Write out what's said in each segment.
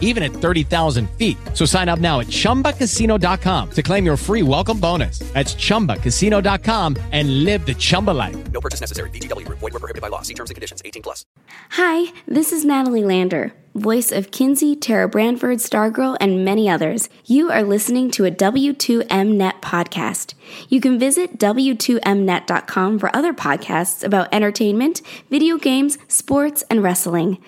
even at 30,000 feet. So sign up now at chumbacasino.com to claim your free welcome bonus. That's chumbacasino.com and live the Chumba life. No purchase necessary. VGW Group. Void were prohibited by law. See terms and conditions. 18 plus. Hi, this is Natalie Lander, voice of Kinsey, Tara Branford, Stargirl, and many others. You are listening to a W2Mnet podcast. You can visit W2Mnet.com for other podcasts about entertainment, video games, sports, and wrestling.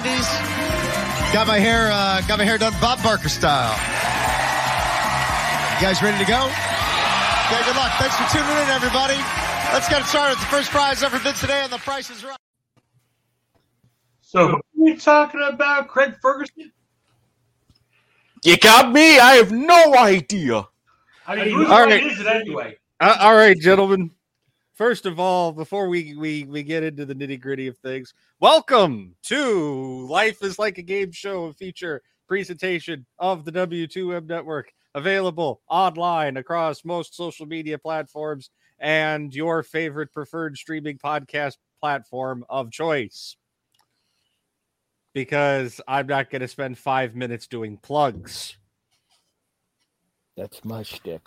90s. Got my hair, uh, got my hair done Bob Barker style. You guys ready to go? Okay, good luck. Thanks for tuning in, everybody. Let's get it started. The first prize ever bid today on The Price is Right. So, who are we talking about? Craig Ferguson? You got me. I have no idea. I mean, whose right. is it anyway? Uh, all right, gentlemen. First of all, before we we we get into the nitty gritty of things, welcome to Life is Like a Game Show, a feature presentation of the W2M Network, available online across most social media platforms and your favorite preferred streaming podcast platform of choice. because I'm not going to spend five minutes doing plugs. That's my shtick.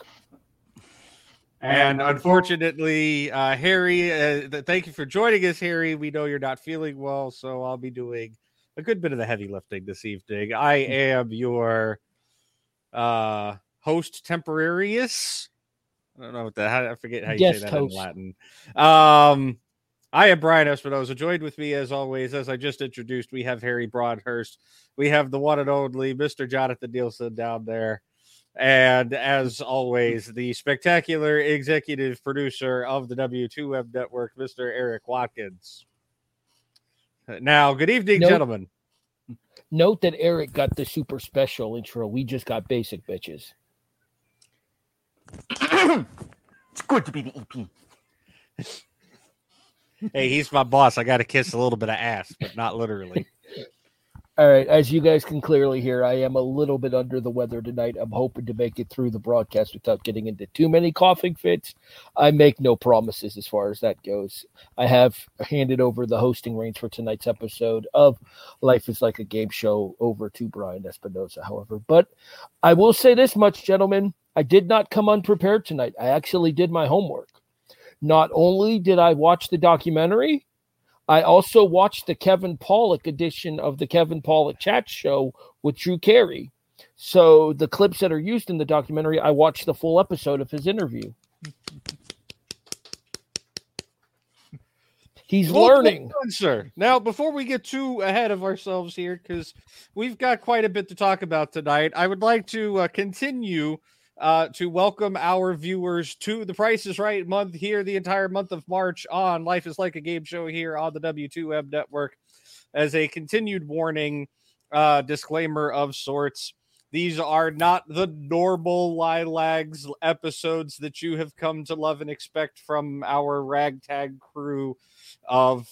And unfortunately, uh, Harry, uh, th- thank you for joining us, Harry. We know you're not feeling well, so I'll be doing a good bit of the heavy lifting this evening. I am your uh, host temporarius. I don't know what the how, I forget how you Guest say that host. in Latin. Um, I am Brian Espinoza. Joined with me, as always, as I just introduced, we have Harry Broadhurst. We have the one and only Mr. Jonathan Nielsen down there. And as always, the spectacular executive producer of the W2 Web network, Mr. Eric Watkins. Now, good evening, Nope. gentlemen. Note that Eric got the super special intro. We just got basic bitches. It's good to be the EP. Hey, he's my boss. I got to kiss a little bit of ass, but not literally. All right, as you guys can clearly hear, I am a little bit under the weather tonight. I'm hoping to make it through the broadcast without getting into too many coughing fits. I make no promises as far as that goes. I have handed over the hosting reins for tonight's episode of Life is Like a Game Show over to Brian Espinoza, however. But I will say this much, gentlemen. I did not come unprepared tonight. I actually did my homework. Not only did I watch the documentary, I also watched the Kevin Pollak edition of the Kevin Pollak chat show with Drew Carey. So the clips that are used in the documentary, I watched the full episode of his interview. He's Well learning. done, sir. Now, before we get too ahead of ourselves here, because we've got quite a bit to talk about tonight, I would like to uh, continue uh, to welcome our viewers to the Price is Right month here, the entire month of March on Life is Like a Game Show here on the W2M network. As a continued warning, uh, disclaimer of sorts. These are not the normal Lilags episodes that you have come to love and expect from our ragtag crew of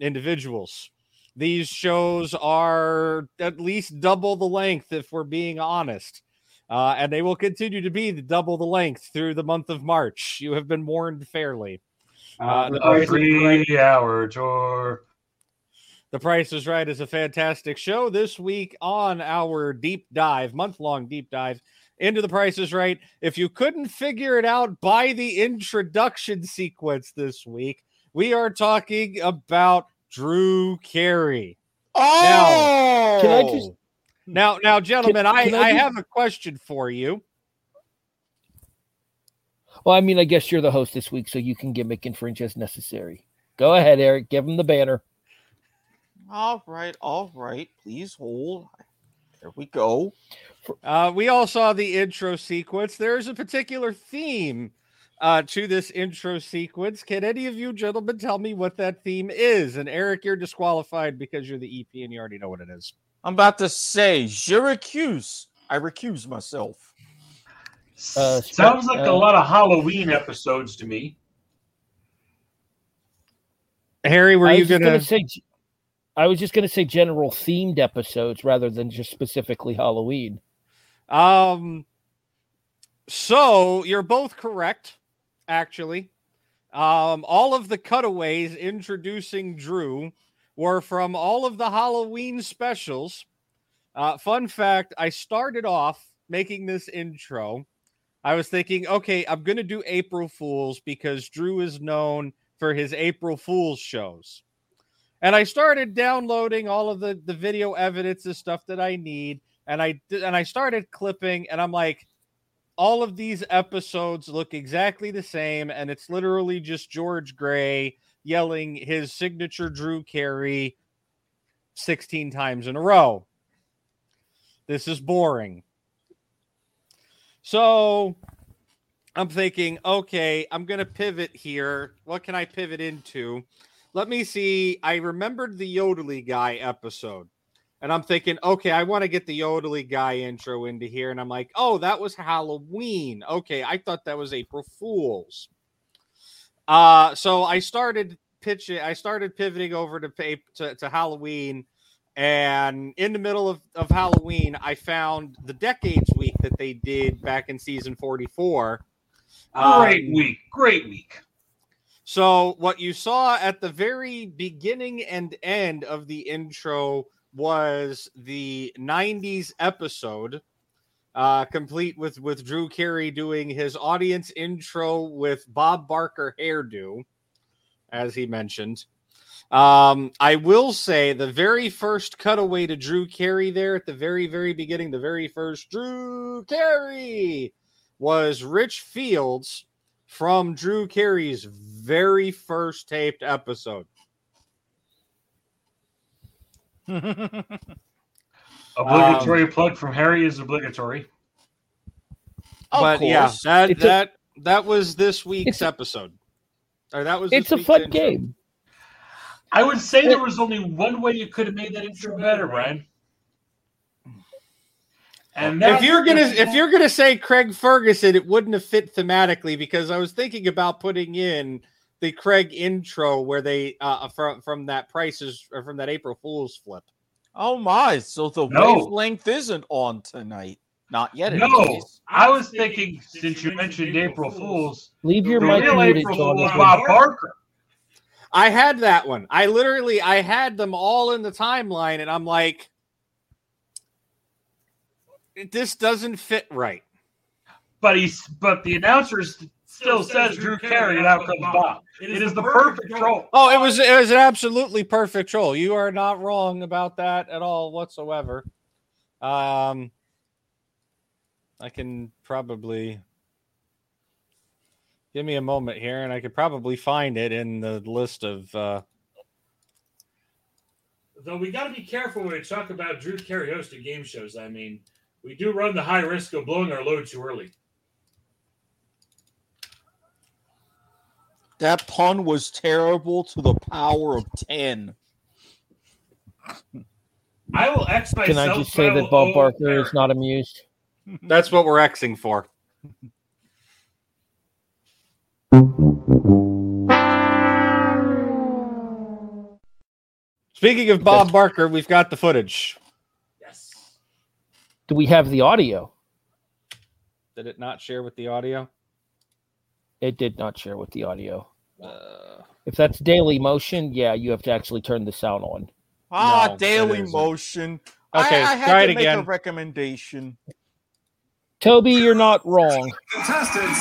individuals. These shows are at least double the length, if we're being honest. Uh, and they will continue to be the double the length through the month of March. You have been warned fairly. Uh, the Uh, Price is Right- three hour tour. The Price is Right is a fantastic show this week on our deep dive, month long deep dive into The Price is Right. If you couldn't figure it out by the introduction sequence this week, we are talking about Drew Carey. Oh, Can I just- Now, now, gentlemen, I, can I I just- have a question for you. Well, I mean, I guess you're the host this week, so you can gimmick and fringe as necessary. Go ahead, Eric. Give him the banner. All right, all right. Please hold. There we go. Uh, we all saw the intro sequence. There's a particular theme uh, to this intro sequence. Can any of you gentlemen tell me what that theme is? And Eric, you're disqualified because you're the EP and you already know what it is. I'm about to say, je recuse. I recuse myself. Uh, Sounds like a uh, lot of Halloween episodes to me. Harry, were you gonna? say? I was just gonna say general themed episodes rather than just specifically Halloween. Um, so you're both correct, actually. Um, all of the cutaways introducing Drew were from all of the Halloween specials. Uh, fun fact I started off making this intro. I was thinking, okay, I'm going to do April Fools because Drew is known for his April Fools shows. And I started downloading all of the, the video evidence and stuff that I need and I did, and I started clipping, and I'm like, all of these episodes look exactly the same, and it's literally just George Gray yelling his signature Drew Carey 16 times in a row. This is boring. So I'm thinking, okay, I'm going to pivot here. What can I pivot into? Let me see. I remembered the Yodely guy episode. And I'm thinking, okay, I want to get the Yodely guy intro into here. And I'm like, oh, that was Halloween. Okay, I thought that was April Fools. Uh, so I started pitching, I started pivoting over to, pay, to, to Halloween. And in the middle of, of Halloween, I found the Decades Week that they did back in season 44. Great Um, week. Great week. so, what you saw at the very beginning and end of the intro was the 90s episode, uh, complete with, with Drew Carey doing his audience intro with Bob Barker hairdo, as he mentioned. Um, I will say the very first cutaway to Drew Carey there at the very, very beginning, the very first Drew Carey was Rich Fields from Drew Carey's very first taped episode. Obligatory plug from Harry is obligatory. Of but yeah, that It's a- that that was this week's episode. Or that was It's a week's fun intro. game. I would say there was only one way you could have made that intro better, Brian. And If you're gonna if you're gonna say Craig Ferguson, it wouldn't have fit thematically because I was thinking about putting in the Craig intro where they uh from from that prices or from that April Fool's flip. Oh my! So the No. wavelength isn't on tonight. Not yet. no, least. I was thinking since you mentioned April Fools, Leave your the mic muted, April Fool John. was as well. Bob Barker. I had that one. I literally I had them all in the timeline, and I'm like, this doesn't fit right. But he's but the announcer still says Drew Carey, and out comes Bob. It is the perfect troll. Oh, it was it was an absolutely perfect troll. You are not wrong about that at all whatsoever. Um, I can probably give me a moment here, and I could probably find it in the list of. Uh, Though we got to be careful when we talk about Drew Carey hosting game shows. I mean, we do run the high risk of blowing our load too early. That pun was terrible to the power of ten. I will X myself. Can I just say but that Bob Barker is not amused? that's what we're Xing for. Speaking of Bob Barker, we've got the footage. Yes. Do we have the audio? Did it not share with the audio? It did not share with the audio. Uh, If that's daily motion, yeah, you have to actually turn the sound on. Ah, No, Daily. Motion. Okay, I, I had try to it make again. a recommendation. Toby, you're not wrong. Contestants,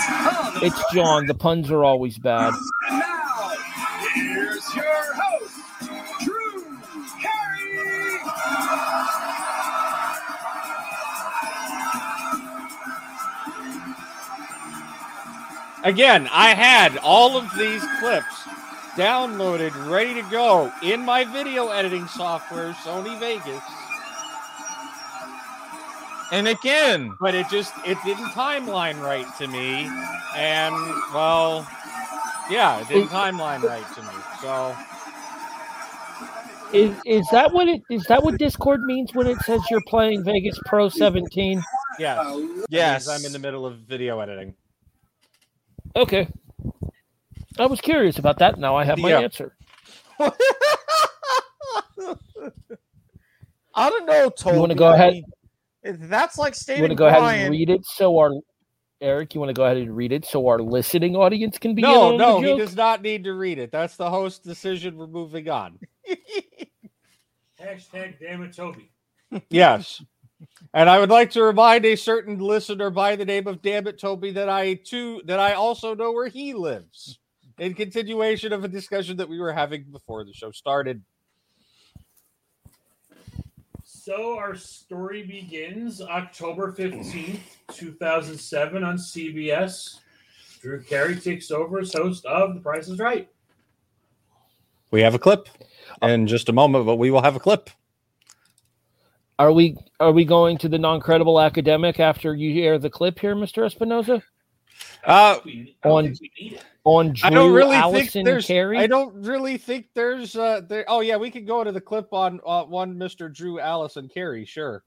It's John. The puns are always bad. Again, I had all of these clips downloaded, ready to go in my video editing software, Sony Vegas. And again, But it just it didn't timeline right to me. And well, yeah, it didn't timeline right to me. So Is is that what it is that what Discord means when it says you're playing Vegas Pro 17? yes. yes, I'm in the middle of video editing. Okay. I was curious about that. Now I have my Yeah. answer. I don't know, Toby. wanna go I ahead? mean, That's like You want to go ahead and read it so our Eric, you want to go ahead and read it so our listening audience can be No, on no, the he does not need to read it. That's the host's decision. We're moving on. Hashtag damn it, Toby. Yes. And I would like to remind a certain listener by the name of Damn It Toby that I too that I also know where he lives. In continuation of a discussion that we were having before the show started. So our story begins October 15th, 2007 on CBS. Drew Carey takes over as host of The Price is Right. We have a clip in just a moment, but we will have a clip. Are we are we going to the non-credible academic after you hear the clip here, Mr. Espinoza? Uh, We- I don't on- think we need it. On Drew I don't really Allison think there's. Carey? I don't really think there's. Uh, there. Oh yeah, we could go to the clip on uh, one Mr. Drew Allison Carey, sure.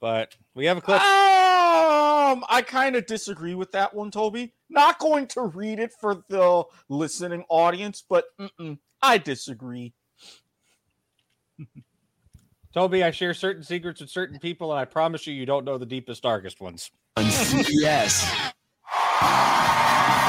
But we have a clip. Um, I kind of disagree with that one, Toby. Not going to read it for the listening audience, but mm-mm, I disagree. Toby, I share certain secrets with certain people, and I promise you, you don't know the deepest, darkest ones. On CBS.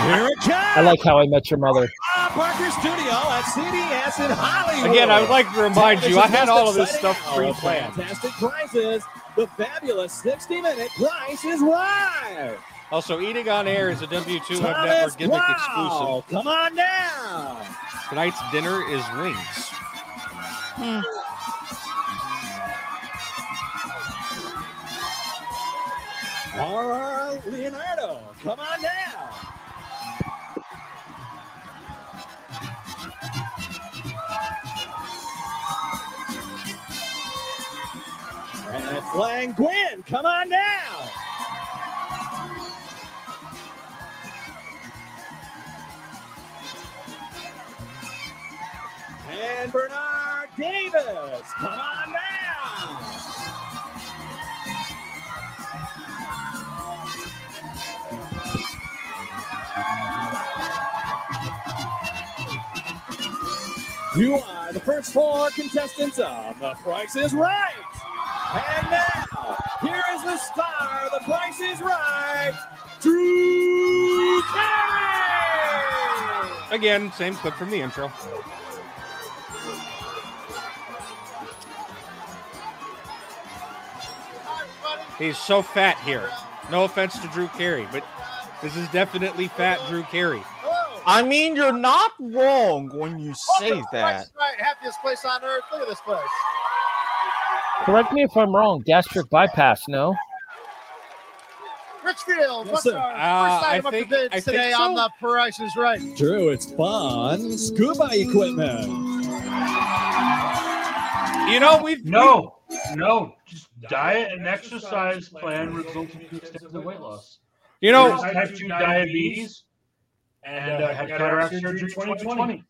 I like how I met your mother. Bob Barker Studio at CBS in Hollywood. Again, I would like to remind you, I had all of this stuff Exciting hour of pre-planned. Fantastic prizes. The fabulous 60 minute price is right. Also, eating on air is a W2M Thomas Network gimmick Wow, exclusive. Come on down. Tonight's dinner is wings. Hmm. All right, Leonardo, come on down. And Flang Gwyn, come on down. And Bernard Davis, come on down. You are the first four contestants of The Price is Right. And now, here is the star of The Price is Right, Drew Carey. Again, same clip from the intro. He's so fat here. No offense to Drew Carey, but this is definitely fat Drew Carey. I mean, you're not wrong when you say Welcome to that. Price is Right, happiest place on earth. Look at this place. Correct me if I'm wrong. Gastric bypass, no? Rich Fields, what's sir. our Uh, first I item up think- for bids I think today on the Price is Right? Drew, it's fun scuba equipment. You know, we've No, no. Just diet and exercise plan results in extensive weight loss. You know, I have two diabetes and uh, had cataract surgery in 2020.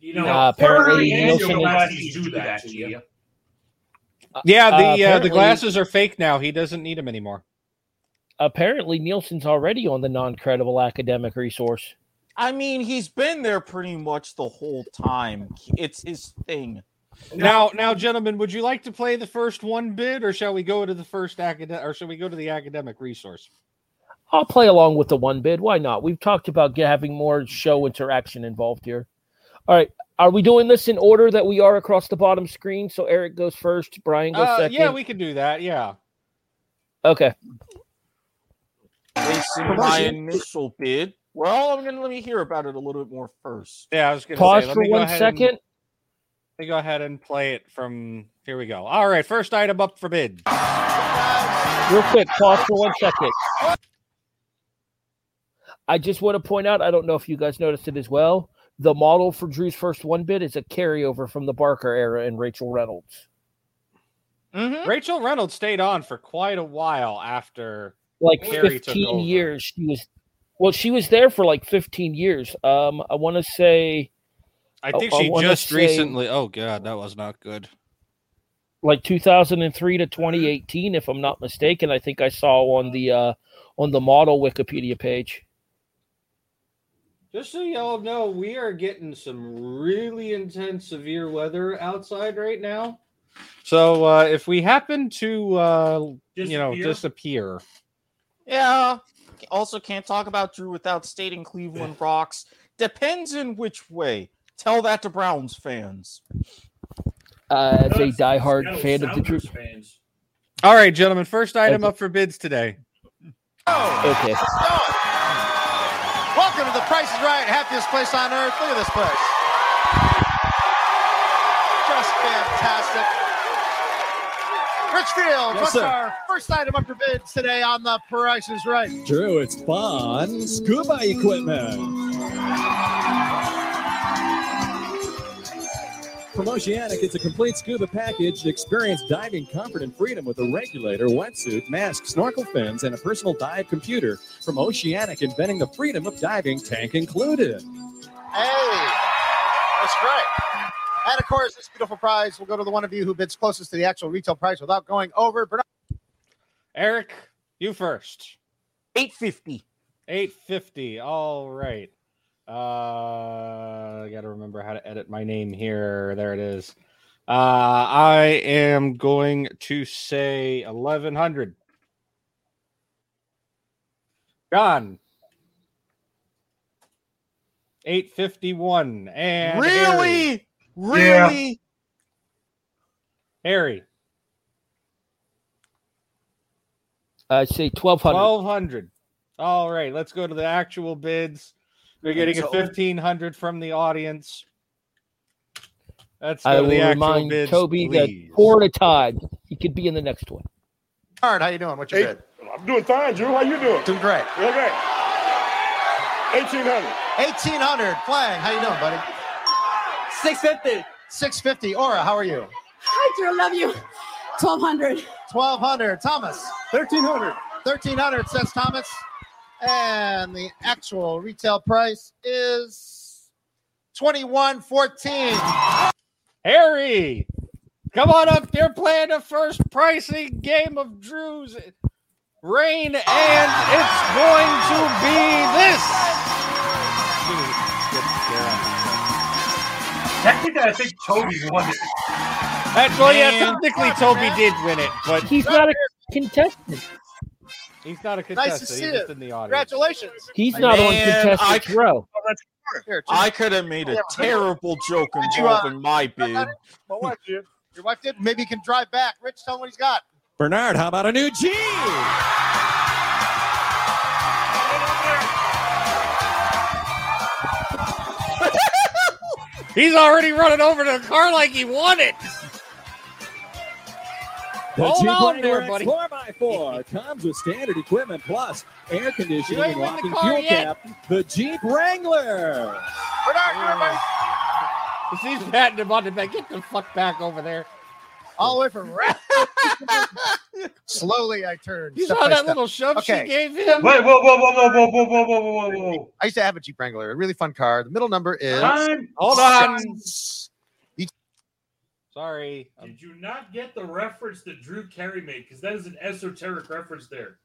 You know, Uh, apparently Nielsen Nielsen glasses do that to you. yeah, the Uh, uh, the glasses are fake now. He doesn't need them anymore. Apparently, Nielsen's already on the non-credible academic resource. I mean, he's been there pretty much the whole time. It's his thing. Now, now, gentlemen, would you like to play the first one bid, or shall we go to the first academic, or shall we go to the academic resource? I'll play along with the one bid. Why not? We've talked about ge- having more show interaction involved here. All right. Are we doing this in order that we are across the bottom screen? So Eric goes first, Brian goes Uh, second. yeah, we can do that. Yeah. Okay. Placing my initial bid. Well, I'm gonna let me hear about it a little bit more first. Yeah, I was going to Pause say, let for me go one ahead second. And, let me go ahead and play it from. Here we go. All right, first item up for bid. Real quick, pause for one second. I just want to point out, I don't know if you guys noticed it as well. The model for Drew's first one bit is a carryover from the Barker era and Rachel Reynolds. Mm-hmm. Rachel Reynolds stayed on for quite a while after. Like Carrie took 15 over. years. She was well, she was there for like 15 years. Um, I want to say I think I she wanna just say- recently. Oh god, that was not good. like 2003 to 2018, if I'm not mistaken. I think I saw on the uh, on the model Wikipedia page. Just so y'all know, we are getting some really intense, severe weather outside right now. So uh, if we happen to, uh, you know, Disappear? disappear, Yeah. Also, can't talk about Drew without stating Cleveland rocks. Depends in which way. Tell that to Browns fans. Uh, as a diehard Seattle fan of the Sounders Drew. fans. all right, gentlemen. First item Okay. up for bids today. Okay. Welcome to the Price is Right, happiest place on earth. Look at this place. Just fantastic. Rich Fields, Yes, what's sir. our first item up for bids today on the Price is Right? Drew, it's fun scuba equipment. From Oceanic, it's a complete scuba package. Experience diving comfort and freedom with a regulator, wetsuit, mask, snorkel fins, and a personal dive computer. From Oceanic, inventing the freedom of diving, tank included. Hey, that's great. And of course, this beautiful prize will go to the one of you who bids closest to the actual retail price without going over. Bernard, Eric, you first. 850. Eight fifty. All right. Uh, I got to remember how to edit my name here. There it is. Uh, I am going to say eleven hundred. John. 851. And really? Harry. Really? Harry. I say twelve hundred. 1200. All right, let's go to the actual bids. We're getting a 1500 from the audience. Let's I will the remind bids. Toby please. that four at a time. He could be in the next one. All right, how you doing? What's your Hey, bid? I'm doing fine, Drew. How you doing? Doing great. Real great. 1800. 1800. Flag, how you doing, buddy? 650. 650. Aura, how are you? Hi, Drew. Love you. 1200. 1200. Thomas. 1300. 1300 says Thomas. And the actual retail price is 2114. Harry, come on up. They're playing the first pricing game of Drew's reign, and it's going to be this. Technically, I think Toby won it. That's well, yeah. Technically, Toby did win it, but He's not a contestant. He's not a contestant. Nice to see He's you. just in the audience. Congratulations. He's not on Man, contestant's I- row. Here, I could have made a terrible joke Did you, uh, involving my bid. My wife did. Your wife did? Maybe he can drive back. Rich, tell him what he's got. Bernard, how about a new G? He's already running over to the car like he won it. The Hold Jeep on there, Wrangler buddy. 4x4 comes with standard equipment plus air conditioning and ain't win the locking fuel yet. cap. The Jeep Wrangler. Bernard, you're right. He's patting him on the back. Get the fuck back over there. all the way from Slowly, I turned. You saw that step. little shove Okay. she gave him? Wait, whoa, whoa, whoa, whoa, whoa, whoa, whoa, whoa, whoa, whoa, whoa. I used to have a Jeep Wrangler, a really fun car. The middle number is. Time. Hold on. Each- Sorry. Did you not get the reference that Drew Carey made? Because that is an esoteric reference there.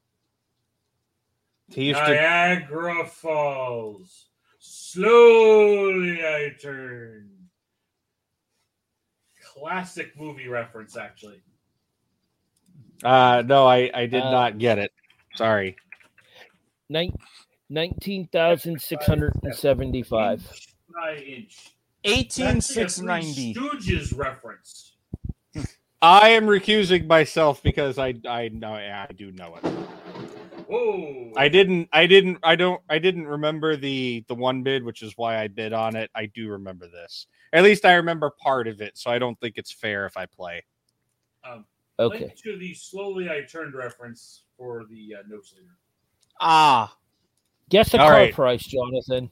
he used to. Niagara Falls. Slowly I turn. Classic movie reference, actually. Uh, no, I I did Uh, not get it. Sorry. Nin- 19,675. Inch by inch. Eighteen That's like a six Three ninety. Stooges reference. I am recusing myself because I I know I do know it. Whoa. I didn't I didn't I don't I didn't remember the the one bid, which is why I bid on it. I do remember this. At least I remember part of it, so I don't think it's fair if I play. Um, Okay. Link to the slowly I turned reference for the uh, notes leader. Ah, Guess the All car right. price, Jonathan.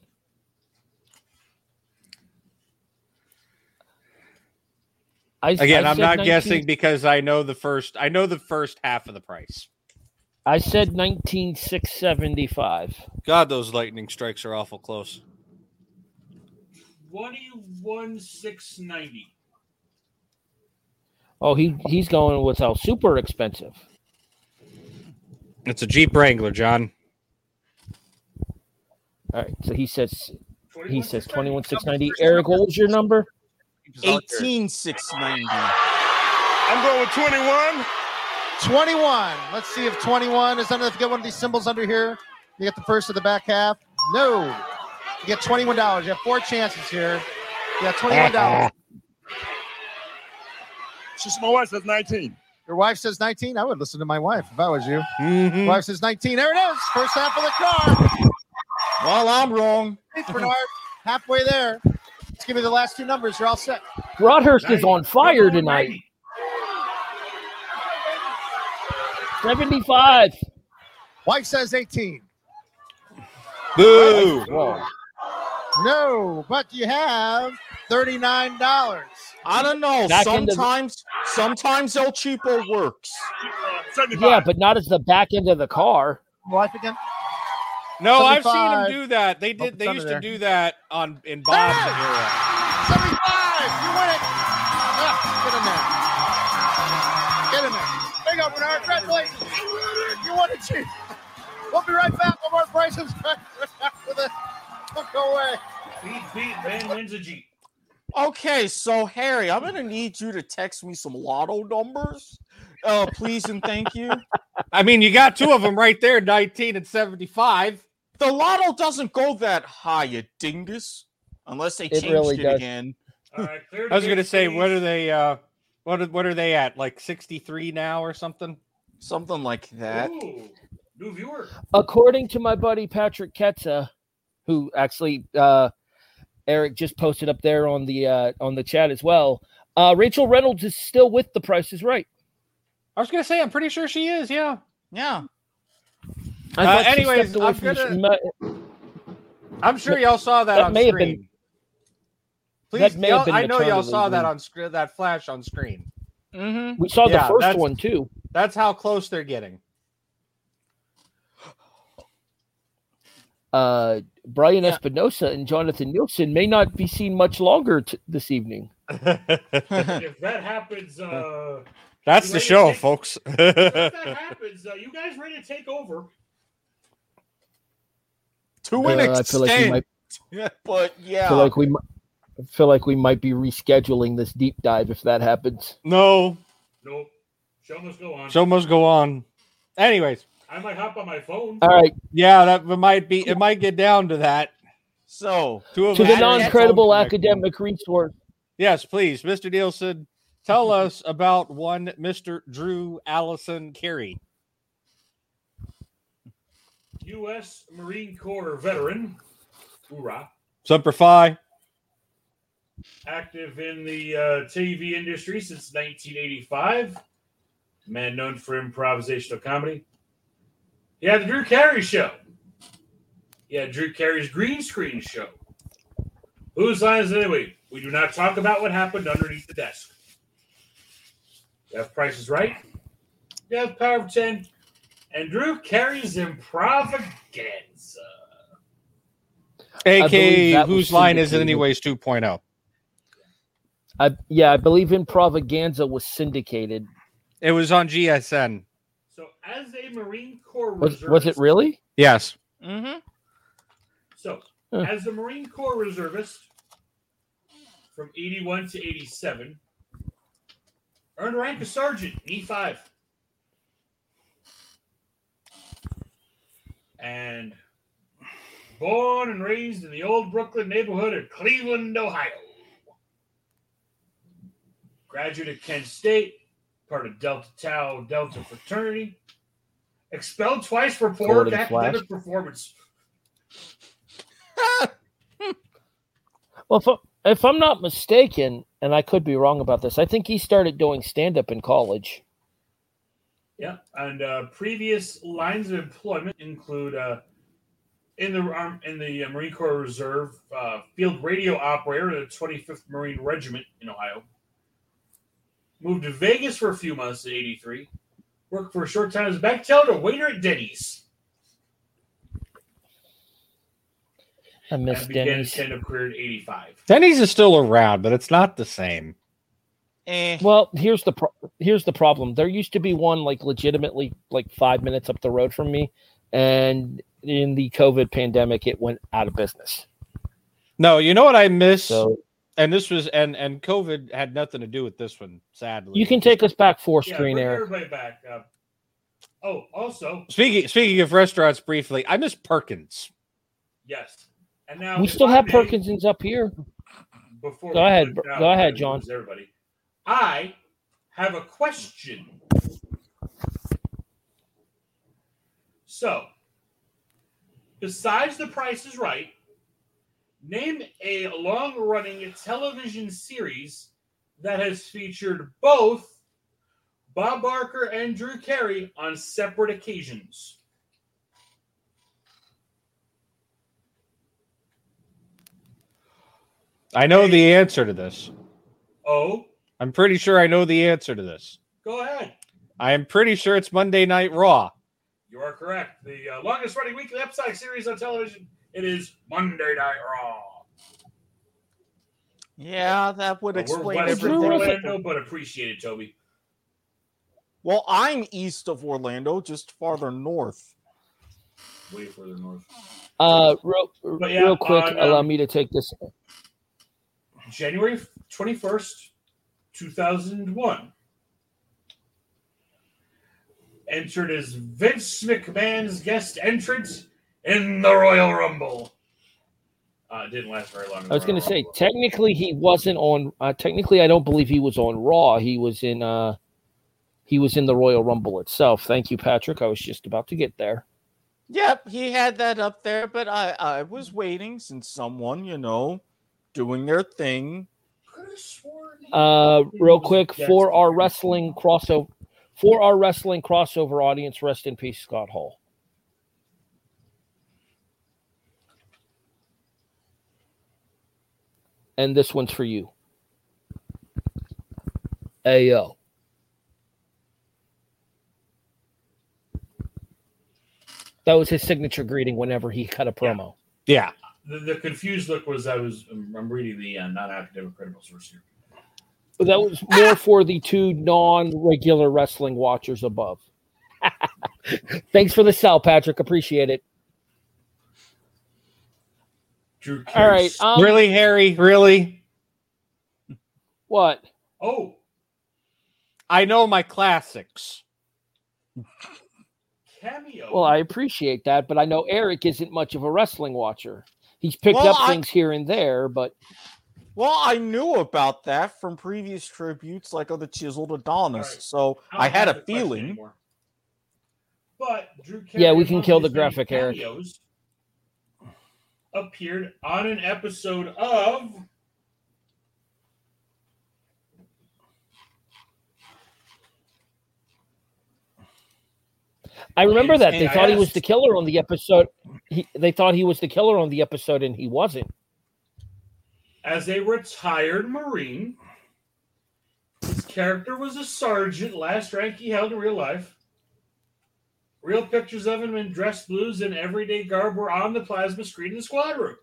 I, Again, I I'm not 19 guessing because I know the first I know the first half of the price. I said 19,675. God, those lightning strikes are awful close. Twenty-one six ninety. Oh, he he's going with how super expensive. It's a Jeep Wrangler, John. All right, so he says he says 21,690. 21,690. Eric, what was your number? Eighteen six ninety. I'm going with 21. 21. Let's see if 21 is under. If you get one of these symbols under here, you get the first of the back half. No. You get $21. You have four chances here. You got $21. She's my wife says 19. Your wife says 19. I would listen to my wife if I was you. Mhm. Wife says 19. There it is. First half of the car. Well, I'm wrong. Hey, Bernard. Halfway there. Let's give me the last two numbers. You're all set. Broadhurst is on fire on, tonight. Maggie. 75. Wife says 18. Boo! Whoa. No, but you have $39. I don't know. Back into the- Sometimes, sometimes El Cheapo works. 75. Yeah, but not as the back end of the car. Wife again? No, I've seen 75. them do that. They did. it's They used to do that on in Bob's era. 75. You win it. Ah, get in there. Get in there. There you go, Bernard. Congratulations. You won it, Chief. We'll be right back with more prices. After the, don't go away. Beat, beat, man wins a Jeep. Okay, so Harry, I'm gonna need you to text me some lotto numbers, uh, please and thank you. I mean, you got two of them right there, 19 and 75. The lotto doesn't go that high, you dingus, unless they It changed really it does. again. All right, I was gonna say, what are they? uh What are, what are they at? Like sixty three now or something? Something like that. Ooh, new viewer. According to my buddy Patrick Ketza, who actually uh, Eric just posted up there on the uh, on the chat as well, uh, Rachel Reynolds is still with The Price is Right. I was gonna say, I'm pretty sure she is. Yeah. Yeah. I Uh, thought anyways, I'm gonna- sh- I'm sure y'all saw that, That on may have screen. been- Please, that may have been I know y'all saw that on screen. That flash on screen. Mm-hmm. We saw Yeah, the first one too. That's how close they're getting. Uh, Brian Espinosa and Jonathan Nielsen may not be seen much longer t- this evening. if that happens, uh, That's the show, take- folks. if that happens, uh, you guys ready to take over? To an Uh, I feel like we extent. might Yeah, but yeah. feel like we mi- feel like we might be rescheduling this deep dive if that happens. no, Nope. Show must go on. show must go on. Anyways, I might hop on my phone. All right, yeah, that might be. It might get down to that. so Two of to the have non-credible academic resource. Yes, please, Mr. Nielsen, tell us about one Mr. Drew Allison Carey. U.S. Marine Corps veteran. Hoorah. Semper Fi. Active in the uh, TV industry since 1985. Man known for improvisational comedy. He had the Drew Carey Show. He had Drew Carey's green screen show. Whose line is it anyway? We do not talk about what happened underneath the desk. You have prices right. You have power of 10. And Drew Carey's Improvaganza. believe AK, whose line is it anyways oh? 2.0. I yeah, I believe Improvaganza was syndicated. It was on GSN. So, as a Marine Corps Was reservist, was it really? Yes. mm-hmm. So, Huh. as a Marine Corps reservist from 81 to 87, earned rank of sergeant, E5. And born and raised in the old Brooklyn neighborhood of Cleveland, Ohio. Graduate of Kent State, part of Delta Tau Delta fraternity. Expelled twice for poor academic Flash. performance. Well, if, if I'm not mistaken, and I could be wrong about this, I think he started doing stand up in college. Yeah, and uh, previous lines of employment include uh, in the arm in the uh, Marine Corps Reserve, uh, field radio operator of the 25th Marine Regiment in Ohio. Moved to Vegas for a few months in '83. Worked for a short time as a bank teller, waiter at Denny's, I miss and began Denny's. his stand-up career in '85. Denny's is still around, but it's not the same. Eh. Well, here's the pro- here's the problem. There used to be one like legitimately like five minutes up the road from me, and in the COVID pandemic, it went out of business. No, you know what I miss? So and this was and and COVID had nothing to do with this one, sadly. you can take us back four Yeah, screen, bring Eric. everybody back. Uh, oh, also, Speaking speaking of restaurants briefly, I miss Perkins. yes. And now We still I have may- Perkinsons up here. before Go ahead, put it bro- down, go ahead, John. Everybody, I have a question. So, besides The Price is Right, name a long-running television series that has featured both Bob Barker and Drew Carey on separate occasions. I know the answer to this. Oh, I'm pretty sure I know the answer to this. go ahead. I am pretty sure it's Monday Night Raw. You are correct. The uh, longest running weekly episodic series on television. It is Monday Night Raw. Yeah, that would But we're explain west everything. Orlando, but appreciate it, Toby. Well, I'm east of Orlando, just farther north. Way further north. Uh, real, yeah, real quick, on, allow um, me to take this. January 21st, 2001. Entered as Vince McMahon's guest entrant in the Royal Rumble. Uh, it didn't last very long. I was going to Royal say, technically, he wasn't on. Uh, technically, I don't believe he was on Raw. He was in. uh He was in the Royal Rumble itself. Thank you, Patrick. I was just about to get there. Yep, he had that up there, but I I was waiting since someone, you know, doing their thing. Uh, real quick for our wrestling crossover, for our wrestling crossover audience, rest in peace, Scott Hall. And this one's for you. Hey yo. That was his signature greeting whenever he cut a promo. Yeah. The, the confused look was I was I'm I'm reading the uh, non-academic critical source here. But that was more for the two non-regular wrestling watchers above. Thanks for the sell, Patrick. Appreciate it. Drew All right. Um, really, Harry? Really? What? Oh, I know my classics. cameo. Well, I appreciate that, but I know Eric isn't much of a wrestling watcher. He's picked Well, up I- things here and there, but Well, I knew about that from previous tributes, like of the Chiseled Adonis. Alright. So don't I had a feeling. But Drew Yeah, we can kill the graphic, Eric. cameos, Appeared on an episode of I remember that they thought he was the killer on the episode. He, they thought he was the killer on the episode, and he wasn't. as a retired Marine. His character was a sergeant, last rank he held in real life. Real pictures of him in dress blues and everyday garb were on the plasma screen in the squad room.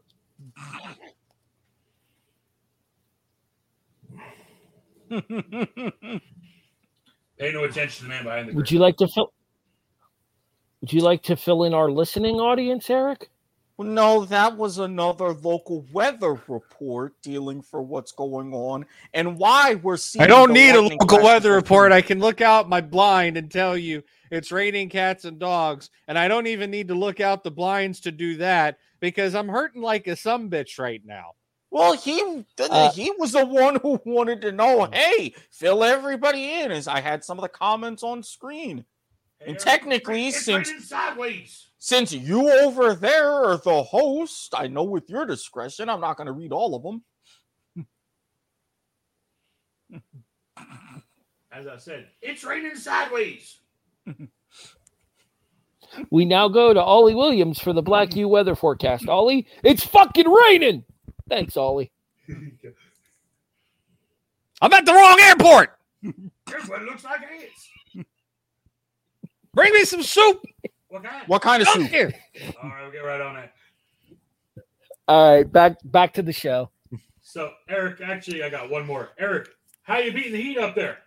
Pay no attention to the man behind the Would curtain. you like to fill? Would you like to fill in our listening audience, Eric? Well, no, that was another local weather report dealing for what's going on and why we're seeing. I don't need a local weather report. I can look out my blind and tell you it's raining cats and dogs, and I don't even need to look out the blinds to do that because I'm hurting like a some bitch right now. Well, he Uh, he was the one who wanted to know. Hey, fill everybody in. As I had some of the comments on screen, and technically, It's since sideways. since you over there are the host, I know with your discretion, I'm not going to read all of them. As I said, it's raining sideways. We now go to Ollie Williams for the Black U weather forecast. Ollie, it's fucking raining. Thanks, Ollie. I'm at the wrong airport. Here's what it looks like it is. Bring me some soup. What kind? What kind of soup? here. All right, we'll get right on that. All right, back back to the show. So, Eric, actually, I got one more. Eric, how you beating the heat up there?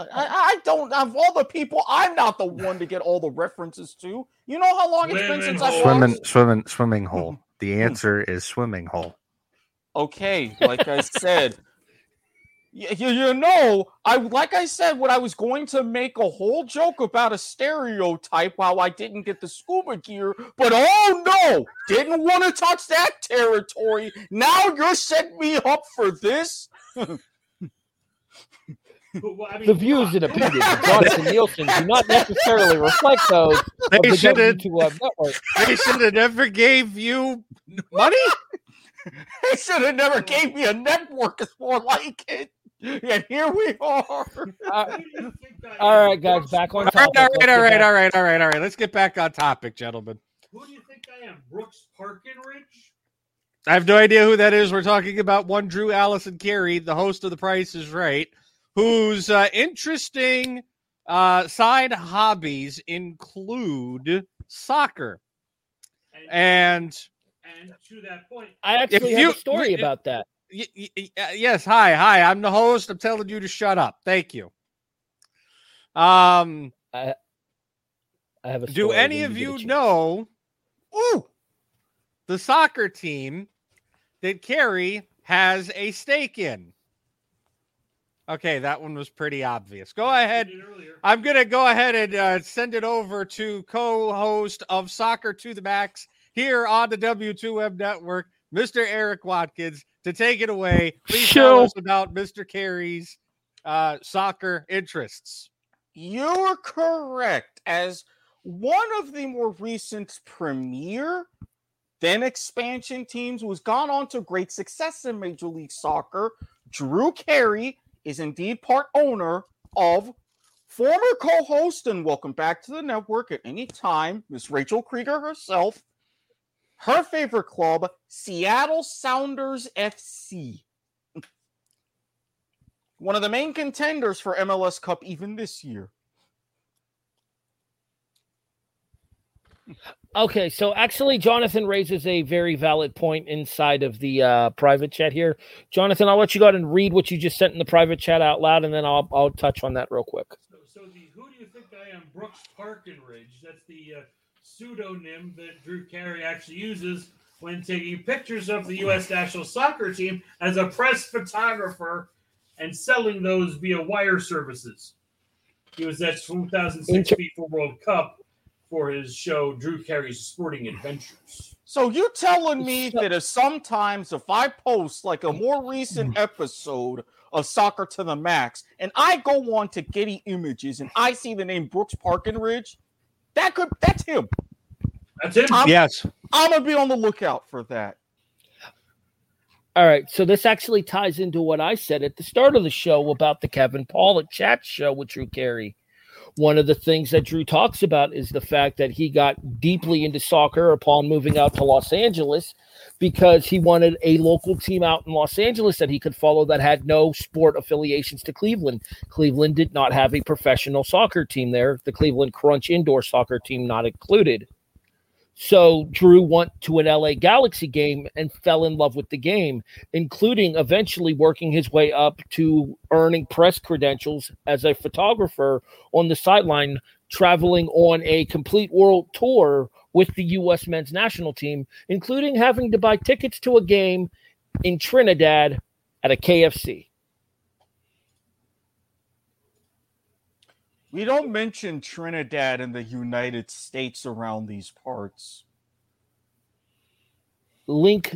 I, I don't of all the people. I'm not the one to get all the references to. You know how long it's been since I hole. Swimming, swimming, swimming hole. The answer is swimming hole. Okay, like I said, you, you know, I like I said when I was going to make a whole joke about a stereotype while I didn't get the scuba gear, but oh no, didn't want to touch that territory. Now you're setting me up for this. Well, I mean, The views and opinions of Jonathan Nielsen do not necessarily reflect those of They the shouldn't. W2M network. They should have never gave you money. They should have never gave me a network. It's more like it. And here we are. Uh, who do you think I all am? right, guys, back on All right, topic. all Let's right, get all right, back- all right, all right, all right. Let's get back on topic, gentlemen. Who do you think I am? Brooks Parkenridge? I have no idea who that is. We're talking about one Drew Allison Carey, the host of The Price is Right, whose uh, interesting uh, side hobbies include soccer. And And to that point, I actually have you- a story you- about that. Y- y- y- uh, yes, hi, hi. I'm the host. I'm telling you to shut up. Thank you. Um, I have a do any of you know ooh, the soccer team that Carey has a stake in? Okay, that one was pretty obvious. Go ahead. I'm going to go ahead and uh, send it over to co host of Soccer to the Max here on the W2M network, Mr. Eric Watkins, to take it away. Please tell us about Mr. Carey's uh, soccer interests. You're correct. As one of the more recent premier, then expansion teams who's gone on to great success in Major League Soccer, Drew Carey is indeed part owner of former co-host and welcome back to the network at any time, Miss Rachel Krieger herself. Her favorite club, Seattle Sounders FC. One of the main contenders for MLS Cup even this year. Okay, so actually, Jonathan raises a very valid point inside of the uh, private chat here. Jonathan, I'll let you go ahead and read what you just sent in the private chat out loud, and then I'll I'll touch on that real quick. So the Who Do You Think I Am Brooks Parkenridge, that's the uh, pseudonym that Drew Carey actually uses when taking pictures of the U.S. national soccer team as a press photographer and selling those via wire services. He was at 2006 Inter- FIFA World Cup for his show Drew Carey's Sporting Adventures. So you're telling me that if sometimes if I post like a more recent hmm. episode of Soccer to the Max and I go on to Getty Images and I see the name Brooks Parkenridge, that could that's him. That's him. I'm, Yes. I'm gonna be on the lookout for that. All right, so this actually ties into what I said at the start of the show about the Kevin Pollak chat show with Drew Carey. One of the things that Drew talks about is the fact that he got deeply into soccer upon moving out to Los Angeles because he wanted a local team out in Los Angeles that he could follow that had no sport affiliations to Cleveland. Cleveland did not have a professional soccer team there, the Cleveland Crunch indoor soccer team not included. So Drew went to an LA Galaxy game and fell in love with the game, including eventually working his way up to earning press credentials as a photographer on the sideline, traveling on a complete world tour with the U.S. men's national team, including having to buy tickets to a game in Trinidad at a KFC. We don't mention Trinidad in the United States around these parts. Link,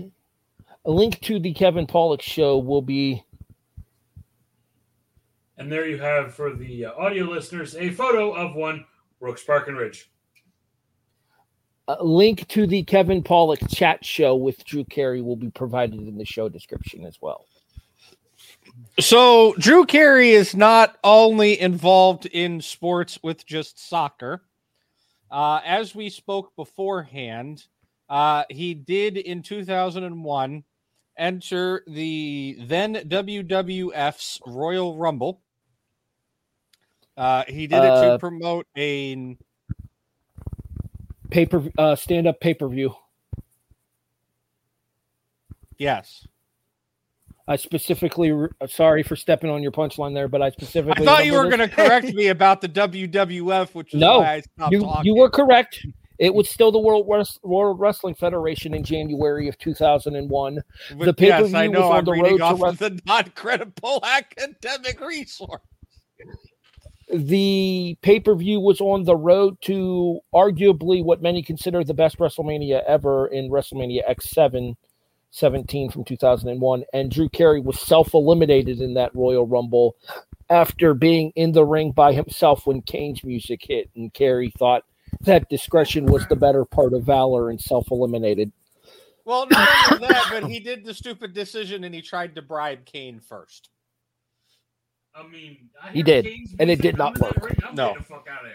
a link to the Kevin Pollak show will be And there you have for the uh, audio listeners a photo of one Brooks Parkenridge. A link to the Kevin Pollak chat show with Drew Carey will be provided in the show description as well. So Drew Carey is not only involved in sports with just soccer. Uh, as we spoke beforehand, uh, he did in 2001 enter the then WWF's Royal Rumble. Uh, he did it Uh, to promote a Paper uh, stand up pay per view. yes. I specifically, re- sorry for stepping on your punchline there, but I I specifically. thought you were going to correct me about the WWF, which is No, why I stopped you talking. you were correct. It was still the World Wres- World Wrestling Federation in January of 2001. But the pay per view I was know. on I'm the reading road to off of the non-credible academic resource. The pay per view was on the road to arguably what many consider the best WrestleMania ever in WrestleMania X7 17 from 2001. And Drew Carey was self eliminated in that Royal Rumble after being in the ring by himself when Kane's music hit. And Carey thought that discretion was the better part of valor and self eliminated. Well, not only that, but he did the stupid decision and he tried to bribe Kane first. I mean, I He did, Kane's and it did not work. ring, I'm No. the fuck out of.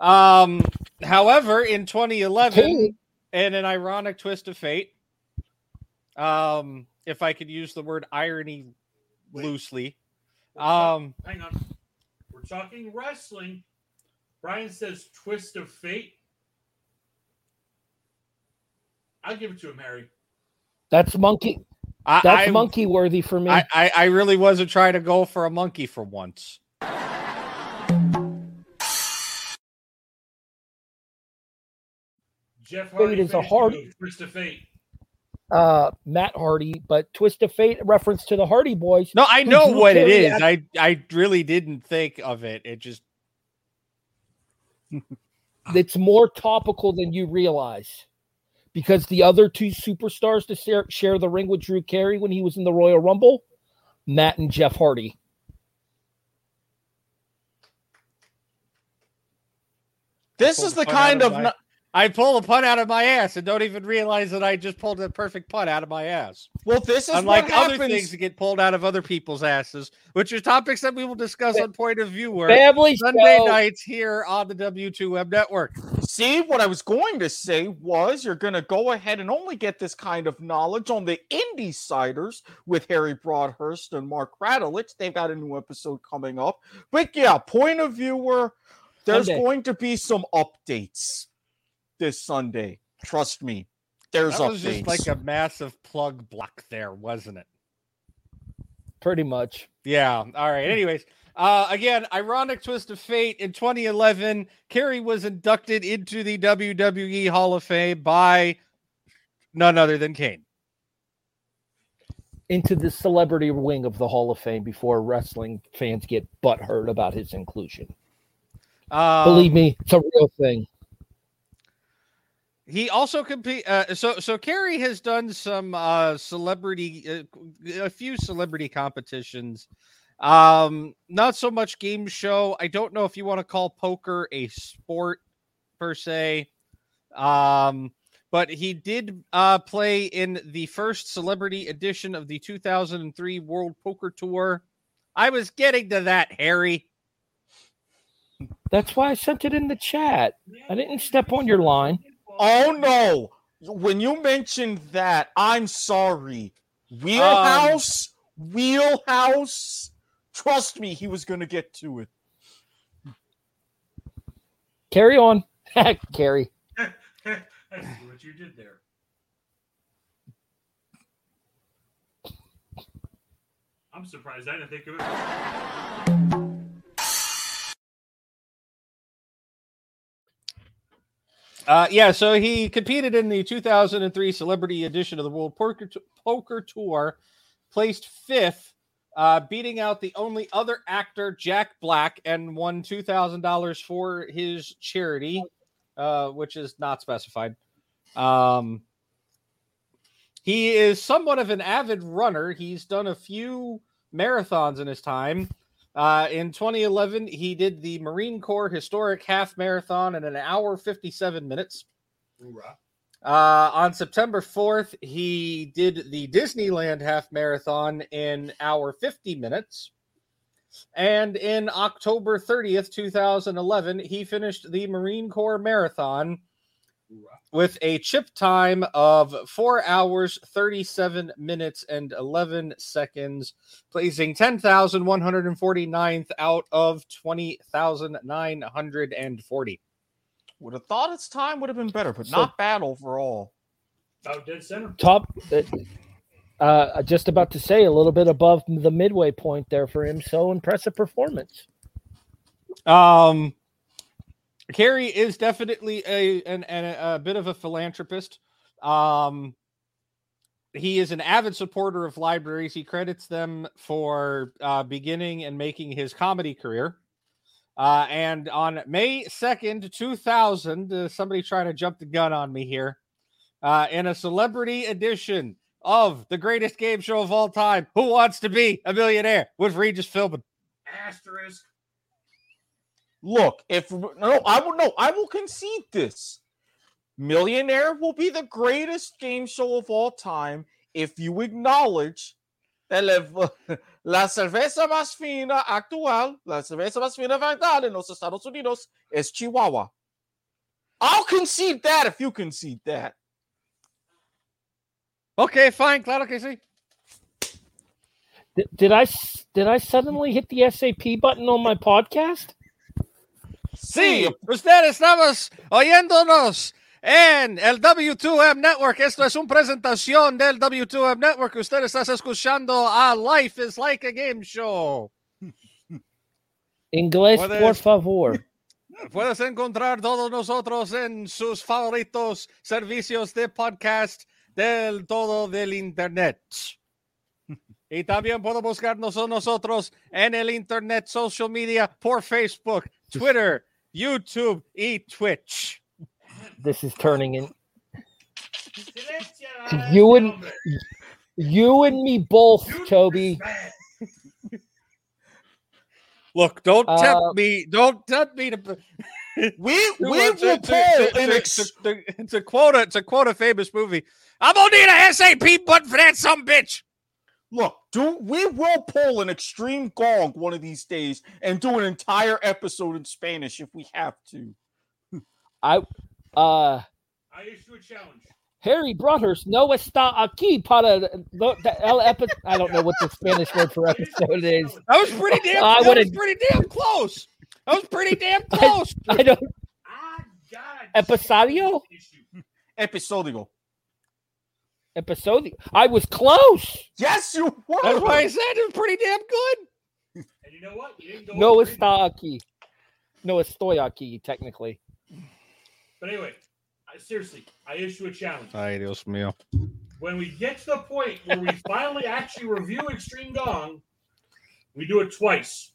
Um, however, in 2011, Kane- in an ironic twist of fate, um, if I could use the word irony loosely, um, Hang on. We're talking wrestling. Brian says twist of fate. I'll give it to him, Harry. That's monkey. I, That's I, monkey worthy for me. I, I, I really wasn't trying to go for a monkey for once. Jeff Fate Hardy is a finished hard- twist of fate. uh, Matt Hardy, but Twist of Fate reference to the Hardy Boys. No, I know what it is. Carey is. act- I I really didn't think of it. It just it's more topical than you realize because the other two superstars to share, share the ring with Drew Carey when he was in the Royal Rumble, Matt and Jeff Hardy. This is the kind of my- no- I pull a punt out of my ass and don't even realize that I just pulled a perfect punt out of my ass. well. This is Unlike other things that get pulled out of other people's asses, which are topics that we will discuss on Point of View Work Family Sunday show. nights here on the W2M network. See, what I was going to say was you're going to go ahead and only get this kind of knowledge on the Indie Siders with Harry Broadhurst and Mark Radulich. They've got a new episode coming up. But yeah, point of viewer, there's Sunday. going to be some updates this Sunday. Trust me. There's That was updates. just like a massive plug block there, wasn't it? Pretty much. Yeah. All right. Anyways, uh, again, ironic twist of fate. In 2011, Carey was inducted into the WWE Hall of Fame by none other than Kane. Into the celebrity wing of the Hall of Fame before wrestling fans get butthurt about his inclusion. Um, Believe me, it's a real thing. He also compete. Uh, so so Kerry has done some uh, celebrity, uh, a few celebrity competitions. Um, not so much game show. I don't know if you want to call poker a sport per se. Um, but he did uh, play in the first celebrity edition of the 2003 World Poker Tour. I was getting to that, Harry. That's why I sent it in the chat. I didn't step on your line. Oh no! When you mentioned that, I'm sorry. Wheelhouse, um, wheelhouse. Trust me, he was going to get to it. Carry on. Carry. I see what you did there. I'm surprised I didn't think of it. Uh, yeah, so he competed in the 2003 celebrity edition of the World Poker, Poker Tour, placed fifth, uh, beating out the only other actor, Jack Black, and won $2,000 for his charity, uh, which is not specified. Um, he is somewhat of an avid runner. He's done a few marathons in his time. Uh, in 2011, he did the Marine Corps Historic Half Marathon in an hour 57 minutes. Uh, on September 4th, he did the Disneyland Half Marathon in hour 50 minutes. And in October 30th, 2011, he finished the Marine Corps Marathon with a chip time of four hours, 37 minutes, and 11 seconds, placing 10,149th out of 20,940. Would have thought its time would have been better, but not bad overall. About dead center. Top. Uh, uh, just about to say a little bit above the midway point there for him. So impressive performance. Um, Carey is definitely a an, an, a bit of a philanthropist. Um, he is an avid supporter of libraries. He credits them for uh, beginning and making his comedy career. Uh, and on May 2nd, 2000, uh, somebody trying to jump the gun on me here, uh, in a celebrity edition of the greatest game show of all time, Who Wants to Be a Millionaire with Regis Philbin. Asterisk. Look, if no, I will no, I will concede this. Millionaire will be the greatest game show of all time if you acknowledge that la, la cerveza más fina actual, la cerveza más fina verdad en los Estados Unidos es Chihuahua. I'll concede that if you concede that. Okay, fine. Claro que sí. Did, did I s- did I suddenly hit the SAP button on my podcast? Sí, usted estamos oyéndonos en el W2M Network. Esto es una presentación del W2M Network. Usted está escuchando a Life is Like a Game Show. Inglés, Puedes- por favor. Puedes encontrar todos nosotros en sus favoritos servicios de podcast del todo del internet. Y también puedo buscarnos a nosotros en el internet, social media, por Facebook, Twitter, YouTube y Twitch. This is turning in. You and you and me both, Toby. Look, don't Uh, tempt me. Don't tempt me to. We we to- will to- pull to- to- to- to- It's a quote. It's a quote a famous movie. I'm gonna need a SAP button for that some bitch. Look, do we will pull an extreme gong one of these days and do an entire episode in Spanish if we have to. I uh I issue a challenge. Harry Broadhurst no está aquí para el epi- I don't know what the Spanish word for episode is. That was pretty damn. I that was pretty damn close. That was pretty damn close. I don't Ah, God. episodio Episodio. Episodio. I was close. Yes, you were. That's why I said it was pretty damn good. And you know what? You didn't go No over it. está aquí. No estoy aquí technically. But anyway, I, seriously, I issue a challenge. Ay, Dios mío. When we get to the point where we finally actually review Extreme Gong, we do it twice.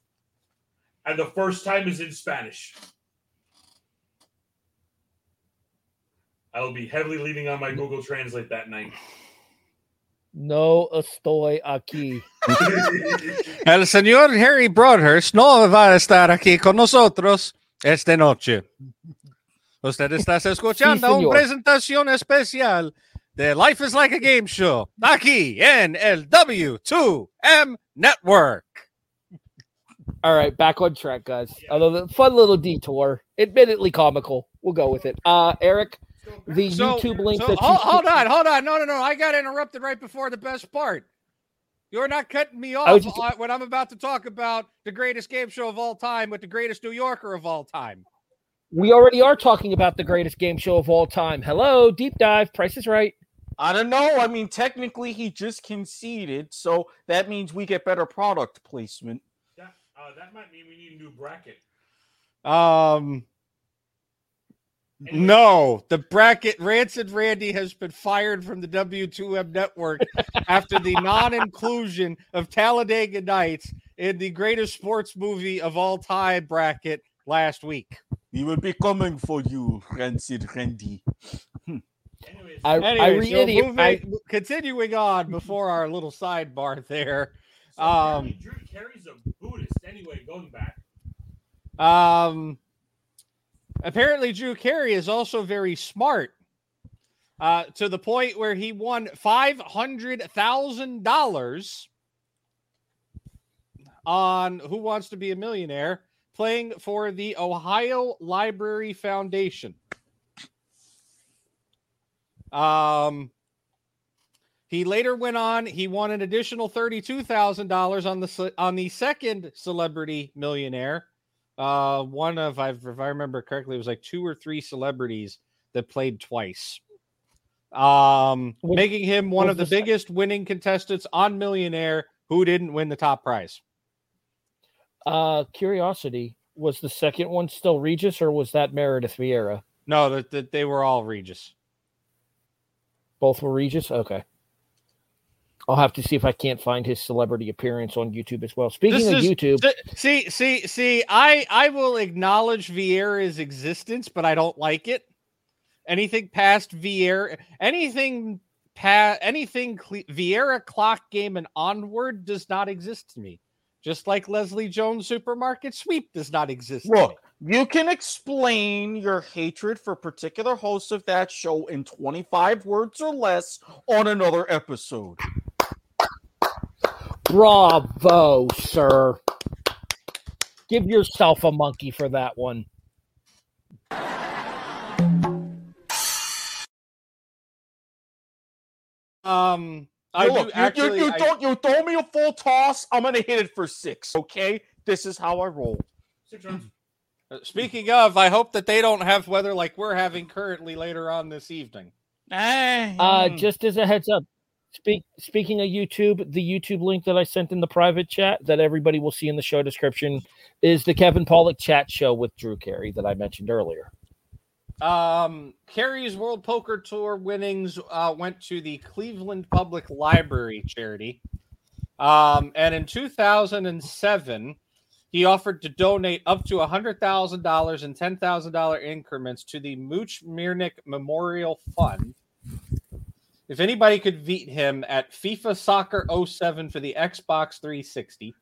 And the first time is in Spanish. I will be heavily leaning on my Google Translate that night. No estoy aquí. El señor Harry Broadhurst no va a estar aquí con nosotros esta noche. Usted está escuchando una presentación especial de Life is Like a Game Show aquí en el W2M Network. All right, back on track, guys. Although the fun little detour, admittedly comical. We'll go with it. Uh Eric, the So- YouTube link so that you hold, hold on, hold on. No, no, no. I got interrupted right before the best part. You're not cutting me off just- when I'm about to talk about the greatest game show of all time with the greatest New Yorker of all time. we already are talking about the greatest game show of all time. Hello, deep dive. Price is right. I don't know. I mean, technically, he just conceded, so that means we get better product placement. That, uh, that might mean we need a new bracket. Um, no, the bracket Rancid Randy has been fired from the W2M network after the non-inclusion of Talladega Nights in the greatest sports movie of all time bracket last week. We will be coming for you, Rancid Randy. I, I Anyway, so reiterate. moving- I, continuing on before our little sidebar there. So Um, Drew Carey's a Buddhist anyway, going back. Um, apparently, Drew Carey is also very smart. Uh, to the point where he won five hundred thousand dollars on Who Wants to Be a Millionaire, playing for the Ohio Library Foundation. Um, he later went on. He won an additional thirty-two thousand dollars on the on the second Celebrity Millionaire. Uh, one of, I- if I remember correctly, it was like two or three celebrities that played twice. Um, What- making him one of the the biggest winning contestants on Millionaire who didn't win the top prize. uh, curiosity was the second one still Regis or was that Meredith Vieira? No, that, that they were all Regis. Both were Regis. Okay. I'll have to see if I can't find his celebrity appearance on YouTube as well. Speaking This of is- YouTube, th- see, see, see. I I will acknowledge Vieira's existence, but I don't like it. Anything past Vieira, anything past anything cle- Vieira clock game and onward does not exist to me. Just like Leslie Jones Supermarket Sweep does not exist. to me. Look, you can explain your hatred for particular hosts of that show in 25 words or less on another episode. Bravo, sir. Give yourself a monkey for that one. Um, I You do look, you- you, actually. you, I- don't you throw me a full toss, I'm gonna hit it for six. Okay, this is how I roll. Six runs. uh, speaking of, I hope that they don't have weather like we're having currently later on this evening. Uh, just as a heads up, speak speaking of YouTube, the YouTube link that I sent in the private chat that everybody will see in the show description is the Kevin Pollak chat show with Drew Carey that I mentioned earlier. Um, Carey's World Poker Tour winnings uh, went to the Cleveland Public Library charity. Um, and in 2007, he offered to donate up to $100,000 and $10,000 increments to the Mooch Myernick Memorial Fund. If anybody could beat him at FIFA Soccer 07 for the Xbox 360,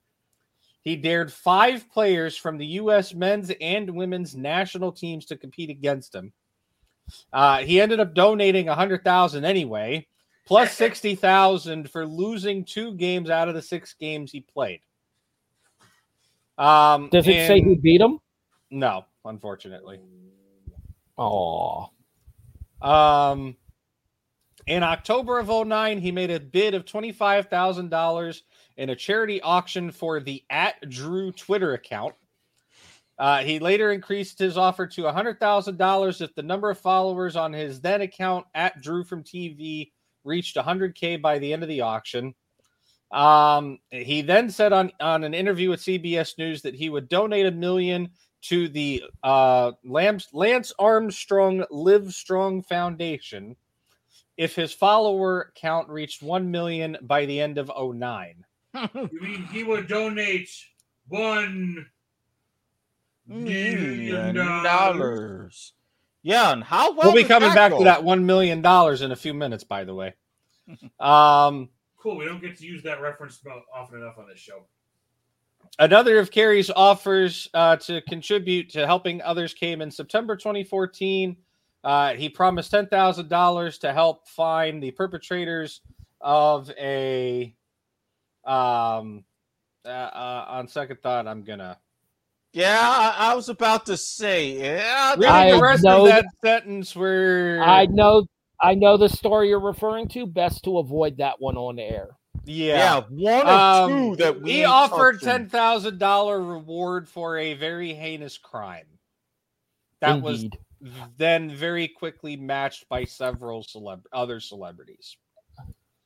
he dared five players from the U.S. men's and women's national teams to compete against him. Uh, he ended up donating a hundred thousand anyway, plus sixty thousand for losing two games out of the six games he played. Um, Does it say who beat him? No, unfortunately. Oh, Um, in October of 09, he made a bid of $25,000 in a charity auction for the at Drew Twitter account. Uh, he later increased his offer to $100,000 if the number of followers on his then account at Drew from TV reached 100K by the end of the auction. Um, he then said on, on an interview with CBS News that he would donate a million to the uh, Lance, Lance Armstrong Live Strong Foundation if his follower count reached 1 million by the end of 09. You mean he would donate one million dollars? dollars. Yeah, and how well we'll be coming back go? to that $1 million in a few minutes, by the way. Um, Cool. We don't get to use that reference about often enough on this show. Another of Carey's offers uh, to contribute to helping others came in September 2014. Uh, he promised $10,000 to help find the perpetrators of a. Um, uh, uh, on second thought, I'm gonna Yeah, I, I was about to say. Yeah, reading I the rest know of that sentence. Where I know, I know the story you're referring to. Best to avoid that one on air. yeah, yeah, one or Um, two that we he offered ten thousand dollar reward for a very heinous crime. That was Indeed. Then very quickly matched by several celeb- other celebrities.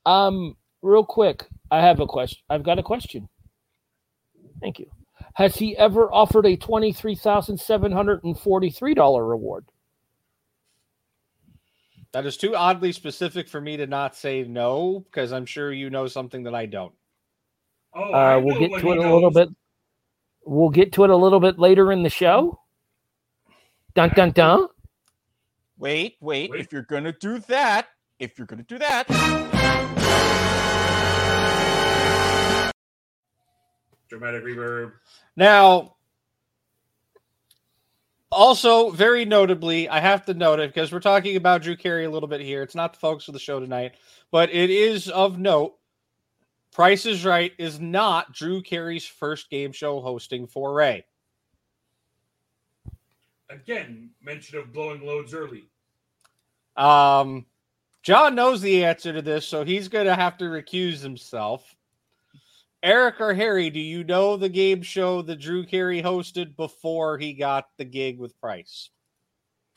Um, real quick, I have a question. I've got a question. Thank you. Has he ever offered a twenty-three thousand seven hundred and forty-three dollar reward? That is too oddly specific for me to not say no, because I'm sure you know something that I don't. Oh, I Uh, we'll get to he it a little bit. We'll get to it a little bit later in the show. Dun dun dun. Wait, wait, If you're gonna do that, if you're gonna do that, Dramatic reverb. Now, also very notably, I have to note it because we're talking about Drew Carey a little bit here. It's not the focus of the show tonight, but it is of note. Price is Right is not Drew Carey's first game show hosting foray. Again, mention of blowing loads early. Um, John knows the answer to this, so he's going to have to recuse himself. Eric or Harry, do you know the game show that Drew Carey hosted before he got the gig with Price?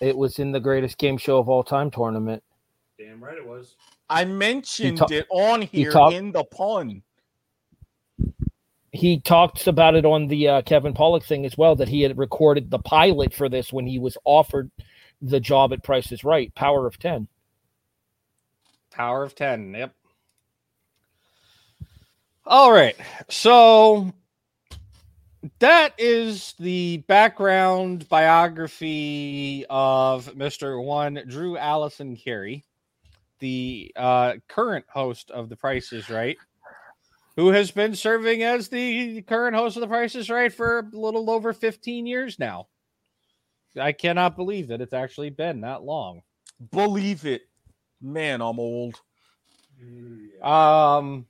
It was in the greatest game show of all time tournament. Damn right it was. I mentioned ta- it on he here talk- in the pun. He talks about it on the uh, Kevin Pollak thing as well that he had recorded the pilot for this when he was offered the job at Price is Right. Power of ten. Power of 10. Yep. All right. So that is the background biography of Mr. One Drew Allison Carey, the uh, current host of The Price is Right, who has been serving as the current host of The Price is Right for a little over 15 years now. I cannot believe that it's actually been that long. Believe it. Man, I'm old. Um,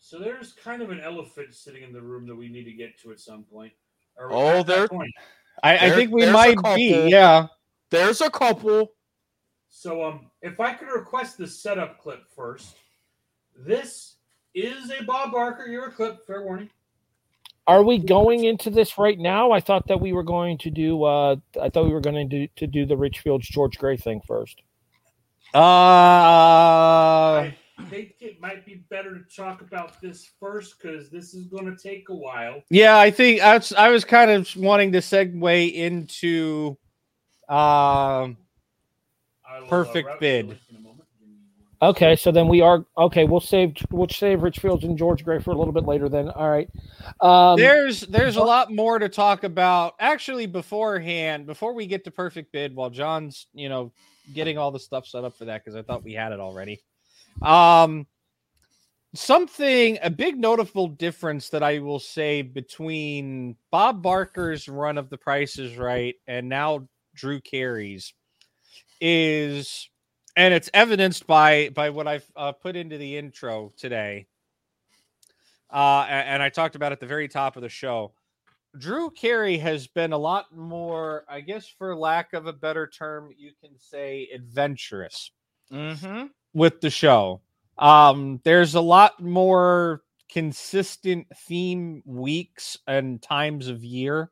So there's kind of an elephant sitting in the room that we need to get to at some point. Are Oh, at that there- point? I, I think we might be. Yeah. There's a couple. So um, if I could request the setup clip first, this is a Bob Barker era clip. Fair warning. Are we going into this right now? I thought that we were going to do. Uh, I thought we were going to do to do the Rich Fields George Gray thing first. Uh, think it might be better to talk about this first because this is going to take a while. Yeah, I think I was, I was kind of wanting to segue into um I will, uh, perfect route bid. the list in a moment. Okay, so then we are okay. We'll save we'll save Rich Fields and George Gray for a little bit later. Then, all right. Um, there's there's a lot more to talk about actually beforehand before we get to perfect bid while john's you know getting all the stuff set up for that because i thought we had it already um something a big notable difference that i will say between bob barker's run of the price is right and now drew carey's is and it's evidenced by by what i've uh, put into the intro today uh, a- and, I talked about at the very top of the show. Drew Carey has been a lot more, I guess, for lack of a better term, you can say adventurous Mm-hmm. with the show. Um, there's a lot more consistent theme weeks and times of year.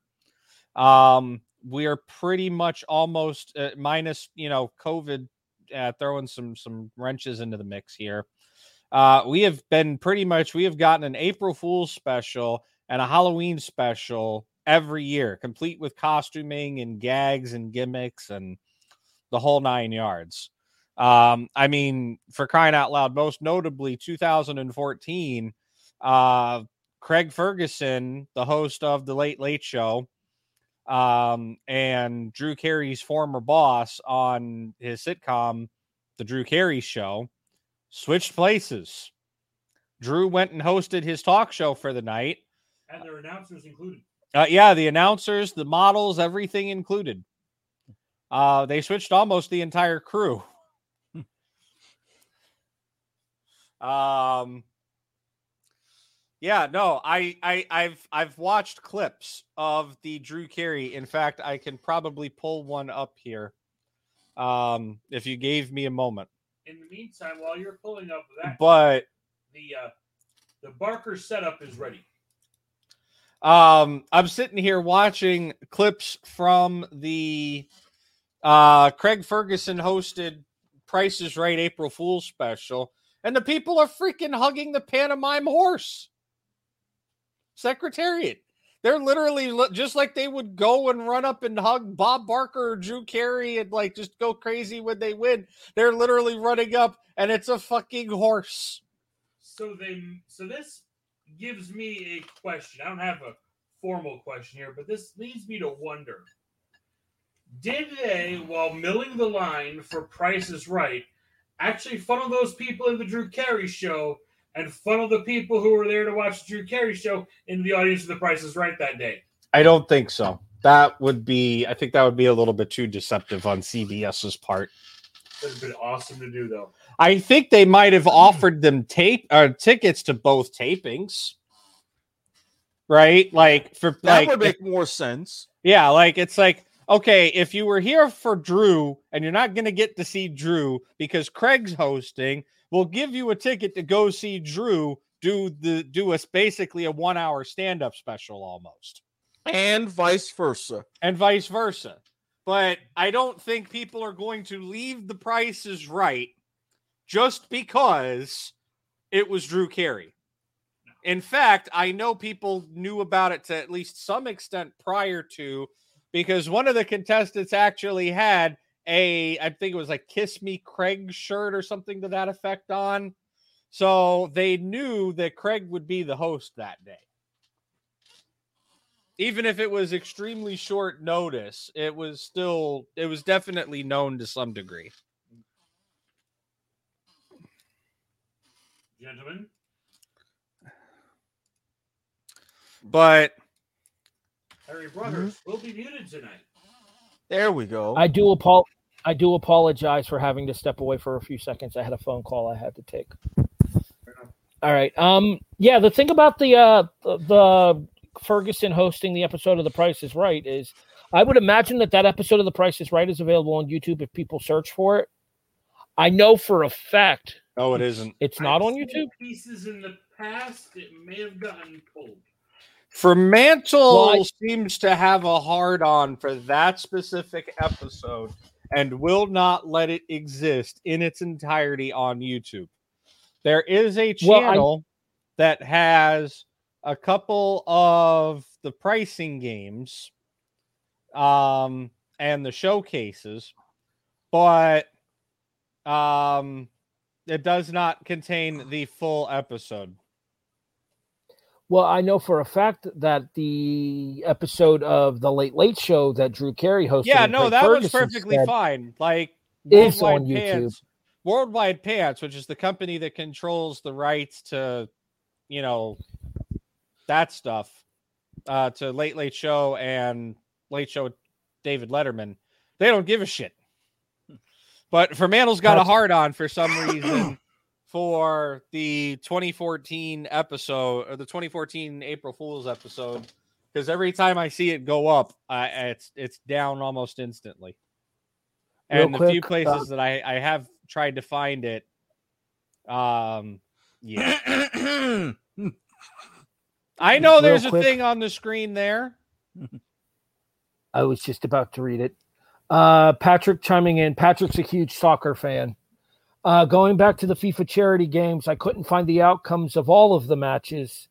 Um, we are pretty much almost uh, minus, you know, COVID uh, throwing some some wrenches into the mix here. Uh, we have been pretty much we have gotten an April Fool's special and a Halloween special every year, complete with costuming and gags and gimmicks and the whole nine yards. Um, I mean, for crying out loud, most notably 2014, uh, Craig Ferguson, the host of the Late Late Show, um, and Drew Carey's former boss on his sitcom, The Drew Carey Show, switched places. Drew went and hosted his talk show for the night. And their announcers included. Uh, yeah, the announcers, the models, everything included. Uh, they switched almost the entire crew. um, yeah, no, I, I, I've, I've watched clips of the Drew Carey. In fact, I can probably pull one up here. Um, if you gave me a moment, In the meantime, while you're pulling up that, but the uh, the Barker setup is ready. Um, I'm sitting here watching clips from the uh Craig Ferguson hosted Price is Right April Fool's special, and the people are freaking hugging the pantomime horse. Secretariat. They're literally just like they would go and run up and hug Bob Barker or Drew Carey and like just go crazy when they win. They're literally running up and it's a fucking horse. So they so this gives me a question. I don't have a formal question here, but this leads me to wonder. Did they, while milling the line for Price is Right, actually funnel those people in the Drew Carey show and funnel the people who were there to watch the Drew Carey show into the audience of the Price is Right that day? I don't think so. That would be I think that would be a little bit too deceptive on CBS's part. It would have been awesome to do, though. I think they might have offered them tape or tickets to both tapings. Right? Like for That like would make more sense. Yeah, like it's like okay, if you were here for Drew and you're not going to get to see Drew because Craig's hosting, we'll give you a ticket to go see Drew do the do us basically a 1-hour stand-up special almost. And vice versa. And vice versa. But I don't think people are going to leave the prices right just because it was Drew Carey. In fact, I know people knew about it to at least some extent prior to because one of the contestants actually had a I think it was like Kiss Me Craig shirt or something to that effect on. So they knew that Craig would be the host that day. Even if it was extremely short notice, it was still it was definitely known to some degree. Gentlemen, But Harry Broadhurst mm-hmm. will be muted tonight. There we go. I do apol- I do apologize for having to step away for a few seconds. I had a phone call I had to take. All right. Um. Yeah. The thing about the uh the, the Ferguson hosting the episode of The Price is Right is I would imagine that that episode of The Price is Right is available on YouTube if people search for it. I know for a fact no, it isn't. it's not I've on YouTube. Pieces in the past, it may have gotten pulled. Fremantle Well, I- seems to have a hard on for that specific episode and will not let it exist in its entirety on YouTube. There is a Well, channel that has a couple of the pricing games um and the showcases, but um it does not contain the full episode. Well, I know for a fact that the episode of the Late Late Show that Drew Carey hosted. Yeah, no, that was perfectly said fine. Like Worldwide on YouTube. Pants, Worldwide Pants, which is the company that controls the rights to, you know, that stuff, uh, to Late Late Show and Late Show with David Letterman. They don't give a shit. But Fremantle's got a That's- hard on for some reason for the 2014 episode or the 2014 April Fool's episode because every time I see it go up, I it's it's down almost instantly. Real And the few places uh, that I I have tried to find it, um, yeah, I know there's a thing on the screen there. I was just about to read it. Uh, Patrick chiming in. Patrick's a huge soccer fan. Uh, going back to the FIFA charity games, I couldn't find the outcomes of all of the matches,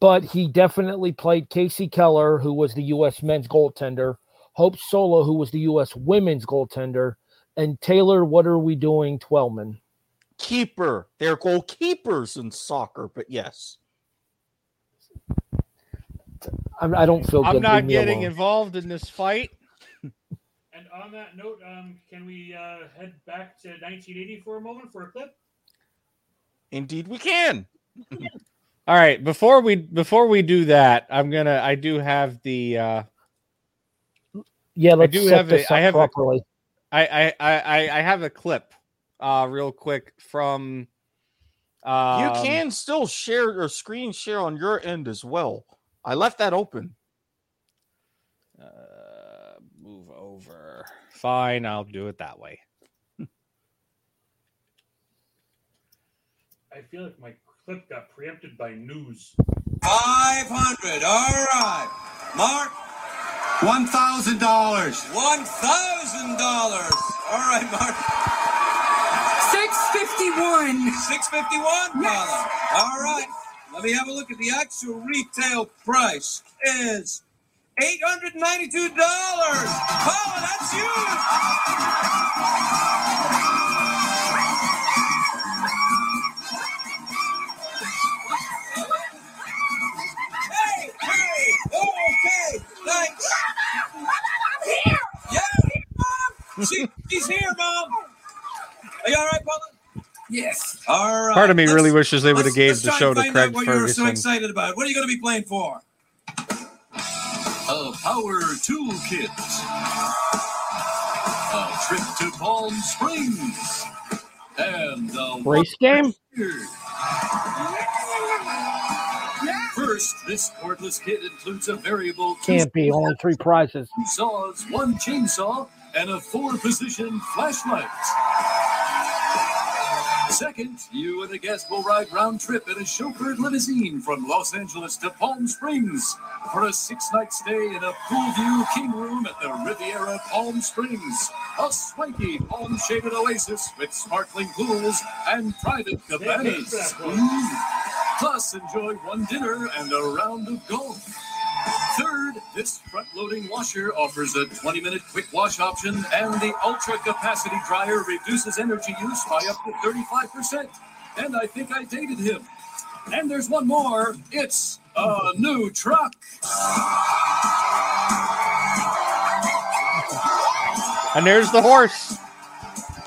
but he definitely played Kasey Keller, who was the U.S. men's goaltender, Hope Solo, who was the U.S. women's goaltender, and Taylor, what are we doing, Twellman? Keeper. They're goalkeepers in soccer, but yes. I, I don't feel good. I'm not getting alone. involved in this fight. And on that note, um, can we uh, head back to 1980 for a moment for a clip? Indeed, we can. All right, before we before we do that, I'm gonna I do have the uh Yeah, let's I do set have this a, I up have properly. A, I, I I I I have a clip uh real quick from um, you can still share or screen share on your end as well. I left that open. uh, move over. Fine, I'll do it that way. I feel like my clip got preempted by news. 500. All right. Mark. $1,000. $1,000. All right, Mark. 651. 651 Paula. All right. Let me have a look at the actual retail price. Is $892. Paula, that's you. Hey, hey, oh, okay, thanks. I'm here! Yeah, Mom. She, she's here, Mom. Are you all right, Paula? Yes. All right. Part of me let's- really wishes they would have let's- gave the show and to find Craig out what you're so excited about. What are you going to be playing for? A power toolkit. A trip to Palm Springs. And the Race game? First, this cordless kit includes a variable Can't be only three prizes. two saws, one chainsaw, and a four-position flashlight. Second, you and a guest will ride round trip in a chauffeured limousine from Los Angeles to Palm Springs for a six-night stay in a pool view king room at the Riviera Palm Springs, a swanky palm-shaded oasis with sparkling pools and private cabanas. Mm. Plus, enjoy one dinner and a round of golf. Third, this front-loading washer offers a 20-minute quick wash option, and the ultra-capacity dryer reduces energy use by up to 35%. And I think I dated him. And there's one more. It's a new truck. And there's the horse.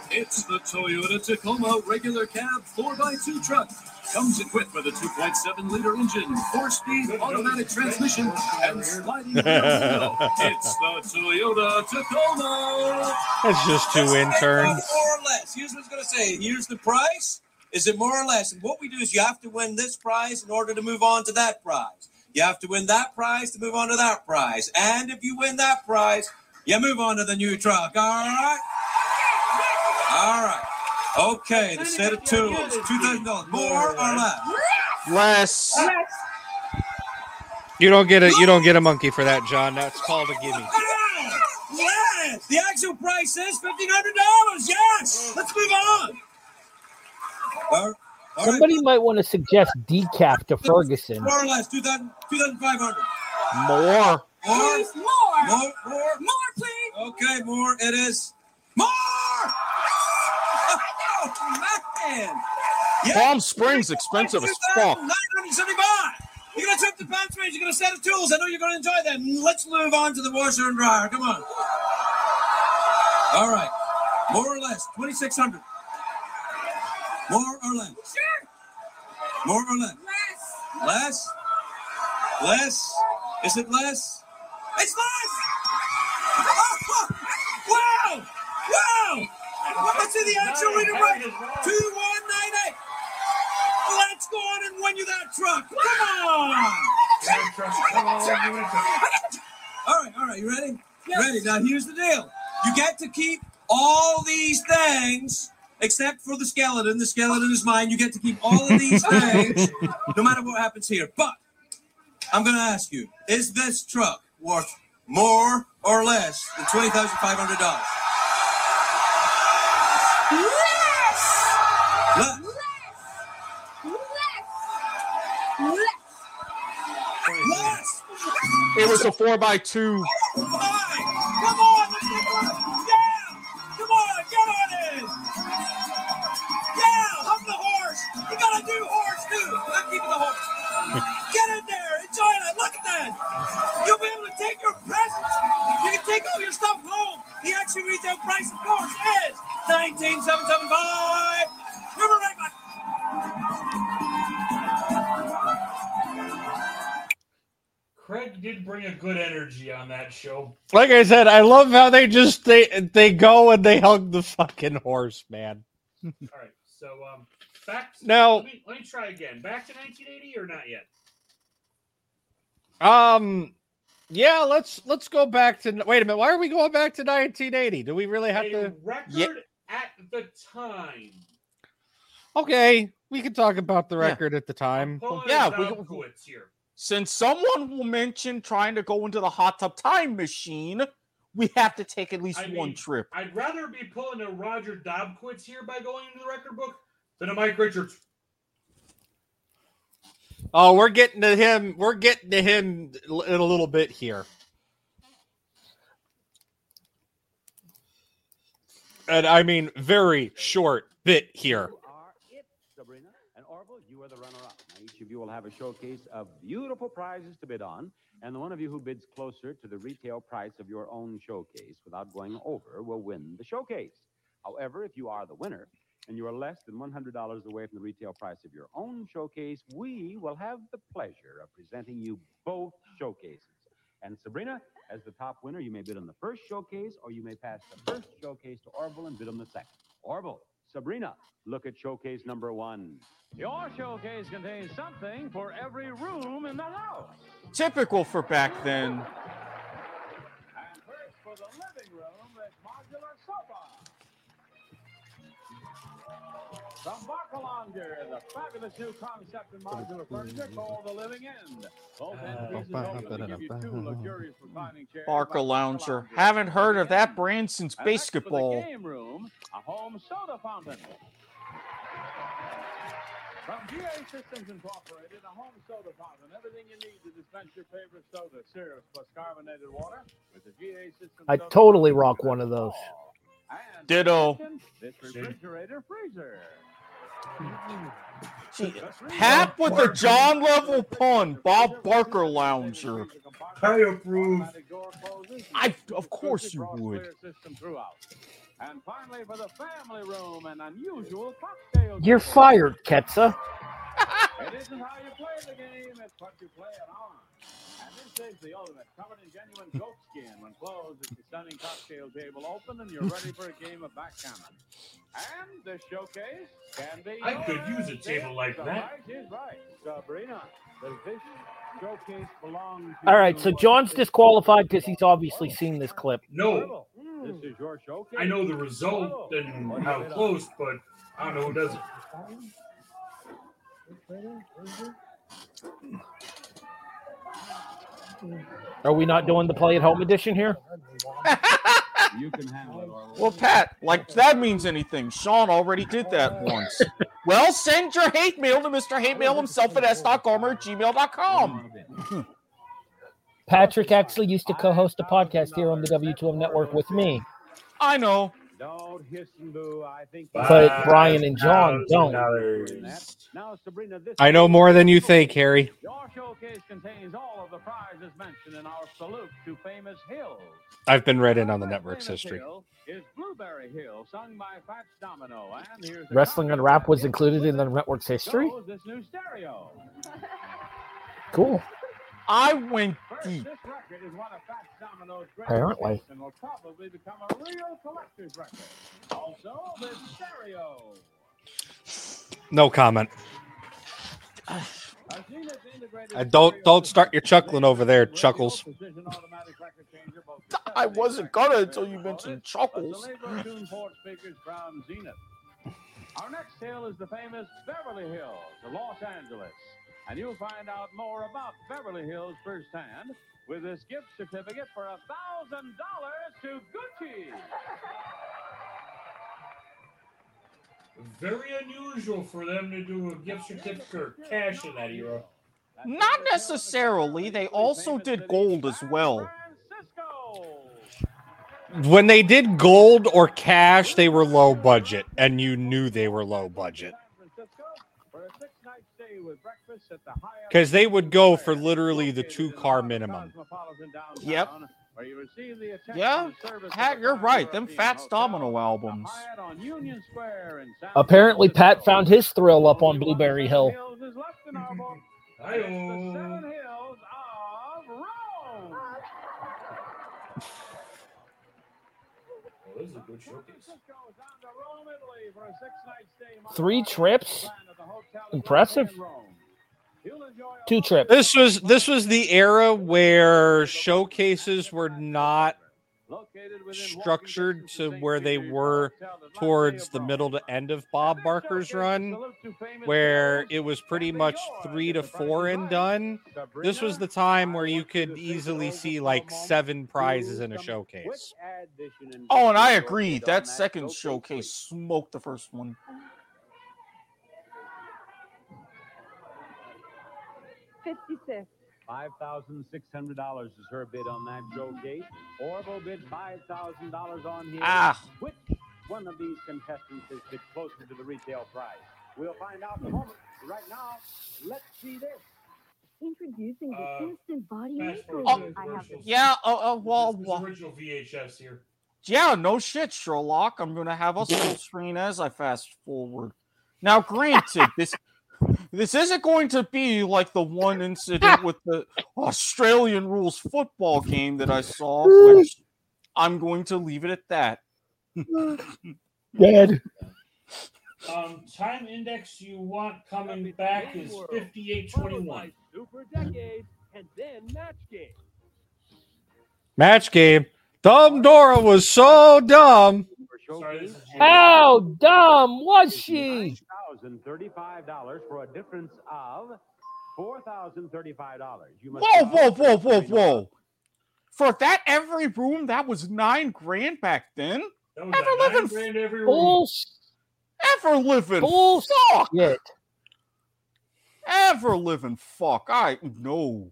It's the Toyota Tacoma regular cab 4x2 truck. Comes equipped with a 2.7 liter engine, four speed automatic transmission, and sliding window. It's the Toyota Tacoma. That's just two interns. More or less. Here's what I was going to say. Here's the price. Is it more or less? And what we do is you have to win this prize in order to move on to that prize. You have to win that prize to move on to that prize. And if you win that prize, you move on to the new truck. All right? All right. Okay, the set of tools. $2,000. More or less? Less. You don't get a you don't get a monkey for that, John. That's called a gimme. Yes! The actual price is $1,500. Yes! Let's move on. Or, Somebody might want to suggest decaf to Ferguson. more or less, 2,000 2,500. More. More? More. More? More? More, please. Okay, more. It is more. Oh, man. Palm Springs expensive as fuck. 975. You're going to trip the Palm Springs. You're going to set of tools. I know you're going to enjoy them. Let's move on to the washer and dryer. Come on. All right. More or less. 2,600. More or less. Sure. More or less. Less. Less? Less? Is it less? It's less! wow! Wow! Let's see the actual reading right. 2198. Let's go on and win you that truck. Come on! All right, all right, you ready? Ready. Now here's the deal. You get to keep all these things except for the skeleton. The skeleton is mine. You get to keep all of these things no matter what happens here. But I'm going to ask you, is this truck worth more or less than $20,500? It was a four by two. Come on, let's get one. Yeah. Come on, get on it. Yeah, hug the horse. You gotta do horse too. I'm keeping the horse. Get in there, enjoy it. Look at that. You'll be able to take your presents. You can take all your stuff home. The actual retail price, of course, is nineteen seven seven five. We'll Craig did bring a good energy on that show. Like I said, I love how they just they they go and they hug the fucking horse, man. All right, so um, back. To, Now- let me, let me try again. Back to 1980 or not yet? Um, yeah, let's let's go back to. Wait a minute, why are we going back to 1980? Do we really have A to? record at the time. Okay, we can talk about the Yeah. record at the time. Yeah, it we- down here. Since someone will mention trying to go into the hot tub time machine, we have to take at least I one mean, trip. I'd rather be pulling a Roger Dobkowitz here by going into the record book than a Mike Richards. Oh, we're getting to him. We're getting to him in a little bit here. And I mean, very short bit here. You are it, Sabrina. And Orville, you are the runner-up. Now, each of you will have a showcase of beautiful prizes to bid on, and the one of you who bids closer to the retail price of your own showcase without going over will win the showcase. However, if you are the winner and you are less than $100 away from the retail price of your own showcase, we will have the pleasure of presenting you both showcases. And Sabrina, as the top winner, you may bid on the first showcase, or you may pass the first showcase to Orville and bid on the second. Orville, Sabrina, look at showcase number one. Your showcase contains something for every room in the house. Typical for back then. From Barcalounger, the fabulous new concept in modular furniture called the Living End. Both end pieces open to give you two luxurious reclining chairs. Barker Lounger. Haven't heard of that brand since And basketball. game room, a home soda fountain. From GA Systems Incorporated, a home soda fountain. Everything you need to dispense your favorite soda, syrup, plus carbonated water with the GA Systems. I totally rock one of those. And Ditto. This refrigerator freezer. Gee, Pat with the John level pun. Bob Barker Lounger. I approve. I, of course you would. clear system throughout. And finally, for the family room, an unusual cocktail. You're fired, Ketsa. It isn't how you play the game, it's what you play it on. And this is the ultimate, covered in genuine goat skin. When closed, it's a stunning cocktail table open, and you're ready for a game of backgammon. And the showcase can be. I could use a table like that. price right. Sabrina, does this showcase All right, so John's disqualified because he's obviously seen this clip. No, This is your showcase. I know the result and how close, but I don't know who does it. Are we not doing the play at home edition here? You can handle it. Orwell. Well, Pat, like that means anything. Sean already did that once. Well, send your hate mail to Mr. Hate Mail himself at s.gomer at gmail.com. Patrick actually used to co-host a podcast here on the W2M network with me, I know. Don't hiss and boo. I think. but Brian and John don't. Now, Sabrina, this I know more than you think, Harry. Your showcase contains all of the prizes mentioned in our salute to famous hills. I've been read in on the network's history. Is Blueberry Hill, sung by Fats Domino. And here's Wrestling and rap was included in the network's history. this new stereo. Cool. I went deep. This record is one of Fats Domino's great Apparently. hits and will probably become a real collector's record. Also, the stereo. No comment. A Zenith integrated I don't don't start your chuckling over there, Chuckles. precision automatic record changer, both I wasn't gonna until you mentioned Chuckles. Delego Tune Port speakers from Zenith. Our next tale is the famous Beverly Hills of Los Angeles. And you'll find out more about Beverly Hills firsthand with this gift certificate for a thousand dollars to Gucci. Very unusual for them to do a gift certificate or cash in that era. Not necessarily. They also did gold as well. When they did gold or cash, they were low budget, and you knew they were low budget For a six-night with breakfast at the because they would go for literally the two car minimum. Yep. where you receive the attention Yeah, and service of Pat, the you're right. Them European Fats Domino albums. On Union Square in San Apparently, Pat found his thrill up on Blueberry Hill. Hills is left in our book. It's the seven hills of Rome. Well, this is a good showcase. Three trips. Impressive. Two trips. This was this was the era where showcases were not structured to where they were towards the middle to end of Bob Barker's run, where it was pretty much three to four and done. This was the time where you could easily see like seven prizes in a showcase. Oh, and I agree. That second showcase smoked the first one. Fifty-six. Five thousand six hundred dollars is her bid on that Joe Gate. Orville bid five thousand dollars on his. Ah. Which one of these contestants is bid closer to the retail price? We'll find out in a moment. Right now, let's see this. Introducing the Uh, instant body fast makeover. forward I have commercials. Yeah, uh, uh, well, This is well, original VHS here. yeah, no shit, Sherlock. I'm gonna have us full screen as I fast forward. Now, granted, this this isn't going to be like the one incident with the Australian rules football game that I saw, which I'm going to leave it at that. Dead. Um, time index you want coming back is 5821. Super decade and then match game. Match game. Dumb Dora was so dumb. Sorry, How dumb was she? Thousand thirty-five dollars for a difference of four thousand thirty-five dollars. You must Whoa, whoa, whoa, whoa, whoa! For that every room, that was nine grand back then. Ever living grand every room. Ever living fuck. Ever living fuck. I no.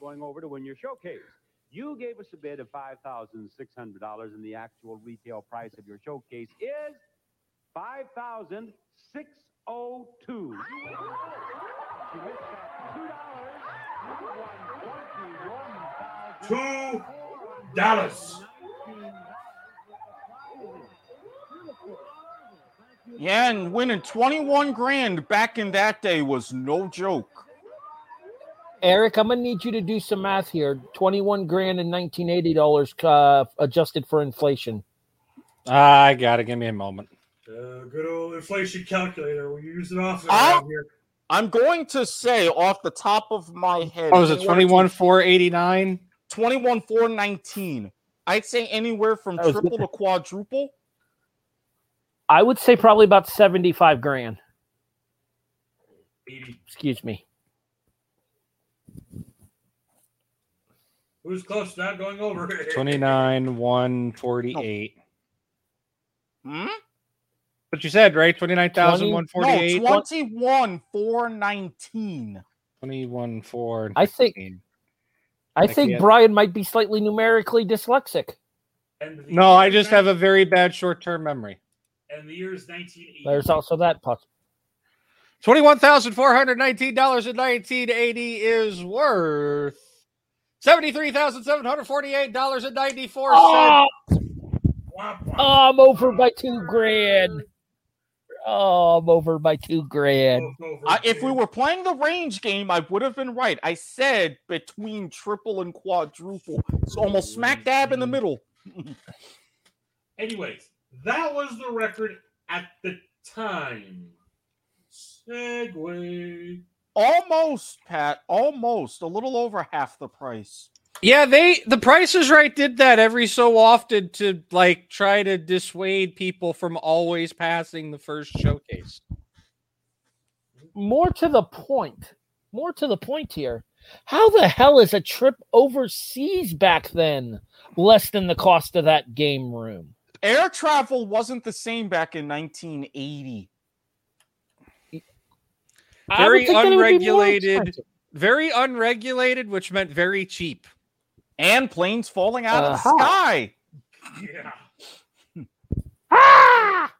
going over to win your showcase. You gave us a bid of five thousand six hundred dollars, and the actual retail price of your showcase is five thousand six oh two. You missed that two dollars. You won Two dollars. Yeah, and winning 21 grand back in that day was no joke. Eric, I'm gonna need you to do some math here. Twenty-one grand and nineteen eighty dollars uh, adjusted for inflation. I gotta give me a moment. Uh, good old inflation calculator. We use it often around here. I'm going to say off the top of my head. What was it? anywhere Twenty one between four eighty nine. 21 419. I'd say anywhere from triple good. to quadruple. I would say probably about seventy-five grand. 80. Excuse me. Who's close to not going over? Twenty nine one forty eight. Hmm? What you said, right? 29,148. No, 21 419. 21 4. I think I I think can't- Brian might be slightly numerically dyslexic. No, I year just have a very bad short term memory. And the year is 1980. There's also that possibility. Twenty-one thousand four hundred nineteen dollars in nineteen eighty is worth seventy-three thousand seven hundred forty-eight dollars and ninety-four Oh, oh, I'm over by two grand. Oh, I'm over by two grand. I, if we were playing the range game, I would have been right. I said between triple and quadruple. It's almost smack dab in the middle. Anyways, that was the record at the time. Segway. Almost, Pat. Almost. A little over half the price. Yeah, they the Price is Right did that every so often to like try to dissuade people from always passing the first showcase. More to the point. More to the point here. How the hell is a trip overseas back then less than the cost of that game room? Air travel wasn't the same back in 1980. Very think that it would be more unregulated, very unregulated, which meant very cheap. And planes falling out of the Uh-huh. sky. Yeah. Ah!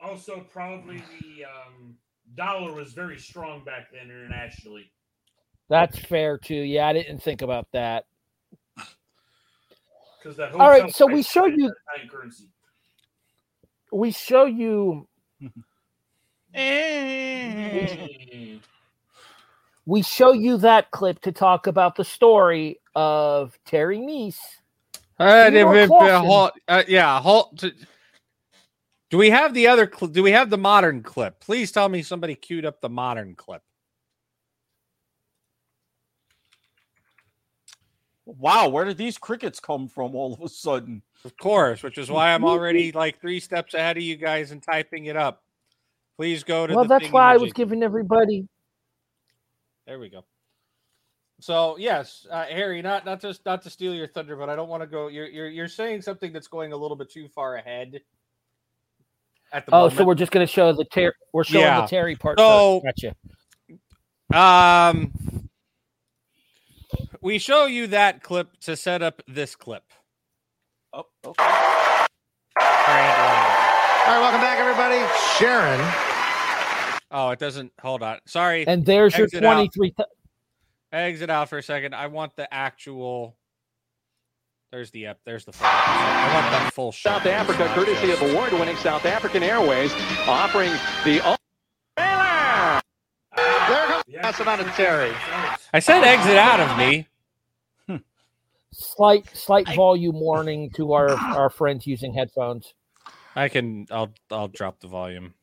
Also, probably the um, dollar was very strong back then internationally. That's fair too. Yeah, I didn't think about that. Because that All right, so we show you- currency. We show you Mm. we show you that clip to talk about the story of Terry Kniess. Uh, Theodore if- if- Clawson. hold- uh, yeah, hold. t- Do we have the other? Cl- do we have the modern clip? Please tell me somebody queued up the modern clip. Wow, where did these crickets come from all of a sudden? Of course, which is why I'm already like three steps ahead of you guys and typing it up. Please go to. Well, the that's why I was giving everybody. There we go. So yes, uh, Harry, not not just not to steal your thunder, but I don't want to go. You're you're you're saying something that's going a little bit too far ahead. At the Oh, moment. so we're just going to show the Terry. We're showing Yeah. the Terry part. So- first. Gotcha. Um, we show you that clip to set up this clip. Oh, okay. All right, welcome back, everybody. Sharon. Oh, it doesn't. Hold on. Sorry. And there's your Exit out. twenty-three. th- Exit out for a second. I want the actual. There's the ep. There's the full. I want that full. show. South Africa, courtesy of award-winning South African Airways, offering the There comes that's amount of Terry. I said exit out of me. slight slight volume warning to our our friends using headphones. I can. I'll. I'll drop the volume.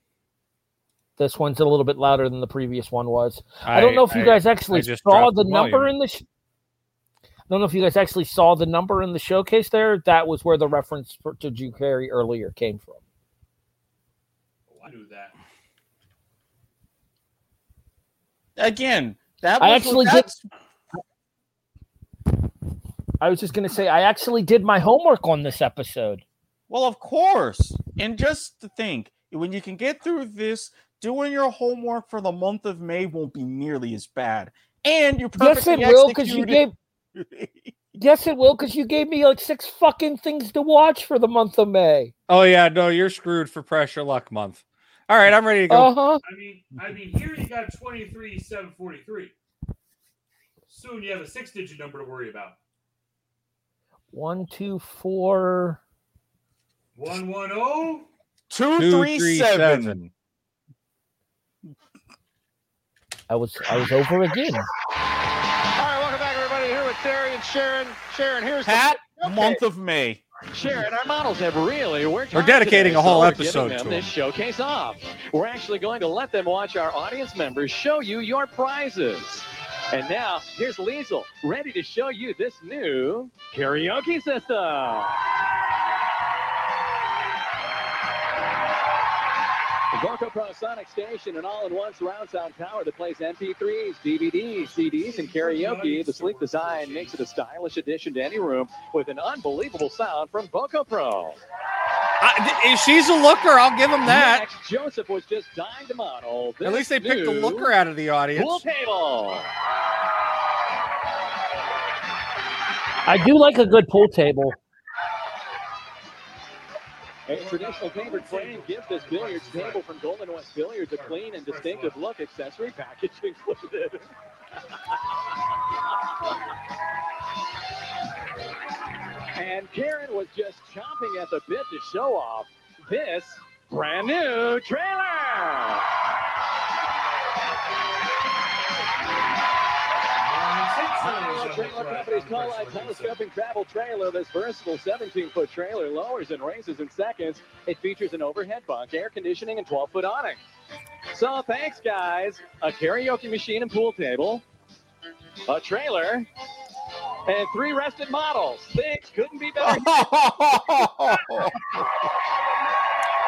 This one's a little bit louder than the previous one was. I, don't know if you I- guys actually just saw the the number in the. Sh- I don't know if you guys actually saw the number in the showcase there. That was where the reference for, to Drew Carey earlier came from. I knew that. Again, that I was actually did. I was just going to say I actually did my homework on this episode. Well, of course. And just to think, when you can get through this, doing your homework for the month of May won't be nearly as bad. And you Yes, perfectly it will because you gave. yes, it will because you gave me like six fucking things to watch for the month of May. Oh yeah, no, you're screwed for pressure luck month. All right, I'm ready to go. Uh huh. I mean, I mean, here you got twenty three seven forty three. Soon you have a six digit number to worry about. One, two, four. One one oh. Two, Two, three, three, seven. seven. I was I was over again. All right, welcome back, everybody. Here with Terry and Sharon. Sharon, here's Pat, the okay. month of May. Sharon, our models have really worked We're dedicating today, a whole so episode them to this showcase off. We're actually going to let them watch our audience members show you your prizes. And now, here's Liesel, ready to show you this new karaoke system. The VocoPro Sonic Station, an all-in-one surround sound tower that plays MP3s, DVDs, CDs, and karaoke. The sleek design makes it a stylish addition to any room with an unbelievable sound from VocoPro. I- she's a looker. I'll give him that. Next, Joseph was just dying to model. At least they picked a looker out of the audience. Pool table. I do like a good pool table. A traditional papered frame gives this billiards table from Golden West Billiards a clean and distinctive look. Accessory package included. and Karen was just chomping at the bit to show off this brand new trailer. Trailer Company's Tall telescoping travel trailer. This versatile 17-foot trailer lowers and raises in seconds. It features an overhead bunk, air conditioning, and 12-foot awning. So thanks, guys. A karaoke machine and pool table, a trailer, and three rested models. Things couldn't be better.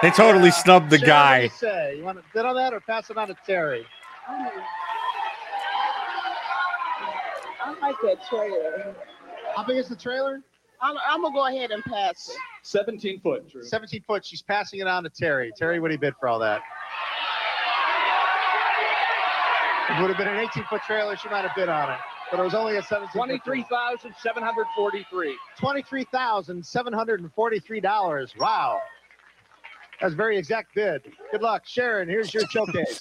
They totally snubbed the what guy. you say? You want to bid on that or pass it on to Terry? I like that trailer. How big is the trailer? I'm, I'm gonna go ahead and pass it. 17 foot, Drew. 17 foot. She's passing it on to Terry. Terry, what do you bid for all that? It would have been an 18 foot trailer. She might have bid on it, but it was only a 17. Twenty-three thousand seven hundred forty-three. Twenty-three thousand seven hundred and forty-three dollars. Wow, that's a very exact bid. Good luck, Sharon. Here's your showcase.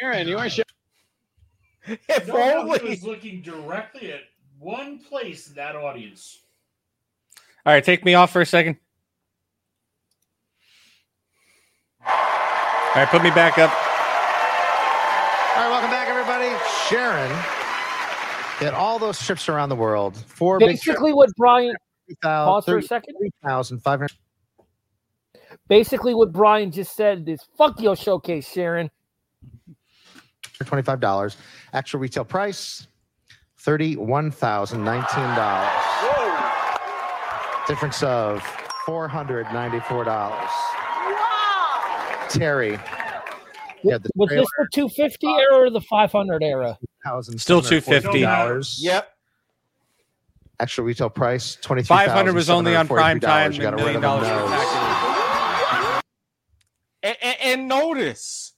Sharon, you are show- If If only only. he was looking directly at one place in that audience. All right, take me off for a second. All right, put me back up. All right, welcome back, everybody. Sharon did all those trips around the world. Four Basically, what Brian pause for a second. thousand five hundred. Basically, what Brian just said is "fuck your showcase, Sharon." Twenty-five dollars. Actual retail price thirty-one thousand nineteen dollars. Difference of four hundred ninety-four dollars. Wow. Terry. Yeah, Was this the 250 era or the 500 era? Still 250. dollars. Yep. Actual retail price twenty-three. 500 was only on prime time. You got and to million dollars them for nose. packaging. And, and, and notice,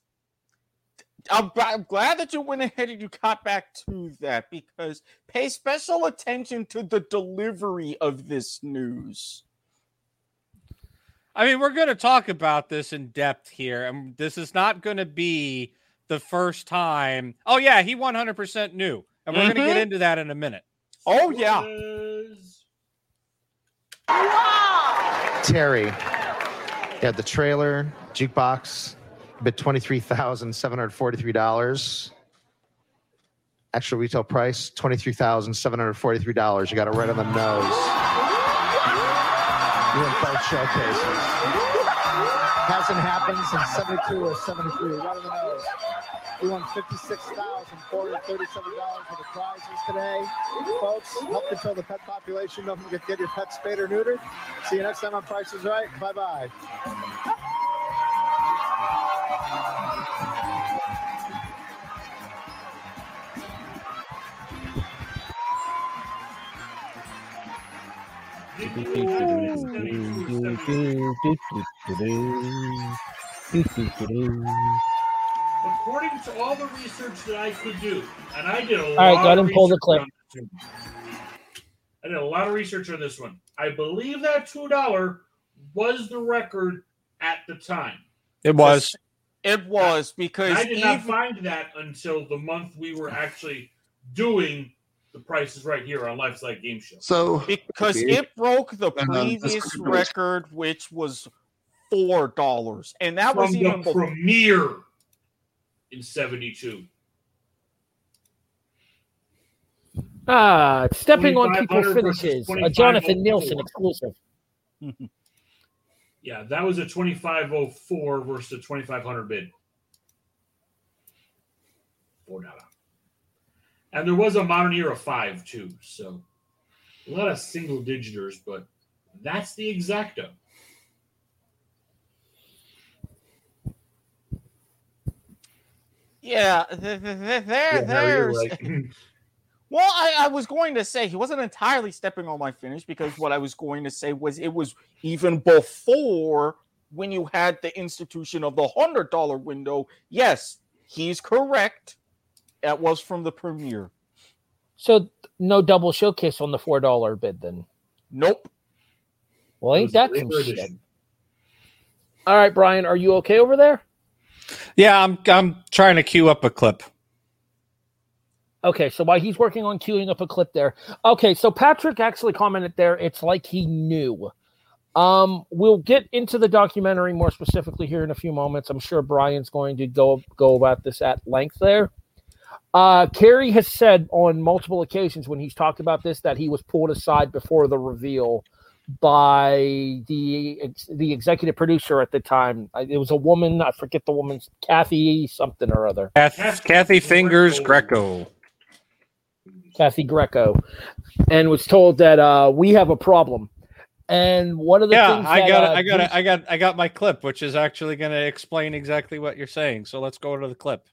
I'm, I'm glad that you went ahead and you got back to that because pay special attention to the delivery of this news. I mean, we're going to talk about this in depth here, and this is not going to be the first time. Oh yeah, he 100% knew, and we're going to get mm-hmm. into that in a minute. Oh yeah. Terry. Yeah, the trailer, jukebox, bid twenty-three thousand seven hundred forty-three dollars. Actual retail price twenty-three thousand seven hundred forty-three dollars. You got it right on the nose. You win both showcases. Hasn't happened since seventy-two or seventy-three. Right on the nose. We won fifty-six thousand four hundred thirty-seven dollars for the prizes today, folks. Help control the pet population. Don't forget to get your pet spayed or neutered. See you next time on Price is Right. Bye bye. According to all the research that I could do, and I did a lot. All right, go ahead of and pull the research clip. on this one. I did a lot of research on this one. I believe that two dollar was the record at the time. It was. It was because And I did not find that until the month we were actually doing the prices right here on Life's Like Game Show. So because it broke the And, um, previous record, which was four dollars, and that from was even the before. premiere in '72. Ah, stepping on 2500 people's finishes. A Jonathan Nielsen exclusive. Yeah, that was a 2504 versus a 2500 bid. Four dollar. And there was a modern era five too, so a lot of single digiters, but that's the exacto. Yeah, th- th- th- there, Yeah, Harry, you're there's right. Well, I, I was going to say he wasn't entirely stepping on my finish because what I was going to say was it was even before when you had the institution of the hundred dollar window. Yes, he's correct. That was from the premiere. So no double showcase on the four dollar bid then. Nope. Well, ain't that some shit? edition. All right, Brian, are you okay over there? Yeah, I'm I'm trying to queue up a clip. Okay, so while he's working on queuing up a clip there. Okay, so Patrick actually commented there, it's like he knew. Um, we'll get into the documentary more specifically here in a few moments. I'm sure Brian's going to go go about this at length there. Uh, Carey has said on multiple occasions when he's talked about this that he was pulled aside before the reveal by the the executive producer at the time. It was a woman. I forget the woman's Kathy something or other. Kathy, Kathy Fingers Greco. Kathy Greco, and was told that uh, we have a problem. And one of the Yeah, things I that, got uh, it. I got it. I got I got my clip, which is actually going to explain exactly what you're saying. So let's go to the clip.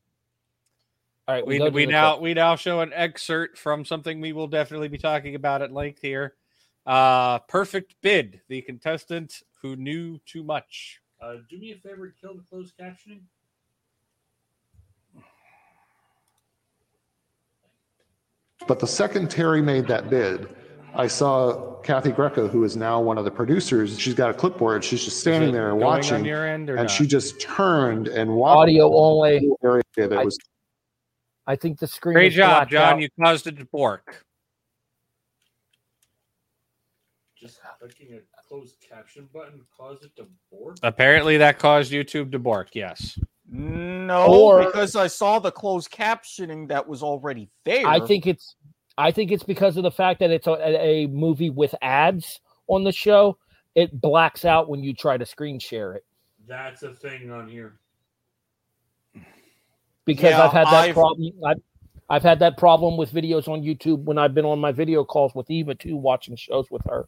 All right, We go to we now we now show an excerpt from something we will definitely be talking about at length here. Uh, perfect bid. The contestant who knew too much. Uh, do me a favor and kill the closed captioning. But the second Terry made that bid, I saw Kathy Greco, who is now one of the producers. She's got a clipboard. She's just standing there and going on watching. your end or and not? she just turned and walked Audio only. area that I- was I think the screen. Great is job, John. out. You caused it to bork. Just clicking a closed caption button caused it to bork. Apparently, that caused YouTube to bork. Yes. No, Or- because I saw the closed captioning that was already there. I think it's I think it's because of the fact that it's a, a movie with ads on the show. It blacks out when you try to screen share it That's a thing on here. Because Yeah, I've had that I've- problem. I've, I've had that problem with videos on YouTube when I've been on my video calls with Eva too, watching shows with her.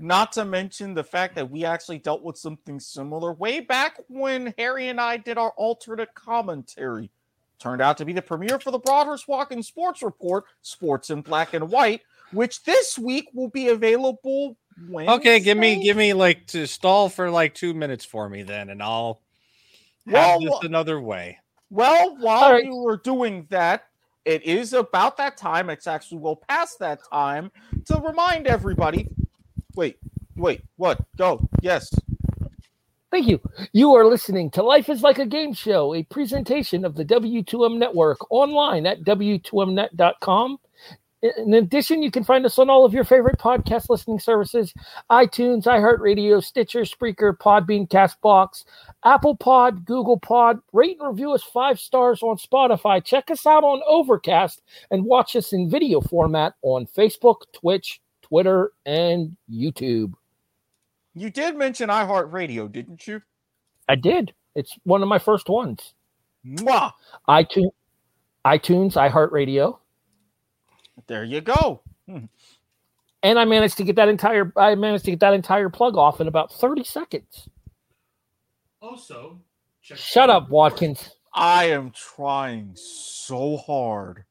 Not to mention the fact that we actually dealt with something similar way back when Harry and I did our alternate commentary. Turned out to be the premiere for the Broadhurst Walking Sports Report, Sports in Black and White, which this week will be available when Okay, give me give me like to stall for like two minutes for me then, and I'll have Well, this another way. Well, while right. you were doing that, it is about that time. It's actually well past that time to remind everybody. Wait, wait, what? Go. Yes. Thank you. You are listening to Life is Like a Game Show, a presentation of the W2M Network online at W2Mnet.com. In addition, you can find us on all of your favorite podcast listening services iTunes, iHeartRadio, Stitcher, Spreaker, Podbean, Castbox, Apple Pod, Google Pod. Rate and review us five stars on Spotify. Check us out on Overcast and watch us in video format on Facebook, Twitch, Twitter, and YouTube. You did mention iHeartRadio, didn't you? I did. It's one of my first ones. Mwah! iTunes, iTunes, iHeartRadio, There you go. Hmm. and I managed to get that entire. I managed to get that entire plug off in about thirty seconds. Also, check Shut up, Watkins. I am trying so hard.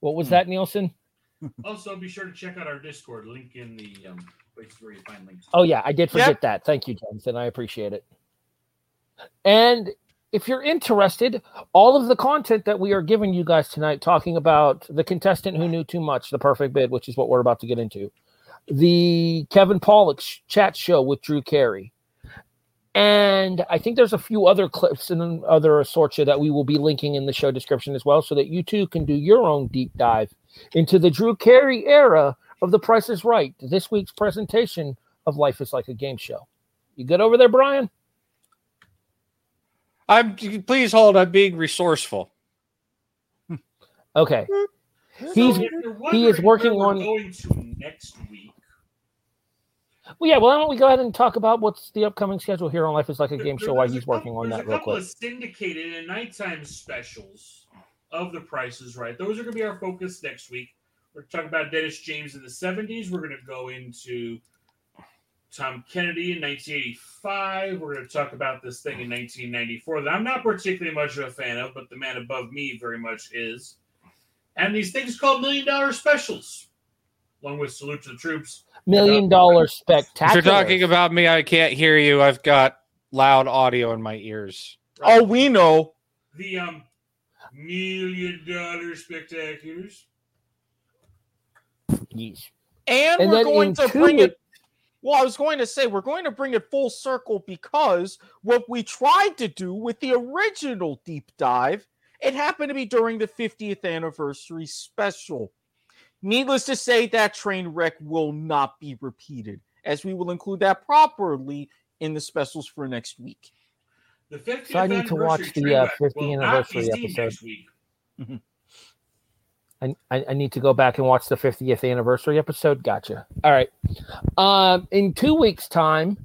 What was that, Nielsen? Also, be sure to check out our Discord. Link in the um, places where you find links. Oh yeah, I did forget Yep. that. Thank you, Jonathan. I appreciate it. And if you're interested, all of the content that we are giving you guys tonight, talking about the contestant who knew too much, the perfect bid, which is what we're about to get into, the Kevin Pollak chat show with Drew Carey, and I think there's a few other clips and other assortia that we will be linking in the show description as well, so that you too can do your own deep dive into the Drew Carey era of The Price is Right. This week's presentation of Life is Like a Game Show. You good over there, Brian? I'm please hold. I'm being resourceful. Okay. Hmm. He's if he is working on. going to next week. Well, yeah. Well, why don't we go ahead and talk about what's the upcoming schedule here on Life is Like a Game There- Show Why there's a he's working couple- on there's that a real couple quick. of syndicated and nighttime specials of the prices right. Those are going to be our focus next week. We're talking about Dennis James in the 70s. We're going to go into Tom Kennedy in 1985. We're going to talk about this thing in 1994 that I'm not particularly much of a fan of, but the man above me very much is. and these things called million dollar specials, along with salute to the troops. Million dollar If spectacular. you're talking about me, I can't hear you. I've got loud audio in my ears. Oh, we know. The um million dollar spectaculars. Yes. And, And we're going to two bring it. Well, I was going to say we're going to bring it full circle because what we tried to do with the original deep dive, it happened to be during the 50th anniversary special. Needless to say, that train wreck will not be repeated, as we will include that properly in the specials for next week. The 50th So I need to watch the uh, 50th will not be anniversary seen episode. I, I need to go back and watch the 50th anniversary episode. Gotcha. All right. Um, in two weeks' time,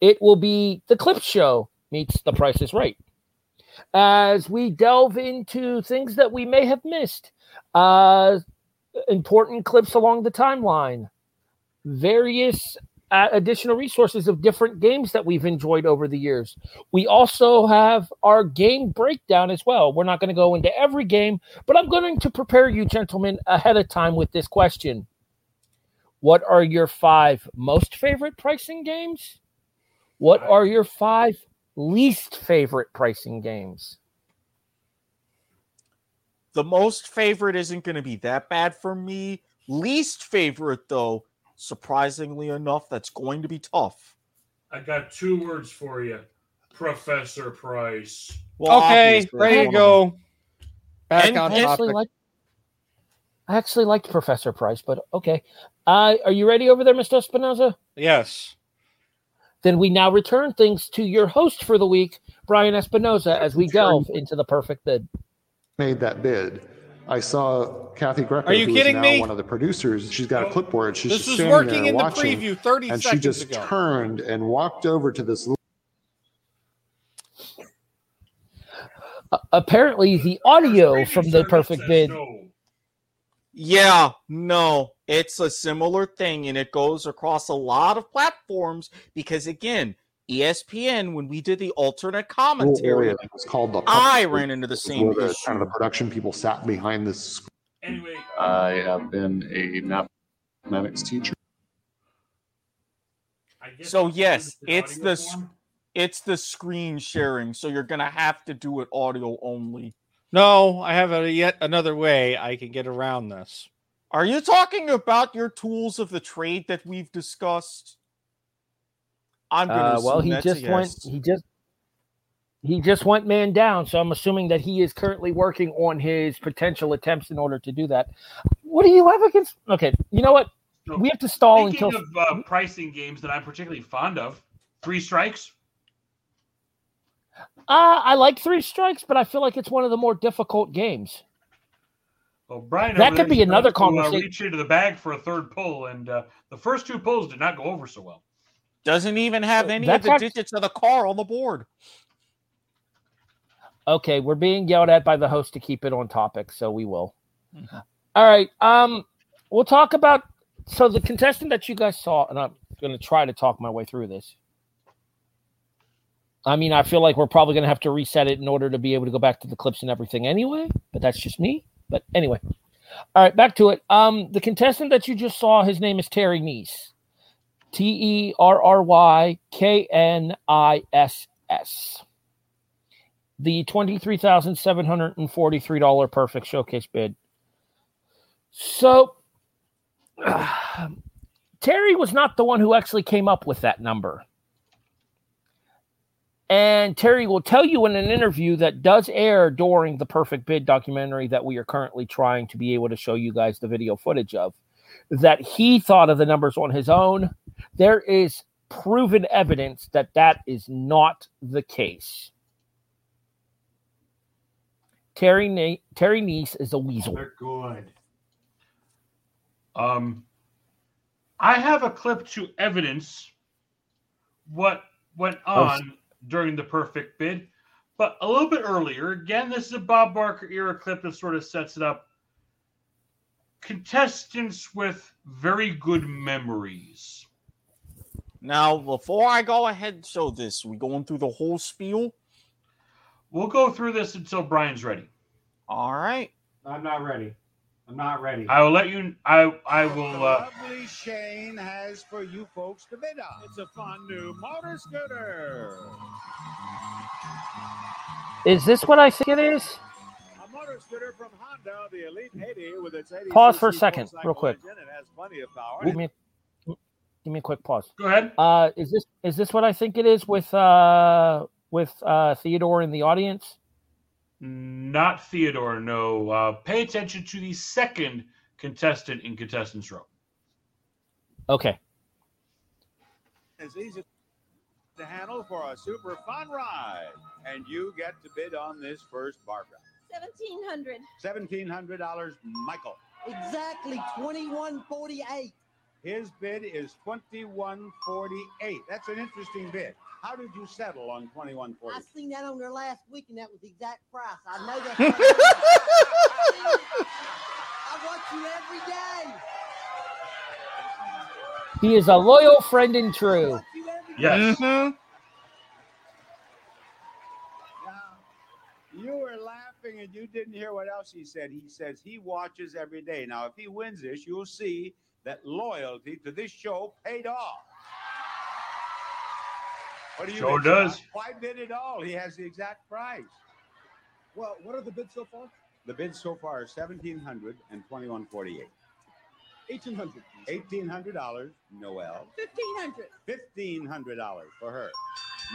it will be the Clip Show meets The Price is Right. As we delve into things that we may have missed, uh, important clips along the timeline, various uh, additional resources of different games that we've enjoyed over the years. We also have our game breakdown as well. We're not going to go into every game, but I'm going to prepare you, gentlemen, ahead of time with this question. What are your five most favorite pricing games? What are your five least favorite pricing games? The most favorite isn't going to be that bad for me. Least favorite, though, surprisingly enough, that's going to be tough. I got two words for you, Professor Price. Well, okay, obviously, there you go. Back And- on I actually topic. like I actually liked Professor Price, but okay. Uh, are you ready over there, Mr. Espinoza? Yes. Then we now return things to your host for the week, Brian Espinoza, as we delve into the perfect bid. made that bid. I saw Kathy Greco, Are you who is kidding now me? one of the producers. She's got a oh, clipboard. She's This just was working there in the watching, preview 30 and she just ago. turned and walked over to this. Apparently, the audio from the perfect bid. Yeah, no, it's a similar thing, and it goes across a lot of platforms because, again, ESPN, when we did the alternate little commentary, area that was called the. I pub, ran into the was same where the, issue. Kind of the production people sat behind this. Anyway, I have been a mathematics teacher. So yes, it's the s- it's the screen sharing, so you're gonna have to do it audio only. No, I have a yet another way I can get around this. Are you talking about your tools of the trade that we've discussed? I'm gonna Uh, well, he that's just went. yes. He just. He just went man down, so I'm assuming that he is currently working on his potential attempts in order to do that. What do you have against? Okay, you know what? We have to stall Speaking until of uh, pricing games that I'm particularly fond of, Three Strikes. Uh, I like Three Strikes, but I feel like it's one of the more difficult games. Well, Brian, That over could be tried another to, uh, conversation. reach into the bag for a third pull, and uh, the first two pulls did not go over so well. Doesn't even have any of the act- digits of the car on the board. Okay, we're being yelled at by the host to keep it on topic, so we will. All right. Um, we'll talk about so the contestant that you guys saw, and I'm going to try to talk my way through this. I mean, I feel like we're probably going to have to reset it in order to be able to go back to the clips and everything anyway, but that's just me. But anyway, all right, back to it. Um, the contestant that you just saw, his name is Terry Kniess, T E R R Y K N I S S. The twenty-three thousand seven hundred and forty-three dollar perfect showcase bid. So, Terry was not the one who actually came up with that number. And Terry will tell you in an interview that does air during the Perfect Bid documentary that we are currently trying to be able to show you guys the video footage of that he thought of the numbers on his own. There is proven evidence that that is not the case. Terry Na- Terry Kniess is a weasel. They're good. Um, I have a clip to evidence what went Oh, on during the perfect bid, but a little bit earlier. Again, this is a Bob Barker era clip that sort of sets it up. Contestants with very good memories. Now, before I go ahead and show this, we going through the whole spiel. We'll go through this until Brian's ready. All right. I'm not ready. I'm not ready. I will let you. I I will. The Uh, lovely Shane has for you folks to bid on. It's a fun new motor scooter. Is this what I think it is? A motor scooter from Honda, the Elite 80 with its 80 Pause for a second, real quick. engine. It has plenty of power. Me, give me a quick pause. Go ahead. Uh, is this is this what I think it is with uh with uh Theodore in the audience? not Theodore. No. Uh, pay attention to the second contestant in contestants row. Okay. It's easy to handle for a super fun ride. And you get to bid on this first Barbara. Seventeen hundred. $1,700, Michael. Exactly twenty-one forty-eight. His bid is 2148. That's an interesting bid. How did you settle on 2148? I seen that on there last week, and that was the exact price. I know that. I watch you every day. He is a loyal friend and true. Yes. Mm-hmm. You were laughing and you didn't hear what else he said. He says he watches every day. Now, if he wins this, you'll see that loyalty to this show paid off. What do you Sure think, Sean? does. Why bid it all? He has the exact price. Well, what are the bids so far? The bids so far are seventeen hundred and twenty-one forty-eight. Eighteen hundred. Eighteen hundred dollars, Noel. Fifteen hundred. Fifteen hundred dollars for her.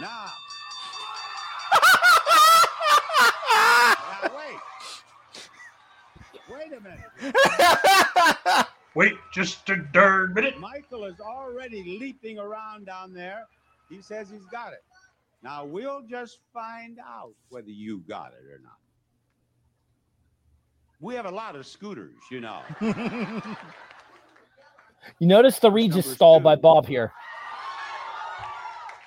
Now. now wait. Wait a minute. Wait just a darn minute. Michael is already leaping around down there. He says he's got it. Now we'll just find out whether you got it or not. We have a lot of scooters, you know. You notice the Regis stall by Bob here.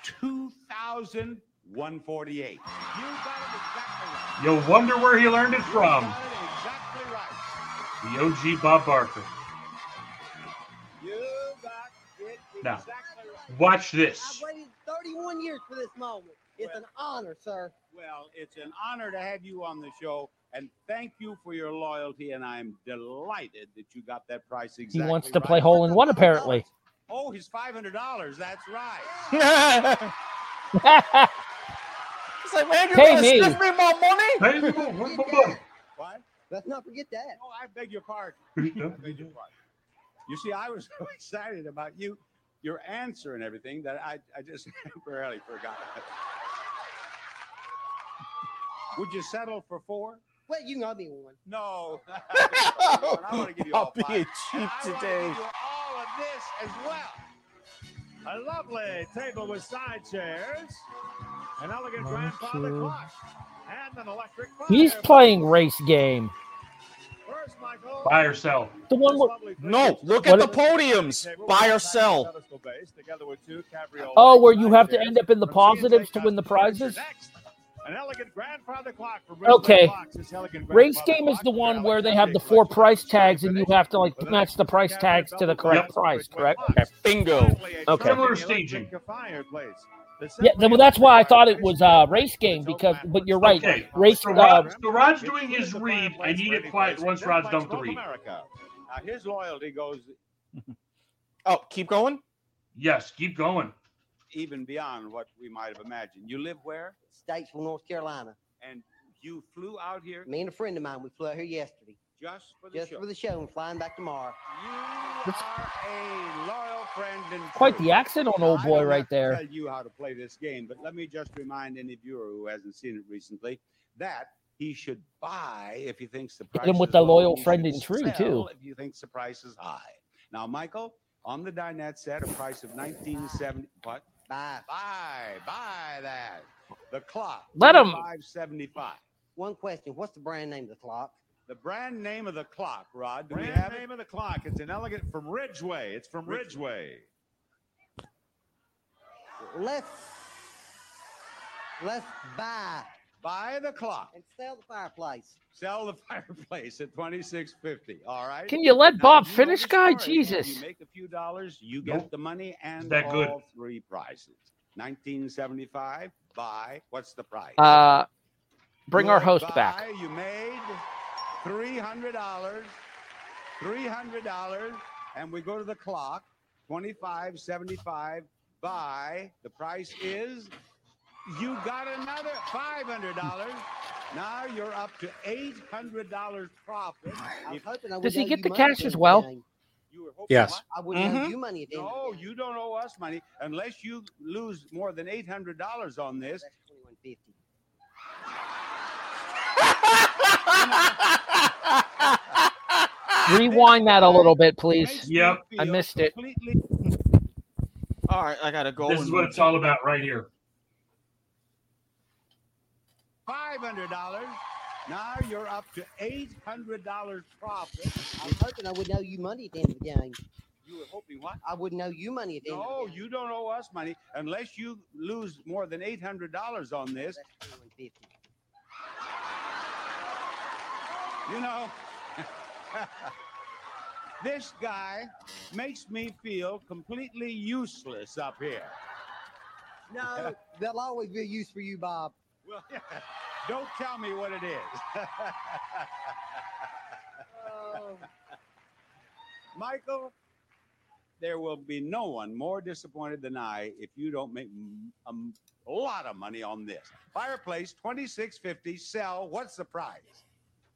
Two thousand one forty-eight. You got it exactly right. You'll wonder where he learned it from. Got it exactly right. The OG Bob Barker. Now, watch this. I've waited thirty-one years for this moment. It's an honor, sir. Well, it's an honor to have you on the show, and thank you for your loyalty. And I'm delighted that you got that price He wants to right. play hole in one, apparently. Oh, he's five hundred dollars. That's right. It's like, man, you're Pay gonna me. give me my money? Hey, boom, boom, boom, boom. What? Let's not forget that. Oh, I beg your pardon. I beg your pardon. You see, I was so excited about you, your answer and everything that I, I just temporarily forgot. Would you settle for four? Well, you can all be one. No. I want to give you all I'll be five. cheap And I wanna today. you all of this as well. A lovely table with side chairs, an elegant grandfather clock, and an electric He's playing race game. First, Buy or sell. The one where, No, look at the podiums. Buy or sell. pedestal base together with two cabriolet oh, where you have to end up in the positives to win the prizes. An elegant grandfather clock from Okay. Ridgeway Clocks. This elegant Race game is the one where they have the four price tags and you have to like match the price tags to the correct Yep. price, correct? Ridgeway Bingo. Okay. Similar charming staging. Electric fireplace. The Yeah, well, that's why I thought it fireplace was uh, race game because, but you're right. Okay. Race. So, Uh, so Rod's doing his read. I need it quiet once Rod's done with the read. America. Now his loyalty goes Oh, keep going. Yes, keep going. even beyond what we might have imagined. You live where? Statesville, North Carolina. And you flew out here Me and a friend of mine, we flew out here yesterday. Just for the show. Just show. for the show and flying back tomorrow. You are a loyal friend and Quite true. the accent on Now, old I boy don't right have to there. Tell you how to play this game, but let me just remind any viewer who hasn't seen it recently that he should buy if he thinks the price him with is the low. loyal He friend should and true, sell too. If you think the price is high. Now, Michael, on the dinette set, a price of 1970. What? Bye. Buy, buy that. The clock. Let 'em- 575. One question. What's the brand name of the clock? The brand name of the clock, Rod. Do we Brand have it? name of the clock. It's an elegant from Ridgeway. It's from Ridgeway. Let's let's buy Buy the clock. and sell the fireplace. Sell the fireplace at twenty six fifty. All right. Can you let Now, Bob you finish, guy? Jesus. You make a few dollars, you get Nope. the money and That all good. three prizes. Nineteen seventy five. Buy. What's the price? Uh, bring our host buy, back. You made three hundred dollars. three hundred dollars, and we go to the clock. Twenty-five, seventy-five. Buy. The price is. You got another five hundred dollars. Now you're up to eight hundred dollars profit. I was hoping I Does he get the cash as well? end. You were hoping Yes. what? I wouldn't owe Mhm. you money at the end. of the No, game. you don't owe us money unless you lose more than eight hundred dollars on this. That's twenty-one fifty. Rewind that a little bit, please. Yep. I missed it. All right, I gotta go. This is what it's all about right here. Five hundred dollars. Now you're up to eight hundred dollars profit. I'm hoping I wouldn't owe you money at the end of the game. You were hoping what? I wouldn't owe you money at the end of No, the game. you don't owe us money unless you lose more than eight hundred dollars on this. That's. You know, this guy makes me feel completely useless up here. No, there'll always be a use for you, Bob. Well, don't tell me what it is. Oh, Michael, there will be no one more disappointed than I if you don't make a lot of money on this. Fireplace, twenty-six fifty. Sell. What's the price?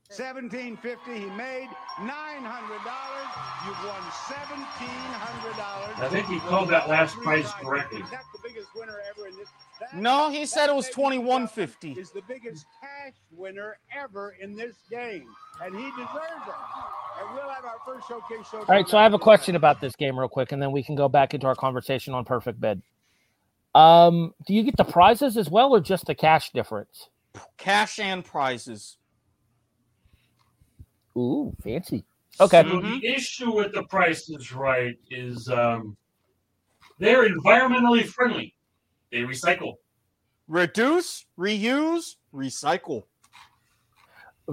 Seventeen fifty. He made nine hundred dollars. You've won seventeen hundred dollars. I think he called that last price correctly. Is that the biggest winner ever in this? That, No, he said it was that twenty baby one Chuck fifty. Is the biggest cash winner ever in this game, and he deserves it. And we'll have our first showcase show. All right, so I have a question about this game real quick, and then we can go back into our conversation on perfect bid. Um, do you get the prizes as well, or just the cash difference? Cash and prizes. Ooh, fancy. Okay. So the issue with the Price is Right is um, they're environmentally friendly. They recycle. Reduce, reuse, recycle.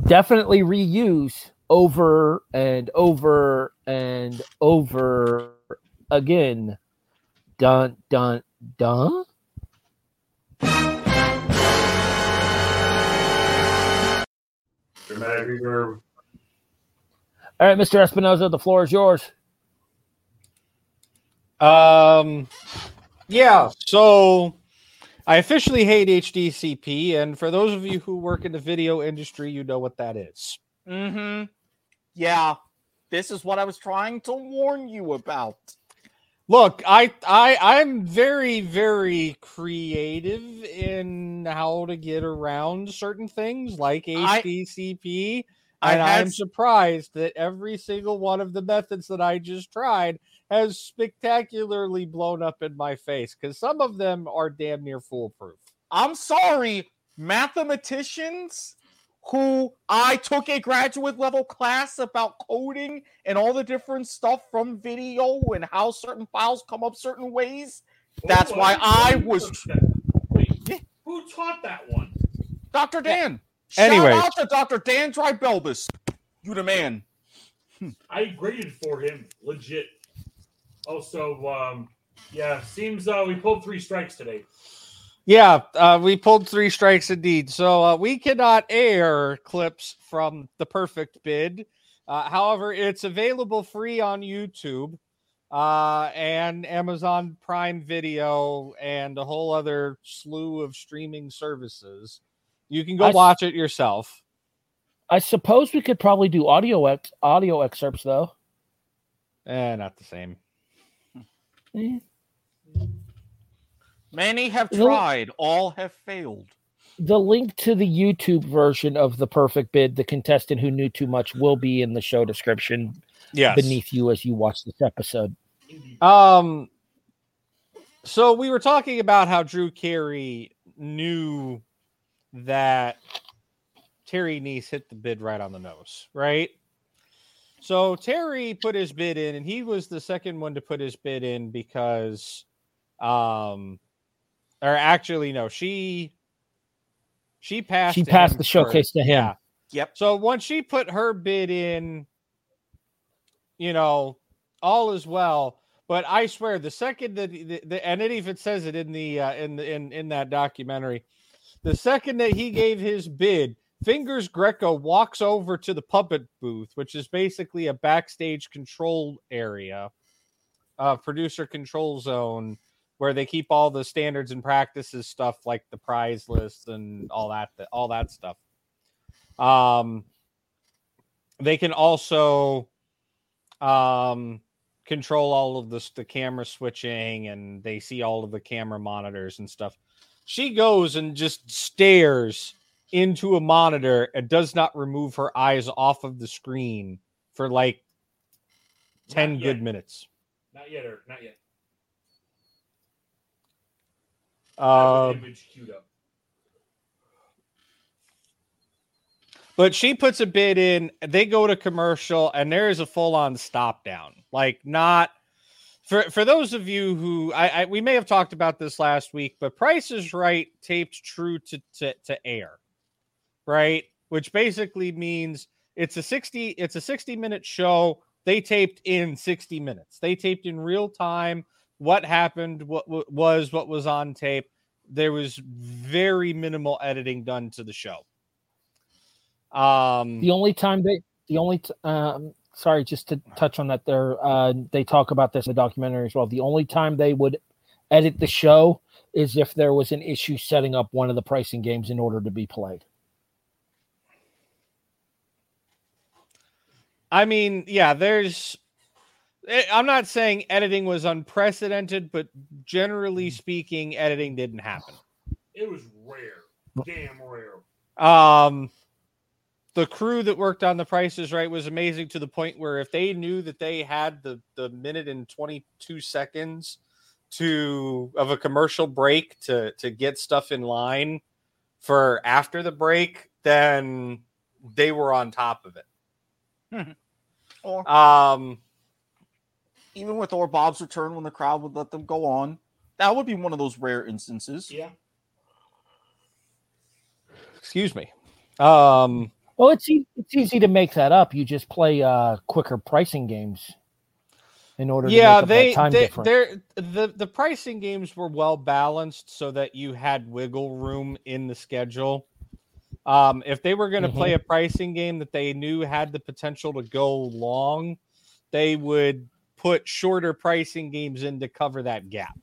Definitely reuse over and over and over again. Dun dun dun. Dramatic reverb. All right, Mr. Espinoza, the floor is yours. Um, yeah. So I officially hate HDCP, and for those of you who work in the video industry, you know what that is. Mm-hmm. Yeah. This is what I was trying to warn you about. Look, I I I'm very very creative in how to get around certain things like I- HDCP, I and had I'm surprised that every single one of the methods that I just tried has spectacularly blown up in my face because some of them are damn near foolproof. I'm sorry, mathematicians who I took a graduate level class about coding and all the different stuff from video and how certain files come up certain ways. That's Oh, why I didn't was know that. Wait, who taught that one? Dr. Dan. Anyways. Shout out to Dr. Dan Drybelbus. You the man. I graded for him, legit. Also, um, yeah, seems uh, we pulled three strikes today. Yeah, uh, we pulled three strikes indeed. So uh, we cannot air clips from the perfect bid. Uh, however, it's available free on YouTube uh, and Amazon Prime Video and a whole other slew of streaming services. You can go I s- watch it yourself. I suppose we could probably do audio ex- audio excerpts though. Eh, not the same. Eh. Many have Well- tried, all have failed. The link to the YouTube version of the perfect bid, the contestant who knew too much, will be in the show description Yes. beneath you as you watch this episode. Um, so we were talking about how Drew Carey knew that Terry Kniess hit the bid right on the nose, right? So Terry put his bid in, and he was the second one to put his bid in because, um, or actually, no, she she passed. She passed the showcase first. to him. Yeah. Yep. So once she put her bid in, you know, all is well. But I swear, the second that the, the and it even says it in the uh, in the in in that documentary, the second that he gave his bid, Fingers Greco walks over to the puppet booth, which is basically a backstage control area, uh, producer control zone, where they keep all the standards and practices stuff like the prize list and all that all that stuff. Um, they can also um, control all of this, the camera switching, and they see all of the camera monitors and stuff. She goes and just stares into a monitor and does not remove her eyes off of the screen for like 10 Not good minutes. Not yet, Eric. Not yet. I have an image queued up. But she puts a bid in, they go to commercial, and there is a full on stop down. Like, not for for those of you who I, I we may have talked about this last week, but Price is Right taped true to, to to air, right? Which basically means it's a 60 it's a 60 minute show. They taped in 60 minutes. They taped in real time what happened, what, what was what was on tape. There was very minimal editing done to the show. Um, The only time they, the only, t- um, sorry, just to touch on that, there, uh, they talk about this in the documentary as well. The only time they would edit the show is if there was an issue setting up one of the pricing games in order to be played. I mean, yeah, there's. eh, I'm not saying editing was unprecedented, but generally speaking, editing didn't happen. It was rare. Damn rare. Um, the crew that worked on the prices right was amazing to the point where if they knew that they had the the minute and 22 seconds to of a commercial break to to get stuff in line for after the break, then they were on top of it. Or Um, even with or Bob's return when the crowd would let them go on, that would be one of those rare instances. Yeah. excuse me. Um, Well, it's e- it's easy to make that up. You just play uh, quicker pricing games in order. to yeah make up that they, time they they're the the pricing games were well balanced so that you had wiggle room in the schedule um if they were going to Mm-hmm. play a pricing game that they knew had the potential to go long they would put shorter pricing games in to cover that gap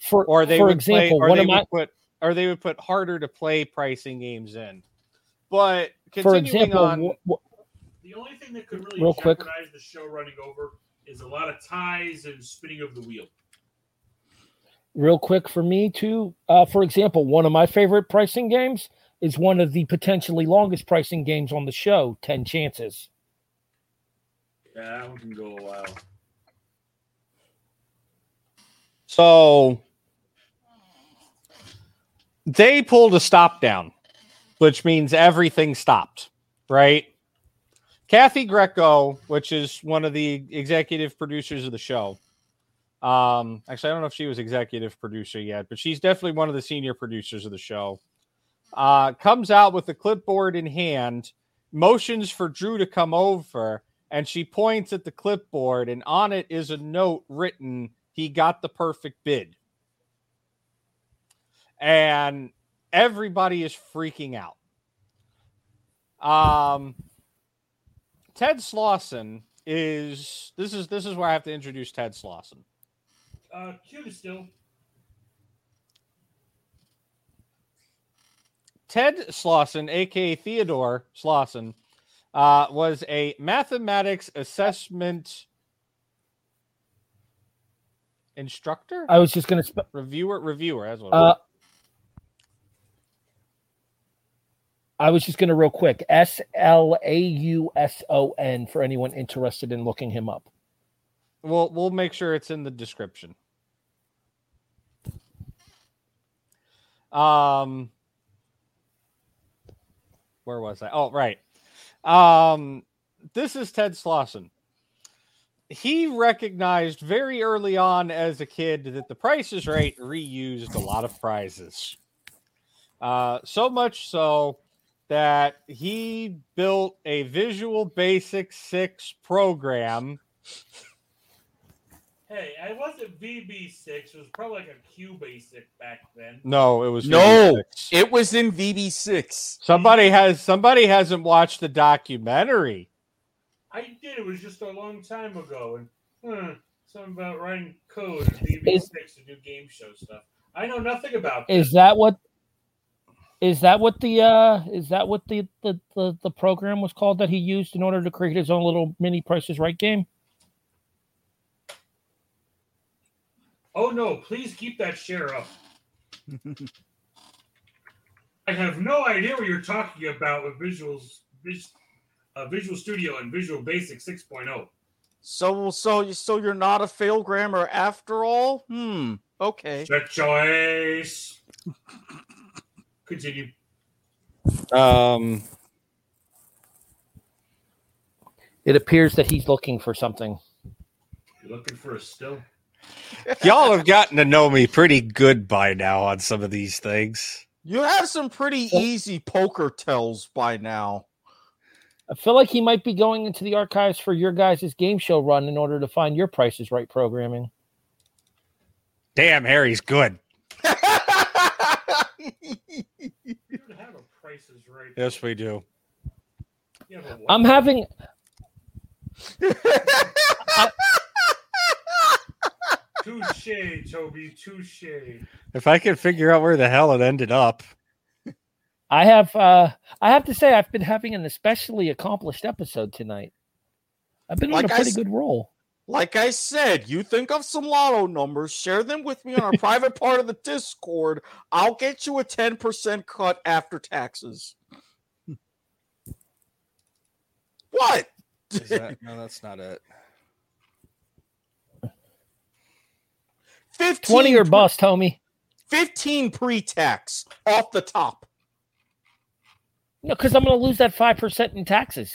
For or they for would example, play, or they would my put or they would put harder to play pricing games in but for example, on wh- wh- The only thing that could really Real quick. jeopardize the show running over is a lot of ties and spinning of the wheel. real quick for me too. Uh, for example, one of my favorite pricing games is one of the potentially longest pricing games on the show, Ten Chances. Yeah, that one can go a while. So they pulled a stop down, which means everything stopped, right? Kathy Greco, which is one of the executive producers of the show. Um, actually, I don't know if she was executive producer yet, but she's definitely one of the senior producers of the show. Uh, comes out with a clipboard in hand, motions for Drew to come over, and she points at the clipboard, and on it is a note written, He got the perfect bid. And everybody is freaking out. Um, Ted Slauson is this is this is where I have to introduce Ted Slauson. Uh, Q still. Ted Slauson, aka Theodore Slauson, uh, was a mathematics assessment instructor, I was just going to. Sp- reviewer, reviewer. as well. uh, I was just going to real quick. S L A U S O N for anyone interested in looking him up. We'll we'll make sure it's in the description. Um where was I? Oh, right. Um this is Ted Slauson. He recognized very early on as a kid that the Price is Right reused a lot of prizes. Uh, so much so that he built a Visual Basic 6 program Hey, I wasn't VB6. It was probably like a Q basic back then. No, it was No, VB6. it was in VB6. Somebody has somebody hasn't watched the documentary. I did. It was just a long time ago, and hmm, something about writing code in VB6 to do game show stuff. I know nothing about that. Is that what? Is that what the uh is that what the, the the the program was called that he used in order to create his own little mini Prices Right game? Oh no! Please keep that share up. I have no idea what you're talking about with visuals, vis, uh, Visual Studio and Visual Basic oh. 6.0. So, so, so you're not a fail grammar after all? Hmm. Okay. Good choice. Continue. Um, It appears that he's looking for something. You're looking for a still. y'all have gotten to know me pretty good by now on some of these things. You have some pretty easy poker tells by now. I feel like he might be going into the archives for your guys' game show run in order to find your Prices Right programming. Damn, Harry's good. You don't have a prices right. Yes, we do. Have a what? I'm having Touche, Toby. Touche. If I could figure out where the hell it ended up. I have uh I have to say I've been having an especially accomplished episode tonight. I've been on a pretty s- good roll. Like I said, you think of some lotto numbers, share them with me on our private part of the Discord. I'll get you a 10% cut after taxes. What? Is that- no, that's not it. 15 20 or pre- bust, homie. 15 pre-tax off the top. No, because I'm gonna lose that five percent in taxes.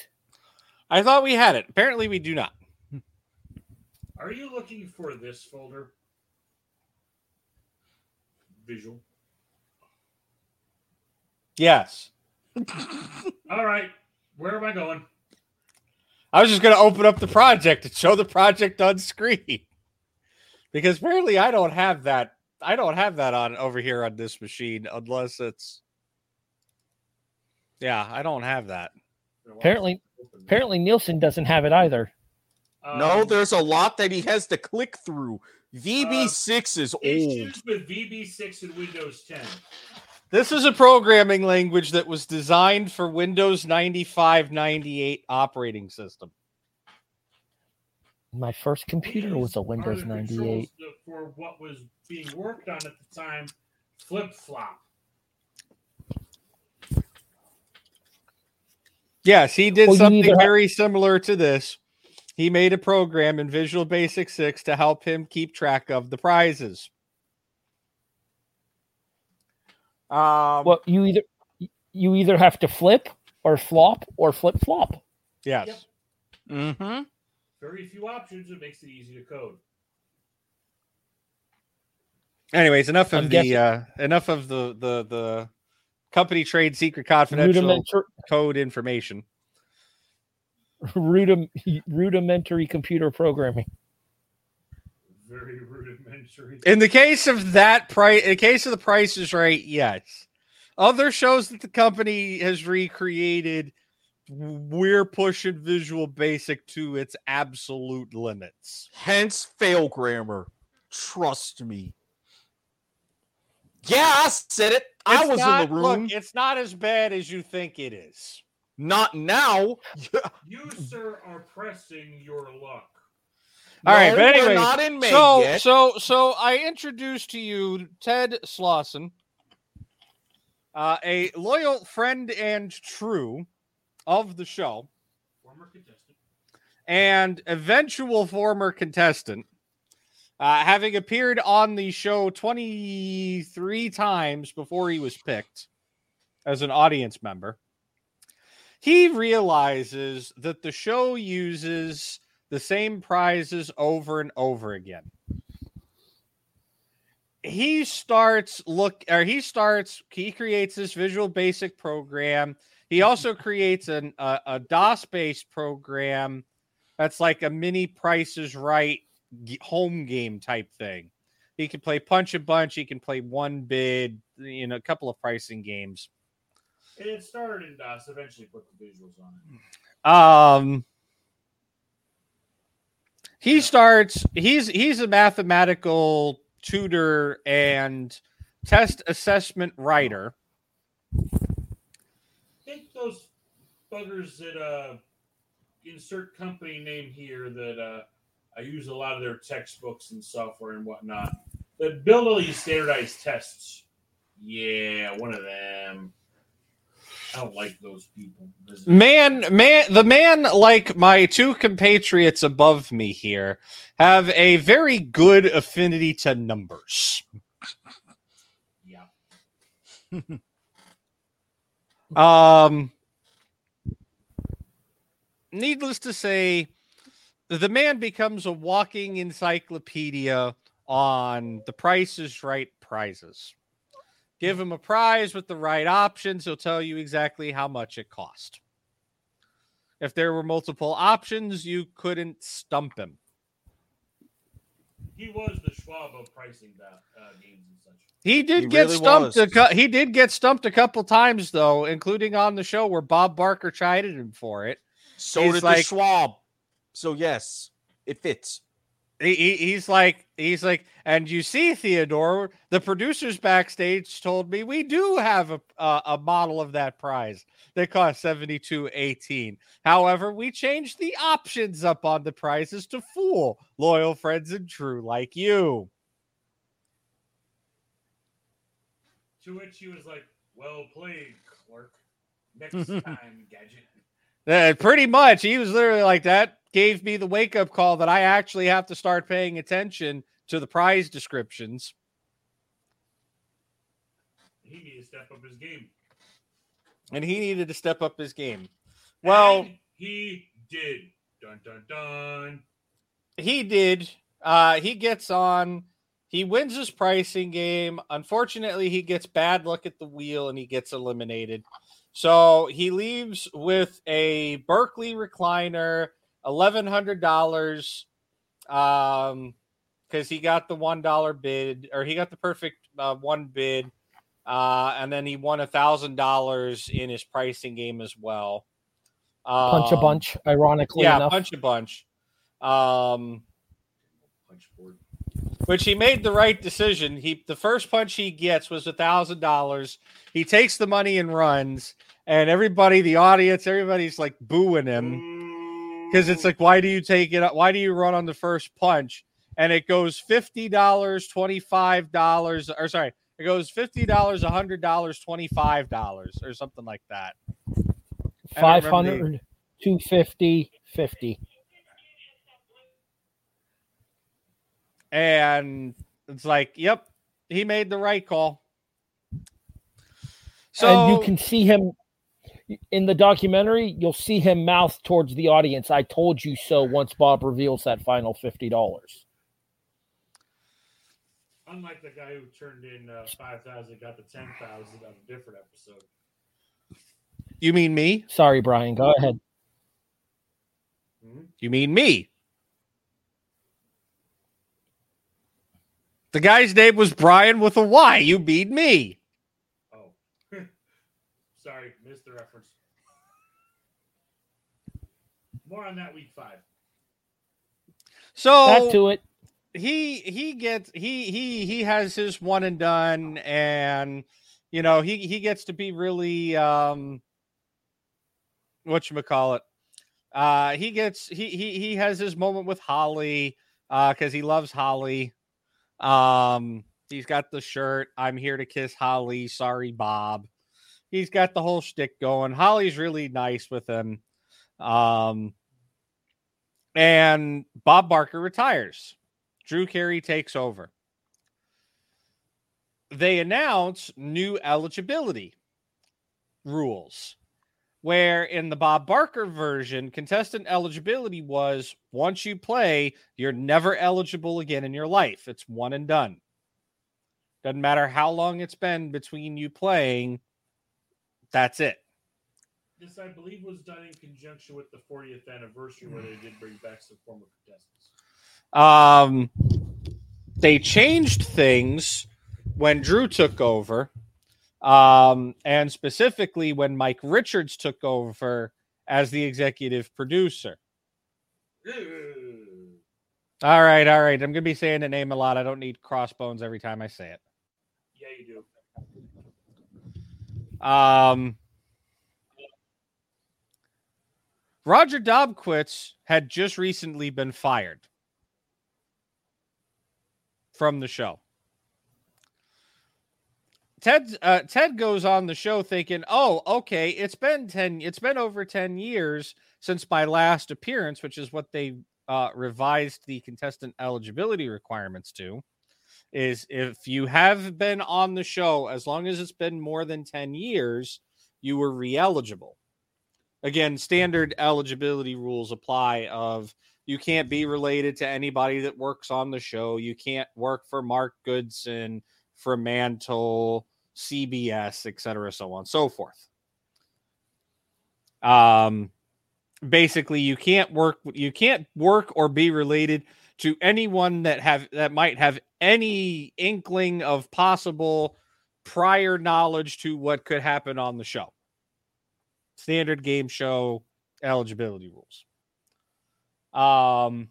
I thought we had it. Apparently, we do not. Are you looking for this folder? Visual. Yes. All right. Where am I going? I was just going to open up the project and show the project on screen. Because apparently I don't have that. I don't have that on over here on this machine unless it's Yeah, I don't have that. Apparently, apparently Nielsen doesn't have it either. No, Um, there's a lot that he has to click through. VB6 is old. Issues with VB6 and Windows 10. This is a programming language that was designed for Windows 95 98 operating system. My first computer was a Windows 98. For what was being worked on at the time, flip flop. Yes, he did Well, something either ha- very similar to this. He made a program in Visual Basic 6 to help him keep track of the prizes. Um, Well, you either you either have to flip or flop or flip flop. Yes. Mm-hmm. Very few options. It makes it easy to code. Anyways, enough of I'm the guessing- uh enough of the the the company trade secret confidential Rudimentar- code information. Rudim- rudimentary computer programming. Very rudimentary. In the case of that price, in the case of the Price is Right, yes. Other shows that the company has recreated, we're pushing Visual Basic to its absolute limits. Hence, fail grammar. Trust me. Yeah, I said it. I was not- in the room. Look, it's not as bad as you think it is. Not now. You, sir, are pressing your luck. All right, No, but anyway, not in May so yet. so so I introduced to you Ted Slauson, uh, a loyal friend and true of the show, Former contestant. and eventual former contestant, uh, having appeared on the show twenty three times before he was picked as an audience member. He realizes that the show uses the same prizes over and over again. He starts look or he starts he creates this visual basic program. He mm-hmm. also creates an a, a DOS based program that's like a mini prices right home game type thing. He can play punch a bunch. He can play one bid. You know, a couple of pricing games. It started in DOS. Eventually, put the visuals on it. Um, he starts. He's he's a mathematical tutor and test assessment writer. I think those buggers that uh, insert company name here that uh, I use a lot of their textbooks and software and whatnot that build all these standardized tests. Yeah, one of them. I don't like those people. Man, man, the man like my two compatriots above me here have a very good affinity to numbers. Yeah. Um, needless to say, the man becomes a walking encyclopedia on the Price is Right prizes. Give him a prize with the right options, he'll tell you exactly how much it cost. If there were multiple options, you couldn't stump him. He was the Schwab of pricing that uh, games and such. He did He get really stumped. A was. cou- he did get stumped a couple times though, including on the show where Bob Barker chided him for it. So He's did like- the Schwab. So yes, it fits. He, he- he's like he's like and you see theodore the producers backstage told me we do have a, a, a model of that prize that cost 72.18 however we changed the options up on the prizes to fool loyal friends and true like you To which he was like, "Well played, clerk. Next time, gadget." Uh, pretty much he was literally like that gave me the wake up call that i actually have to start paying attention to the prize descriptions He needed to step up his game. and he needed to step up his game well And he did. Dun dun dun. he did. Uh, he gets on. He wins his pricing game. Unfortunately, he gets bad luck at the wheel and he gets eliminated. So he leaves with a Berkeley recliner, eleven hundred dollars, um, because he got the one dollar bid or he got the perfect uh, one bid, uh, and then he won a thousand dollars in his pricing game as well. Punch a Um, bunch, ironically yeah, enough. punch a bunch. Um. Which he made the right decision. He the first punch he gets was a thousand dollars. He takes the money and runs, and everybody, the audience, everybody's like booing him because it's like, why do you take it? Why do you run on the first punch? And it goes fifty dollars, twenty five dollars, or sorry, it goes fifty dollars, hundred dollars, twenty five dollars, or something like that. Don't remember the- 250, 50. And it's like, yep, he made the right call. So and you can see him in the documentary. You'll see him mouth towards the audience. I told you so. Once Bob reveals that final fifty dollars. Unlike the guy who turned in uh, five thousand, got the ten thousand on a different episode. you mean me? Sorry, Brian. Go ahead. You mean me? The guy's name was Brian with a Y. You beat me? Oh, sorry, missed the reference. More on that week five. So Back to it. he he gets he he he has his one and done and you know he he gets to be really um what you call it uh he gets he he he has his moment with holly uh because he loves holly um he's got the shirt i'm here to kiss holly sorry bob. He's got the whole shtick going. Holly's really nice with him. Um and bob barker retires. Drew Carey takes over. They announce new eligibility rules, where in the Bob Barker version, contestant eligibility was once you play, you're never eligible again in your life. It's one and done. Doesn't matter how long it's been between you playing, that's it. This, I believe, was done in conjunction with the 40th anniversary, where they did bring back some former contestants. Um, they changed things when Drew took over, um, and specifically when Mike Richards took over as the executive producer. All right, all right. I'm gonna be saying the name a lot. I don't need crossbones every time I say it. Yeah, you do. Um, Roger Dobkowitz had just recently been fired from the show. Ted uh, Ted goes on the show thinking, "Oh, okay, it's been 10 it's been over 10 years since my last appearance, which is what they uh, revised the contestant eligibility requirements to is if you have been on the show as long as it's been more than 10 years, you were re-eligible. Again, standard eligibility rules apply of you can't be related to anybody that works on the show. You can't work for Mark Goodson, Fremantle, CBS, et cetera, so on and so forth. Um, basically, you can't work. You can't work or be related to anyone that have that might have any inkling of possible prior knowledge to what could happen on the show. Standard game show eligibility rules. Um,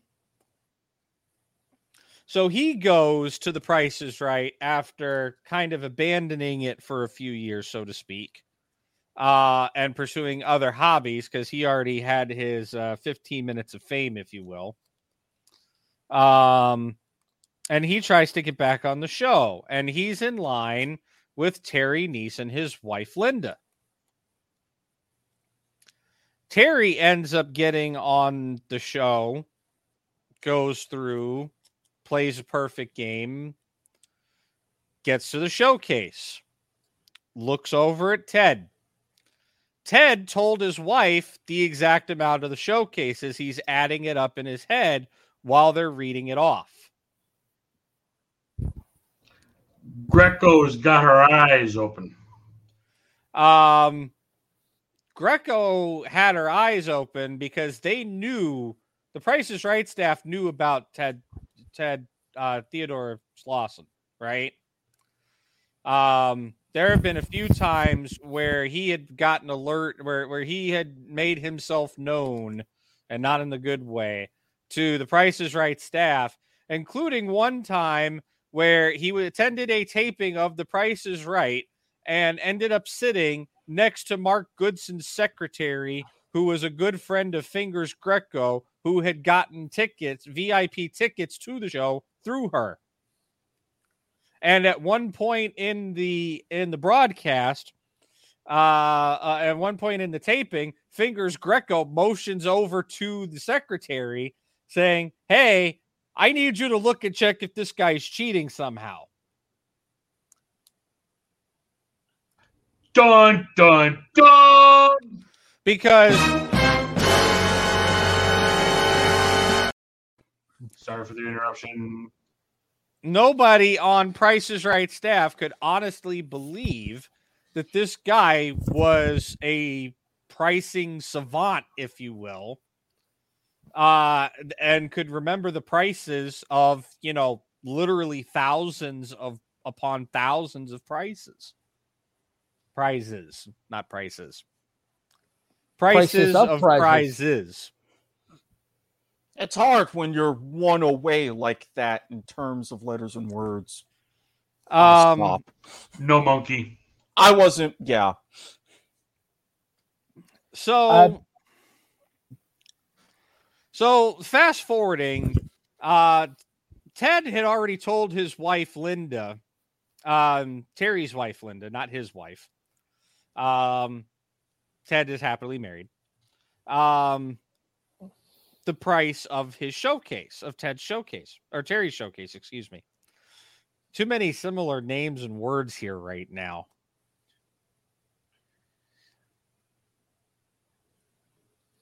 so he goes to the prices right after kind of abandoning it for a few years, so to speak, uh, and pursuing other hobbies because he already had his uh, 15 minutes of fame, if you will. Um, and he tries to get back on the show, and he's in line with Terry Kniess and his wife Linda. Terry ends up getting on the show, goes through, plays a perfect game, gets to the showcase, looks over at Ted. Ted told his wife the exact amount of the showcases. he's adding it up in his head while they're reading it off. Greco's got her eyes open. Um, Greco had her eyes open because they knew the Price is Right staff knew about Ted Ted uh, Theodore Slauson, right? Um, there have been a few times where he had gotten alert, where where he had made himself known, and not in the good way, to the Price is Right staff, including one time where he attended a taping of The Price is Right and ended up sitting next to Mark Goodson's secretary, who was a good friend of Fingers Greco, who had gotten tickets, VIP tickets to the show through her. And at one point in the in the broadcast, uh, uh, at one point in the taping, Fingers Greco motions over to the secretary, saying, "Hey, I need you to look and check if this guy's cheating somehow." Dun dun dun. Because Sorry for the interruption. nobody on Price's Right staff could honestly believe that this guy was a pricing savant, if you will, uh, and could remember the prices of, you know, literally thousands of upon thousands of prices. Prizes, not prices. Prices, Prices of of, prizes. prizes. It's hard when you're one away like that in terms of letters and words. Um, Stop. No monkey. I wasn't. Yeah. So, Uh, so fast forwarding, uh, Ted had already told his wife Linda, um, Terry's wife Linda, not his wife. Um, Ted is happily married. Um, the price of his showcase of Ted's showcase or Terry's showcase, excuse me. Too many similar names and words here right now.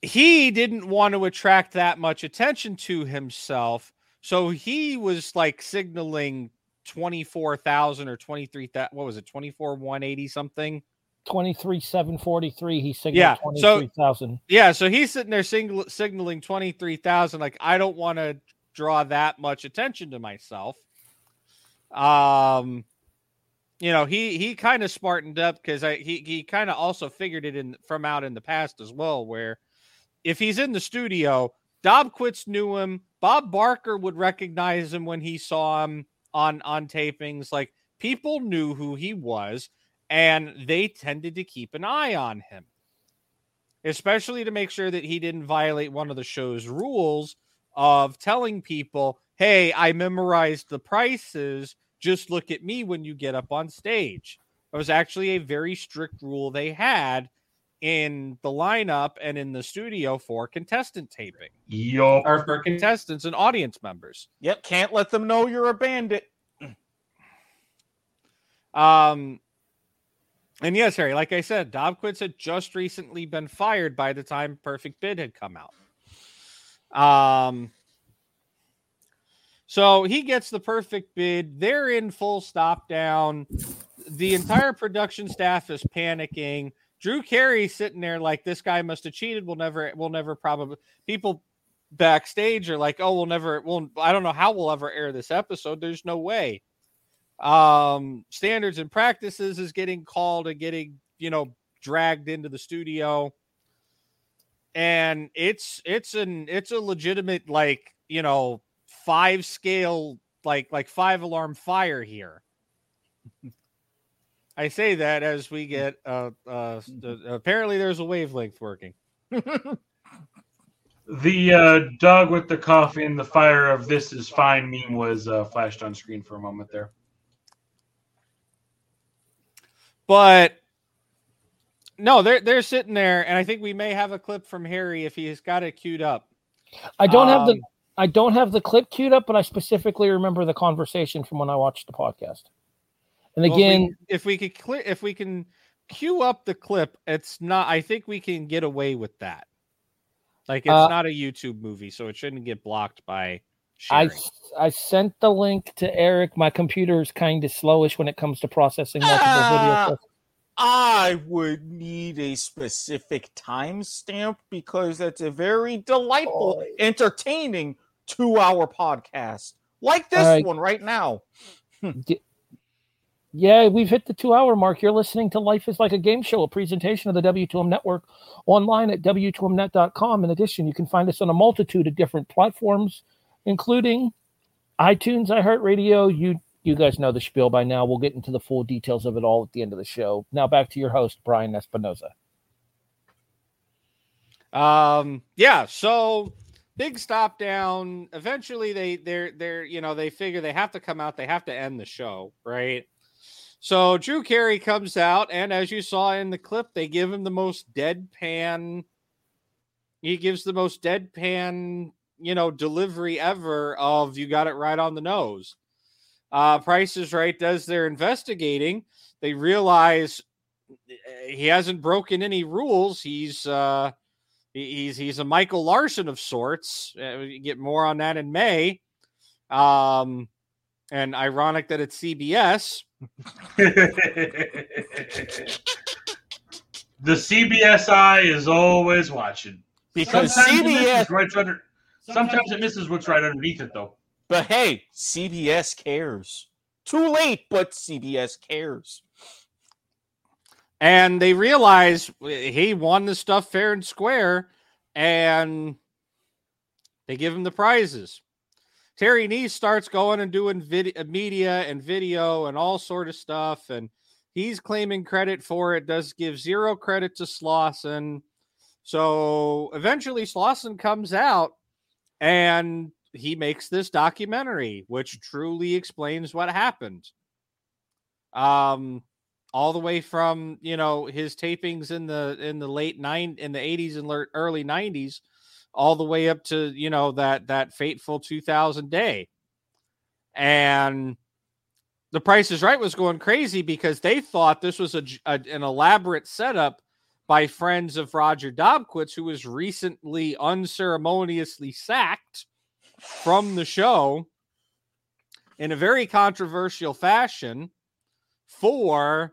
he didn't want to attract that much attention to himself. So he was like signaling 24,000 or 23,000. What was it? 24, 180 something? 23,743. He signaled Yeah, so- 23,000. Yeah. So he's sitting there singl- signaling 23,000. Like, I don't want to draw that much attention to myself. Um, you know, he he kind of smartened up because I he he kind of also figured it in from out in the past as well, where if he's in the studio, Dobkowitz knew him. Bob Barker would recognize him when he saw him on on tapings. Like people knew who he was, and they tended to keep an eye on him, especially to make sure that he didn't violate one of the show's rules of telling people, "Hey, I memorized the prices. Just look at me when you get up on stage." It was actually a very strict rule they had in the lineup and in the studio for contestant taping Yup. or for contestants and audience members. Yep, can't let them know you're a bandit. Um, and yes, Harry, like I said, Dobkowitz had just recently been fired by the time Perfect Bid had come out. Um, so he gets the perfect bid. They're in full stop down. The entire production staff is panicking. Drew Carey sitting there like this guy must have cheated. We'll never, we'll never probably people backstage are like, oh, we'll never, we'll, I don't know how we'll ever air this episode. There's no way. Um, standards and practices is getting called and getting, you know, dragged into the studio. And it's it's an it's a legitimate like, you know, five scale like like five alarm fire here. I say that as we get uh uh apparently there's a wavelength working. The uh, dog with the coffee and the fire of "This is fine" meme was uh, flashed on screen for a moment there. But no, they're they're sitting there, and I think we may have a clip from Harry if he's got it queued up. I don't have the Um, I don't have the clip queued up, but I specifically remember the conversation from when I watched the podcast. And Well, if we- again, if we could clear, if we can queue up the clip, it's not. I think we can get away with that. Like it's Uh, not a YouTube movie, so it shouldn't get blocked by sharing. I sent the link to Eric. My computer is kind of slowish when it comes to processing multiple Ah, videos. I would need a specific timestamp because that's a very delightful, entertaining two hour podcast like this right. one right now. Yeah, we've hit the two hour mark. You're listening to Life is Like a Game Show, a presentation of the W2M Network online at W2Mnet.com. In addition, you can find us on a multitude of different platforms, including iTunes, iHeartRadio. You you guys know the spiel by now. We'll get into the full details of it all at the end of the show. Now back to your host, Brian Espinoza. Um, yeah, so big stop down. Eventually they they're they're you know, they figure they have to come out, they have to end the show, right? So Drew Carey comes out, and as you saw in the clip, they give him the most deadpan. He gives the most deadpan, you know, delivery ever of you got it right on the nose. Uh Price is Right does their investigating. They realize eh, he hasn't broken any rules. He's uh he's he's a Michael Larson of sorts. Uh, we get more on that in May. Um, and ironic that it's CBS. The CBSI is always watching Because Sometimes CBS right under. Sometimes it misses what's right underneath it, though. But hey, CBS cares. Too late, but CBS cares. And they realize he won the stuff fair and square, and they give him the prizes. Terry Kniess starts going and doing vid- uh, media and video and all sort of stuff, and he's claiming credit for it. Does give zero credit to Slauson. So eventually, Slauson comes out and he makes this documentary, which truly explains what happened. Um, all the way from you know his tapings in the in the late nine in the 80s and early 90s all the way up to you know that that fateful 2000 day and the price is right was going crazy because they thought this was a, a- an elaborate setup by friends of Roger Dobkowitz who was recently unceremoniously sacked from the show in a very controversial fashion for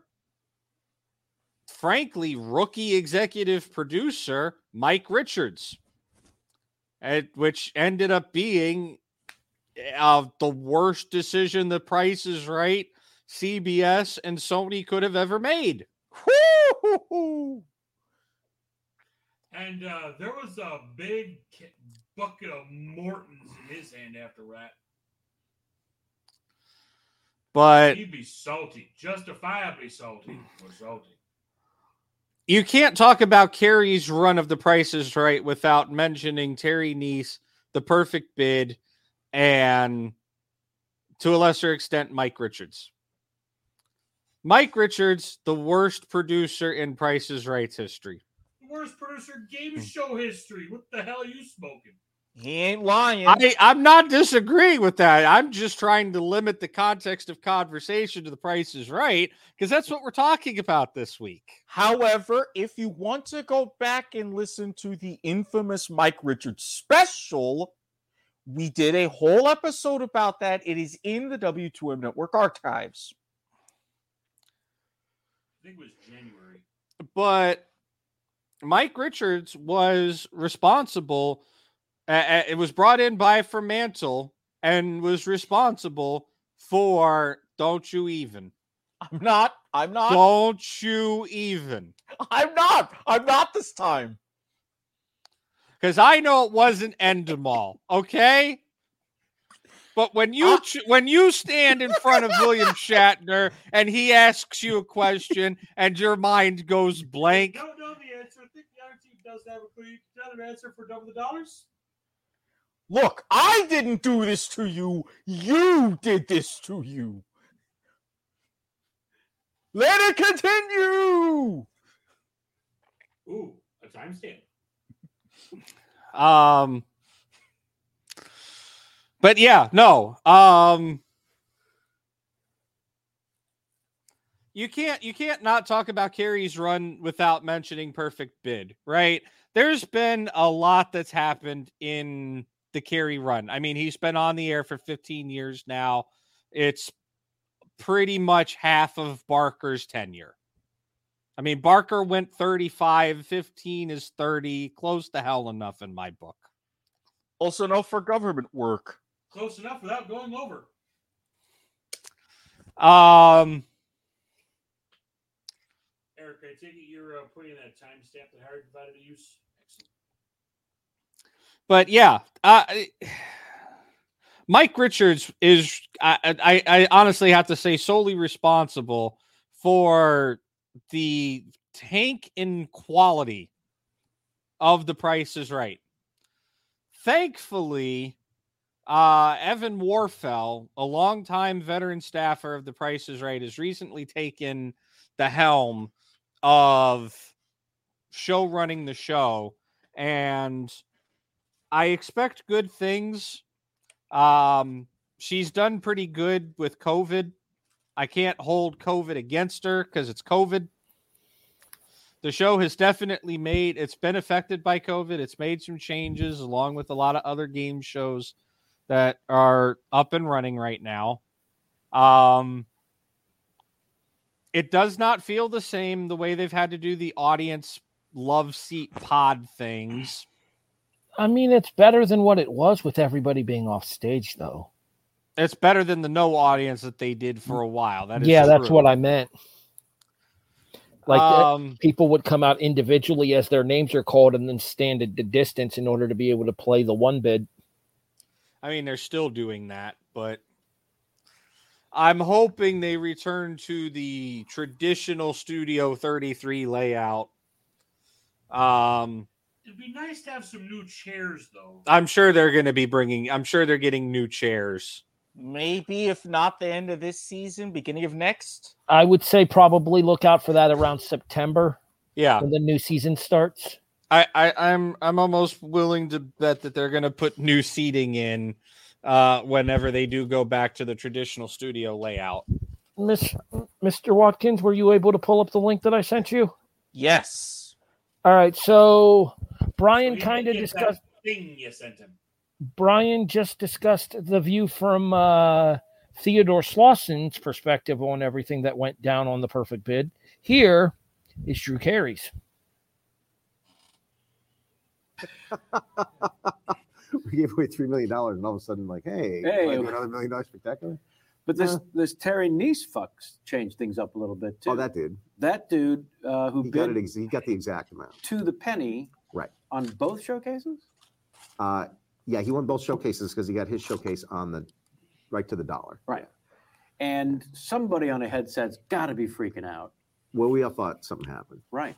frankly rookie executive producer Mike Richards, and- which ended up being uh, the worst decision the price is right CBS and Sony could have ever made. And uh, there was a big bucket of Mortons in his hand after that. But He'd be salty, justifiably salty. Or salty. you can't talk about Carey's run of the prices right without mentioning Terry Kniess, the perfect bid, and to a lesser extent, Mike Richards. Mike Richards, the worst producer in Prices Rights history. Worst producer game hmm. show history. What the hell are you smoking? He ain't lying. I, I'm not disagreeing with that. I'm just trying to limit the context of conversation to the Price is Right because that's what we're talking about this week. However, if you want to go back and listen to the infamous Mike Richards special, we did a whole episode about that. It is in the W2M Network archives. I think it was January. But Mike Richards was responsible. Uh, uh, it was brought in by Fremantle and was responsible for "Don't You Even." I'm not. I'm not. Don't you even? I'm not. I'm not this time. Because I know it wasn't Endemol, okay? But when you ch- when you stand in front of William Shatner and he asks you a question and your mind goes blank, Don't know the answer. I think the other team does have a clue. You can tell an answer for double the dollars. Look, I didn't do this to you. You did this to you. Let it continue. Ooh, a timestamp. Um, but yeah, no. Um, you can't you can't not talk about Carey's run without mentioning perfect bid, right? There's been a lot that's happened in the Carey run. I mean, he's been on the air for 15 years now. It's pretty much half of Barker's tenure. I mean, Barker went 35, 15 is 30, close to hell enough in my book. Also, no for government work. Close enough without going over. Um, Eric, I take it you're uh, putting that timestamp that Harry provided to use. Excellent. but yeah, uh, Mike Richards is, I, I, I honestly have to say, solely responsible for the tank in quality of the Price is Right. Thankfully, uh, Evelyn Warfel, a longtime veteran staffer of the Price is Right, has recently taken the helm of show running the show. And I expect good things. Um, she's done pretty good with COVID. I can't hold COVID against her because it's COVID. The show has definitely made it's been affected by COVID. It's made some changes along with a lot of other game shows that are up and running right now. Um, it does not feel the same the way they've had to do the audience love seat pod things. I mean, it's better than what it was with everybody being off stage, though. It's better than the no audience that they did for a while. That is yeah, that's what I meant. Like uh, Um, people would come out individually as their names are called, and then stand at the distance in order to be able to play the one bid. I mean, they're still doing that, but I'm hoping they return to the traditional Studio 33 layout. Um, It'd be nice to have some new chairs, though. I'm sure they're going to be bringing. I'm sure they're getting new chairs. Maybe if not the end of this season, beginning of next. I would say probably look out for that around September Yeah, when the new season starts. I, I I'm I'm almost willing to bet that they're going to put new seating in uh, whenever they do go back to the traditional studio layout. Miss Mr. Watkins, were you able to pull up the link that I sent you? Yes. All right, so Brian You kind of discussed. that thing you sent him. Brian just discussed the view from uh, Theodore Slauson's perspective on everything that went down on the perfect bid. Here is Drew Carey's. we gave away three million dollars, and all of a sudden, like, hey, Hey. another million dollar spectacular. But this Uh. this Terry Kniess fucks changed things up a little bit too. Oh, that dude. That dude uh, who He got it. Ex- he got the exact amount. to the penny Right. on both showcases. Uh, yeah, he won both showcases because he got his showcase on the right to the dollar. Right. And somebody on a headset's got to be freaking out. Well, we all thought something happened. Right.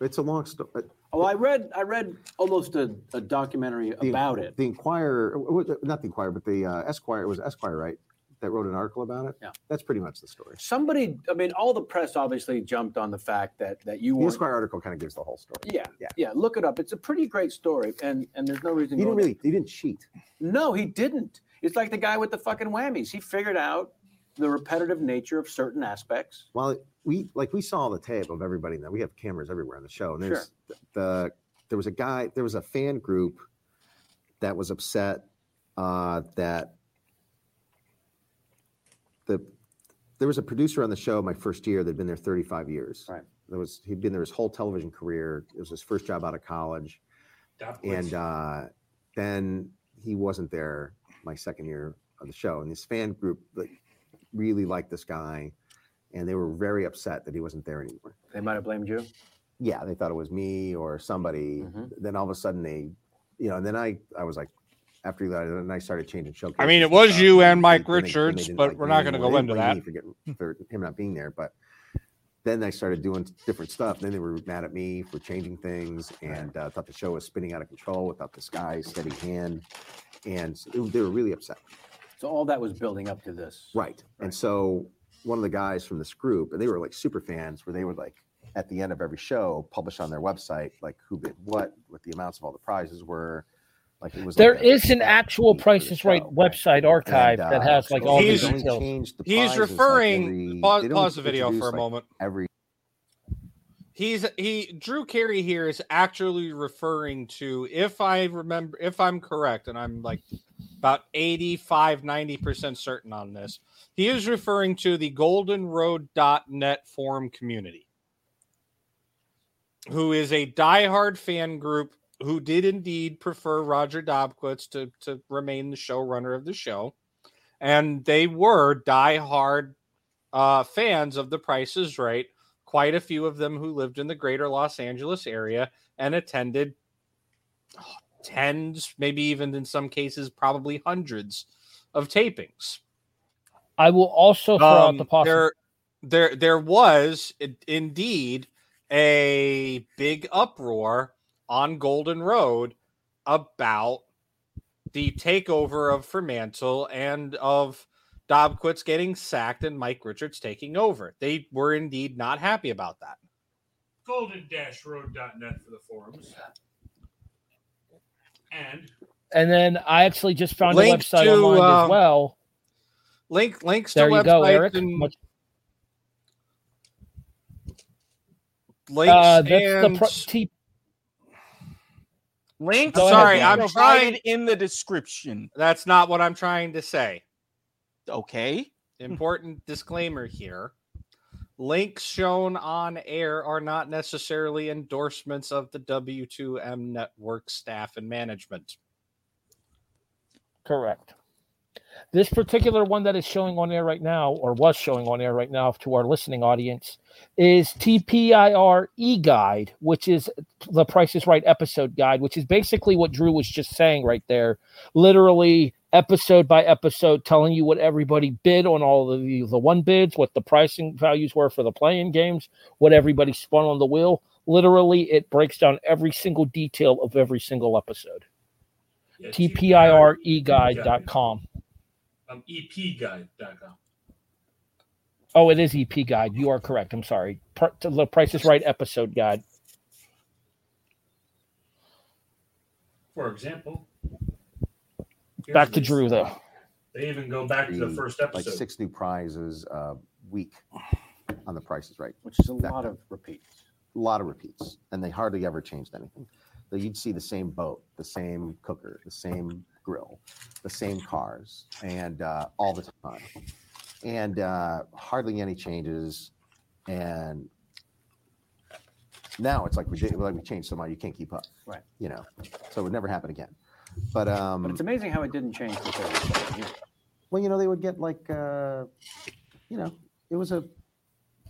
It's a long story. Oh, I read I read almost a, a documentary about it. The Inquirer, not the Inquirer, but the uh, Esquire. It was Esquire, right? That wrote an article about it. Yeah. That's pretty much the story. Somebody, I mean, all the press obviously jumped on the fact that that you The. Esquire article kind of gives the whole story. Yeah, yeah, yeah. Look it up. It's a pretty great story, and and there's no reason. He didn't really. He didn't cheat. No, he didn't. It's like the guy with the fucking whammies. He figured out the repetitive nature of certain aspects. Well, we like we saw the tape of everybody. Now we have cameras everywhere on the show, and there's the there was a guy, there was a fan group that was upset uh, that the there was a producer on the show my first year that'd been there 35 years. Right. There was he'd been there his whole television career. It was his first job out of college, and uh, then he wasn't there my second year of the show. And this fan group like, really liked this guy, and they were very upset that he wasn't there anymore. They might have blamed you. Yeah, they thought it was me or somebody. Then all of a sudden they, you know, and then I I was like. After that, and I started changing showcases. I mean, it was stuff, you and and Mike they- then they- then they Richards, but like we're not gonna go into that. me For, getting, for him not being there, but then I started doing different stuff. Then they were mad at me for changing things, and uh, thought the show was spinning out of control without this guy's steady hand, and so they were really upset. So all that was building up to this. Right. And so one of the guys from this group, and they were like super fans, where they would like at the end of every show publish on their website like who bid what, what the amounts of all the prizes were. Like it was There like a- is an actual Price is Right website archive and, that uh, has like all the He's- details. changed the He's prizes, like, referring. every- pause, don't pause the video introduce, for a like, moment. Every He's he Drew Carey here is actually referring to if I remember if I'm correct and I'm like about 85 90% certain on this. He is referring to the goldenroad.net forum community who is a diehard fan group who did indeed prefer Roger Dobkowitz to to remain the showrunner of the show and they were diehard uh, fans of The Price is Right. Quite a few of them who lived in the greater Los Angeles area and attended oh, tens, maybe even in some cases, probably hundreds of tapings. I will also throw out the Um, possibility. there, there, there was indeed a big uproar on Golden Road about the takeover of Fremantle and of Dobkowitz getting sacked and Mike Richards taking over. They were indeed not happy about that. golden-road.net for the forums. And And then I actually just found a website to, online um, as well. Link links There to you go, websites Eric. and Much- links Uh, that's the and pro- T- Links Go ahead, sorry, I'm trying in the description. That's not what I'm trying to say. Okay. Important disclaimer here. Links shown on air are not necessarily endorsements of the W2M network staff and management. Correct. This particular one that is showing on air right now, or was showing on air right now to our listening audience, is TPIR E Guide, which is the Price is Right episode guide, which is basically what Drew was just saying right there. Literally, episode by episode, telling you what everybody bid on all of the, the one bids, what the pricing values were for the playing games, what everybody spun on the wheel. Literally, it breaks down every single detail of every single episode. Yeah, TPIREguide.com. um, epguide.com. Oh, it is EP Guide. You are correct. I'm sorry. The Price is Right episode guide. For example, Back to. Drew, though. They even go back to the the- first like episode. six new prizes a week on the prices right which is a lot of repeats a lot of repeats and they hardly ever changed anything so you'd see the same boat the same cooker the same grill the same cars and uh, all the time and uh, hardly any changes and now it's like we did, like we changed somehow you can't keep up Right. you know so it would never happen again But um, But it's amazing how it didn't change for 37 well, you know, they would get like, uh, you know, it was a,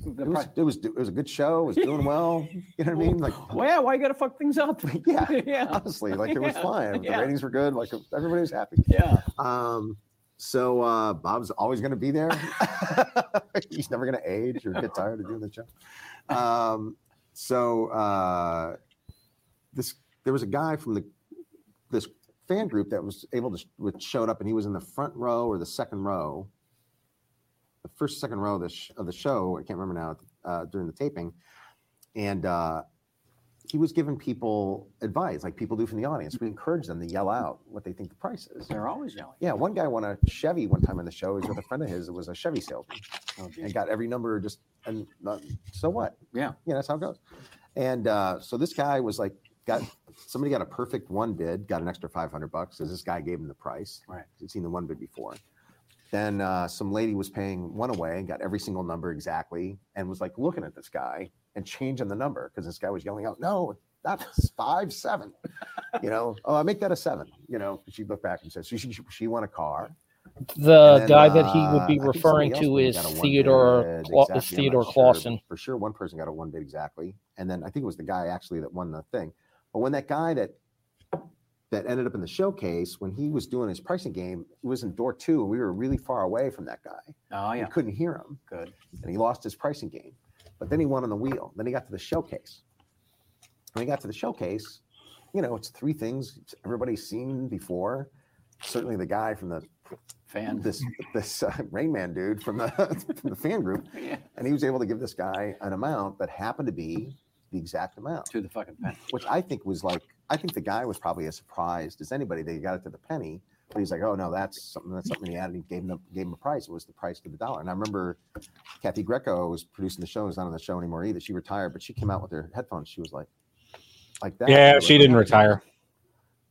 it was, it was, it was a good show. It was doing well. You know what I mean? Like, Well, yeah, why you got to fuck things up? yeah, yeah. honestly, like it was Yeah, fine. The yeah. ratings were good. Like everybody was happy. Yeah. Um, so uh, Bob's always going to be there. He's never going to age or get tired of doing the show. Um, so uh, this there was a guy from the this fan group that was able to which showed up and he was in the front row or the second row, the first second row of the, sh- of the show. I can't remember now uh, during the taping, and uh, he was giving people advice like people do from the audience. We encourage them to yell out what they think the price is. They're always yelling. Yeah, one guy won a Chevy one time in the show. He was with a friend of his that was a Chevy salesman and got every number just and not, so what? Yeah, yeah, that's how it goes. And uh, so this guy was like, got somebody got a perfect one bid, got an extra five hundred bucks because this guy gave him the price. Right, he'd seen the one bid before. Then uh, some lady was paying one away and got every single number exactly, and was like looking at this guy and changing the number because this guy was yelling out, "No, that's five seven. You know, oh, I make that a seven. You know, she looked back and said, "So she, she, she won a car." The then, guy that he would uh, be I referring to is got a one Theodore Cla- exactly, I'm Theodore sure, Clausen. but For sure, one person got a one bid exactly, and then I think it was the guy actually that won the thing. But when that guy that that ended up in the showcase, when he was doing his pricing game, he was in door two, and we were really far away from that guy. Oh We yeah. couldn't hear him. Good. And he lost his pricing game. But then he won on the wheel. Then he got to the showcase. When he got to the showcase, you know, it's three things everybody's seen before. Certainly the guy from the fan, this this uh, Rain Man dude from the from the fan group, Yeah. and he was able to give this guy an amount that happened to be the exact amount to the fucking penny, which I think was like I think the guy was probably as surprised as anybody that he got it to the penny. But he's like, oh no, that's something that's something he added. He gave him a, gave him a price. It was the price to the dollar. And I remember Kathy Greco was producing the show. Was not on the show anymore either. She retired, but she came out with her headphones. She was like, like that. Yeah, Like, she didn't "Yeah." retire.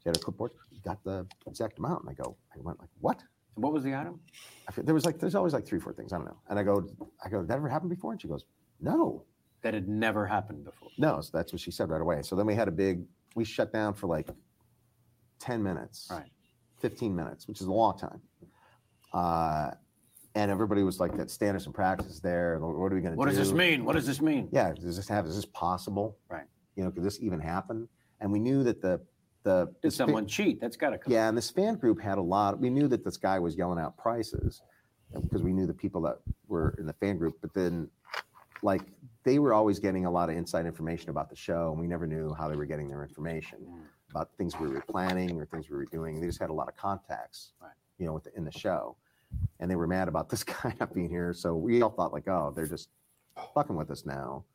She had a clipboard. Got the exact amount. And I go, I went like, what? What was the item? I feel, there was like, there's always like three, four things. I don't know. And I go, I go, that ever happened before? And she goes, no. That had never happened before. No, so that's what she said right away. So then we had a big, we shut down for like 10 minutes, right. 15 minutes, which is a long time. Uh, and everybody was like, that standards and practices there. What are we going to do? What does this mean? What does this mean? Yeah, does this have, is this possible? Right. You know, could this even happen? And we knew that the, the, Did someone cheat? That's got to come. yeah, and this fan group had a lot. We knew that this guy was yelling out prices because we knew the people that were in the fan group. But then, like, they were always getting a lot of inside information about the show, and we never knew how they were getting their information mm. about things we were planning or things we were doing. They just had a lot of contacts, you know, with the, in the show, and they were mad about this guy not being here. So we all thought like, oh, they're just fucking with us now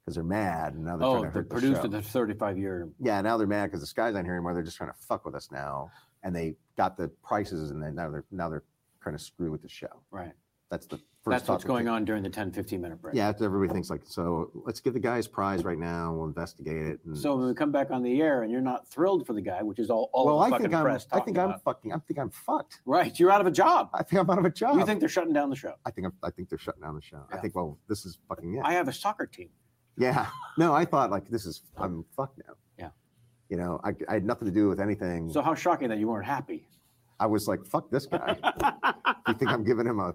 because they're mad, and now they're Oh, trying to the hurt the producer, the 35 year. Yeah, now they're mad because this guy's not here anymore. They're just trying to fuck with us now, and they got the prices, and then now they're now they're trying to screw with the show. Right. That's the. That's what's going on during the 10, 15 minute break. Yeah, after everybody thinks like, so let's give the guy his prize right now. We'll investigate it. And, So when we come back on the air and you're not thrilled for the guy, which is all, all well, the I fucking think I'm. press I talking think I'm about. fucking. I think I'm fucked. Right, you're out of a job. I think I'm out of a job. You think they're shutting down the show? I think I'm, I think they're shutting down the show. I Yeah. think well, this is fucking it. I have a soccer team. Yeah. No, I thought like this is I'm fucked now. Yeah. You know, I, I had nothing to do with anything. So how shocking that you weren't happy. I was like, fuck this guy. you think I'm giving him a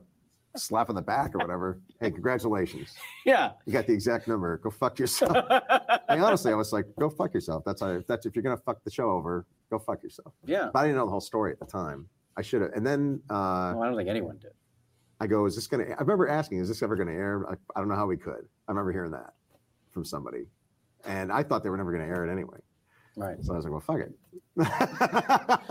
slap on the back or whatever? Hey, congratulations. Yeah. You got the exact number. Go fuck yourself. I honestly, I was like, go fuck yourself. That's how, if that's if you're gonna fuck the show over, go fuck yourself. Yeah. But I didn't know the whole story at the time. I should have. And then uh, Well, I don't think anyone did. I go, is this gonna? I remember asking, is this ever gonna air? I, I don't know how we could. I remember hearing that from somebody, and I thought they were never gonna air it anyway. Right. So I was like, well, fuck it.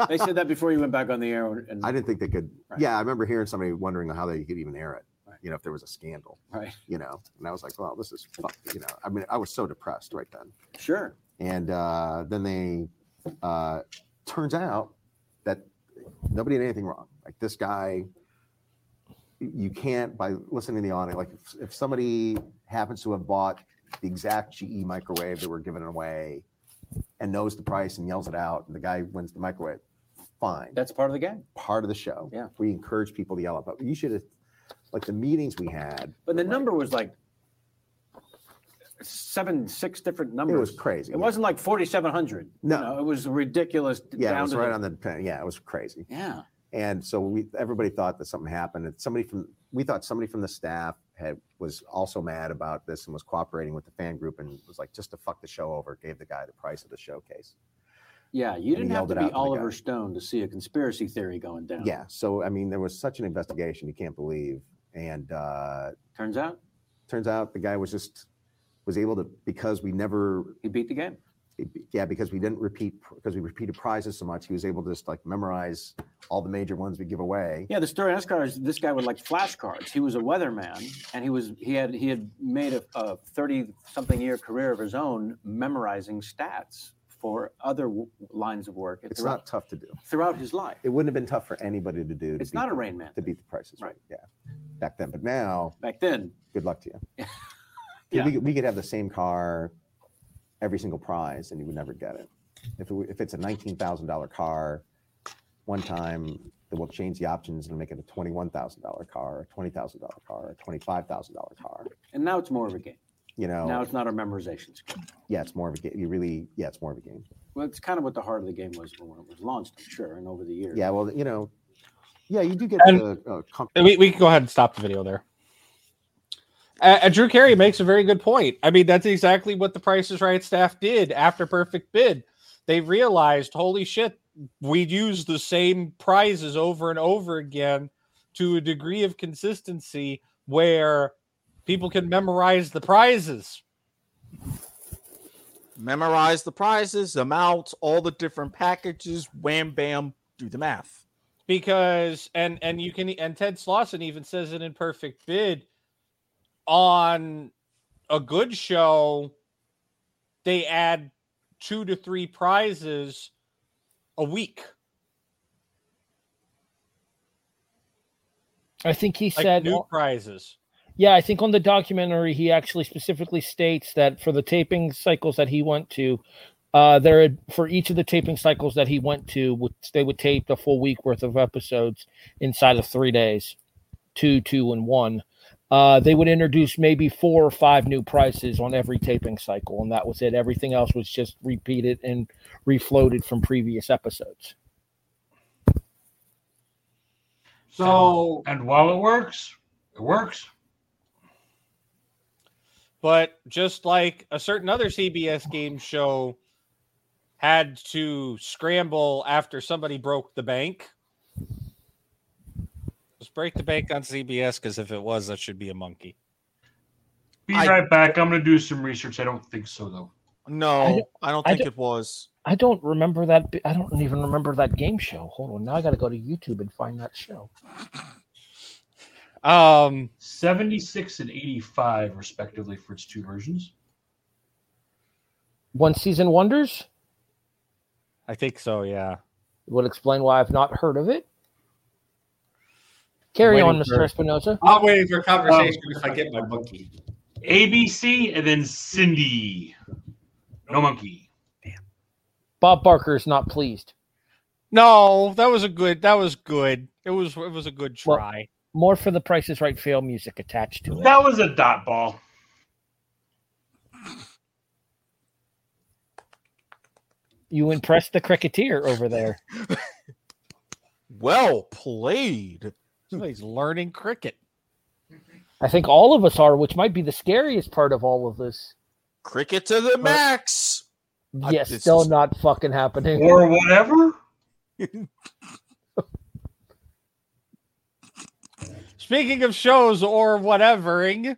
They said that before you went back on the air. And I didn't think they could. Yeah, I remember hearing somebody wondering how they could even air it. You know, if there was a scandal. Right. You know, and I was like, well, this is fuck. You know, I mean, I was so depressed right then. Sure. And uh, then they uh, turns out that nobody did anything wrong. Like this guy, you can't by listening to the audio. Like if, if somebody happens to have bought the exact GE microwave that we're giving away and knows the price and yells it out, and the guy wins the microwave, fine. That's part of the game. Part of the show. Yeah. We encourage people to yell it, but you should have like the meetings we had. But the number was like seven, six different numbers. It was crazy. It wasn't like 4,700. No. You know, it was ridiculous. Yeah, down it was right the- on the. Yeah, it was crazy. Yeah. And so we everybody thought that something happened. And somebody from we thought somebody from the staff had was also mad about this and was cooperating with the fan group and was like just to fuck the show over, gave the guy the price of the showcase. Yeah, you And didn't have to be out to the Oliver. Stone to see a conspiracy theory going down. Yeah. So I mean, there was such an investigation you can't believe. And uh Turns out turns out the guy was just was able to because we never he beat the game. Yeah, because we didn't repeat because we repeated prizes so much, he was able to just like memorize all the major ones we give away. Yeah, the story on NASCAR is this guy would like flashcards. He was a weatherman, and he was he had he had made a, thirty something year career of his own memorizing stats for other w- lines of work. It's not tough to do. throughout his life. It wouldn't have been tough for anybody to do. to It's not a Rain Man to beat the prices right. Yeah, back then, but now Back then, good luck to you. Yeah. we, could- we could have the same car, every single prize, and you would never get it. If it, if it's a nineteen thousand dollar car, one time they will change the options and make it a twenty one thousand dollar car, a twenty thousand dollar car, a twenty five thousand dollar car. and now it's more of a game. You know, Now it's not a memorization skill. yeah, it's more of a game. You really, yeah, it's more of a game. Well, it's kind of what the heart of the game was when it was launched, I'm sure, and over the years. Yeah, well, you know, yeah, you do get And- the uh, com- we, we can go ahead and stop the video there. Uh, uh, Drew Carey makes a very good point. I mean, that's exactly what the Price is Right staff did after Perfect Bid. They realized, holy shit, we'd use the same prizes over and over again to a degree of consistency where people can memorize the prizes. Memorize the prizes, amounts, all the different packages. Wham, bam, do the math. because and and you can and Ted Slauson even says it in Perfect Bid on a good show they add two to three prizes a week I think he like said new prizes Yeah, I think on the documentary he actually specifically states that for the taping cycles that he went to, uh, there had, for each of the taping cycles that he went to, they would tape the full week worth of episodes inside of three days, two, two, and one. Uh, they would introduce maybe four or five new prices on every taping cycle, and that was it. Everything else was just repeated and refloated from previous episodes. So, and while it works, it works. but just like a certain other CBS game show had to scramble after somebody broke the bank. Just break the bank on CBS because if it was, that should be a monkey. Be right back. I'm going to do some research. I don't think so, though. No, I don't- I don't I think don't- it was. I don't remember that. I don't even remember that game show. Hold on, now I got to go to YouTube and find that show. Um, 76 and 85, respectively, for its two versions. One season wonders I think so. Yeah. It would explain why I've not heard of it. Carry on, Mr. for- Espinoza. I'm waiting for conversation Um, if I get my monkey. ABC and then Cindy. No monkey. Bob Barker is not pleased. No, that was a good. That was good. It was. It was a good Well, try. More for the Price is Right fail music attached to it. That was a dot ball. You impressed the cricketer over there. Well played. Somebody's learning cricket. I think all of us are, which might be the scariest part of all of this. Cricket to the max. I- Yes, this still is- not fucking happening. Or whatever. Speaking of shows or whatevering,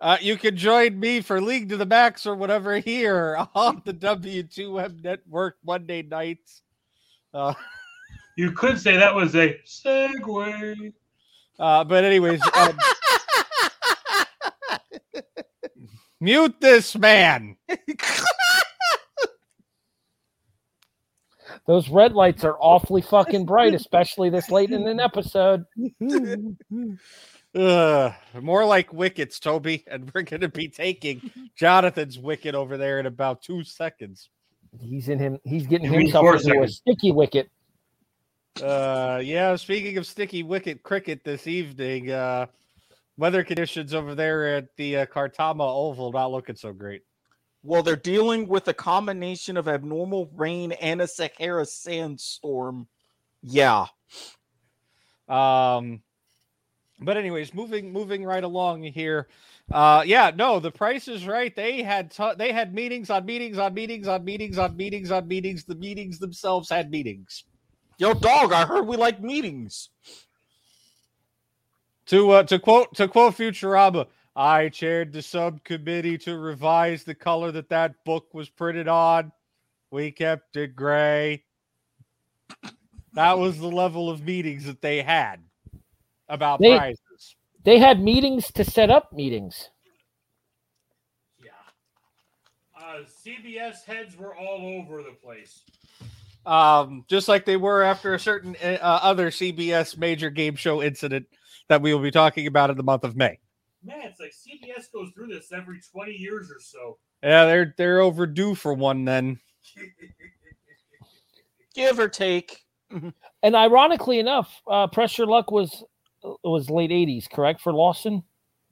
uh, you can join me for League to the Max or whatever here on the W2M Network Monday nights. Uh, You could say that was a segue. Uh, but anyways, um, mute this man. Those red lights are awfully fucking bright, especially this late in an episode. Ugh, more like wickets, Toby, and we're going to be taking Jonathan's wicket over there in about two seconds. He's in him. He's getting You mean himself four into a sticky wicket. Uh, yeah. Speaking of sticky wicket cricket this evening, uh, weather conditions over there at the uh, Kartama Oval not looking so great. Well, they're dealing with a combination of abnormal rain and a Sahara sandstorm. Yeah. Um, but anyways, moving moving right along here. Uh, yeah, no, the price is right. They had t- they had meetings on meetings on meetings on meetings on meetings on meetings. The meetings themselves had meetings. Yo, dog, I heard we like meetings. To uh, to quote to quote Futurama, I chaired the subcommittee to revise the color that that book was printed on. We kept it gray. That was the level of meetings that they had about They- prizes. They had meetings to set up meetings. Yeah. Uh, CBS heads were all over the place. Um, just like they were after a certain uh, other CBS major game show incident that we will be talking about in the month of May. Man, it's like CBS goes through this every 20 years or so. Yeah, they're they're overdue for one then. Give or take. And ironically enough, uh, Press Your Luck was was late '80s, correct for Lawson?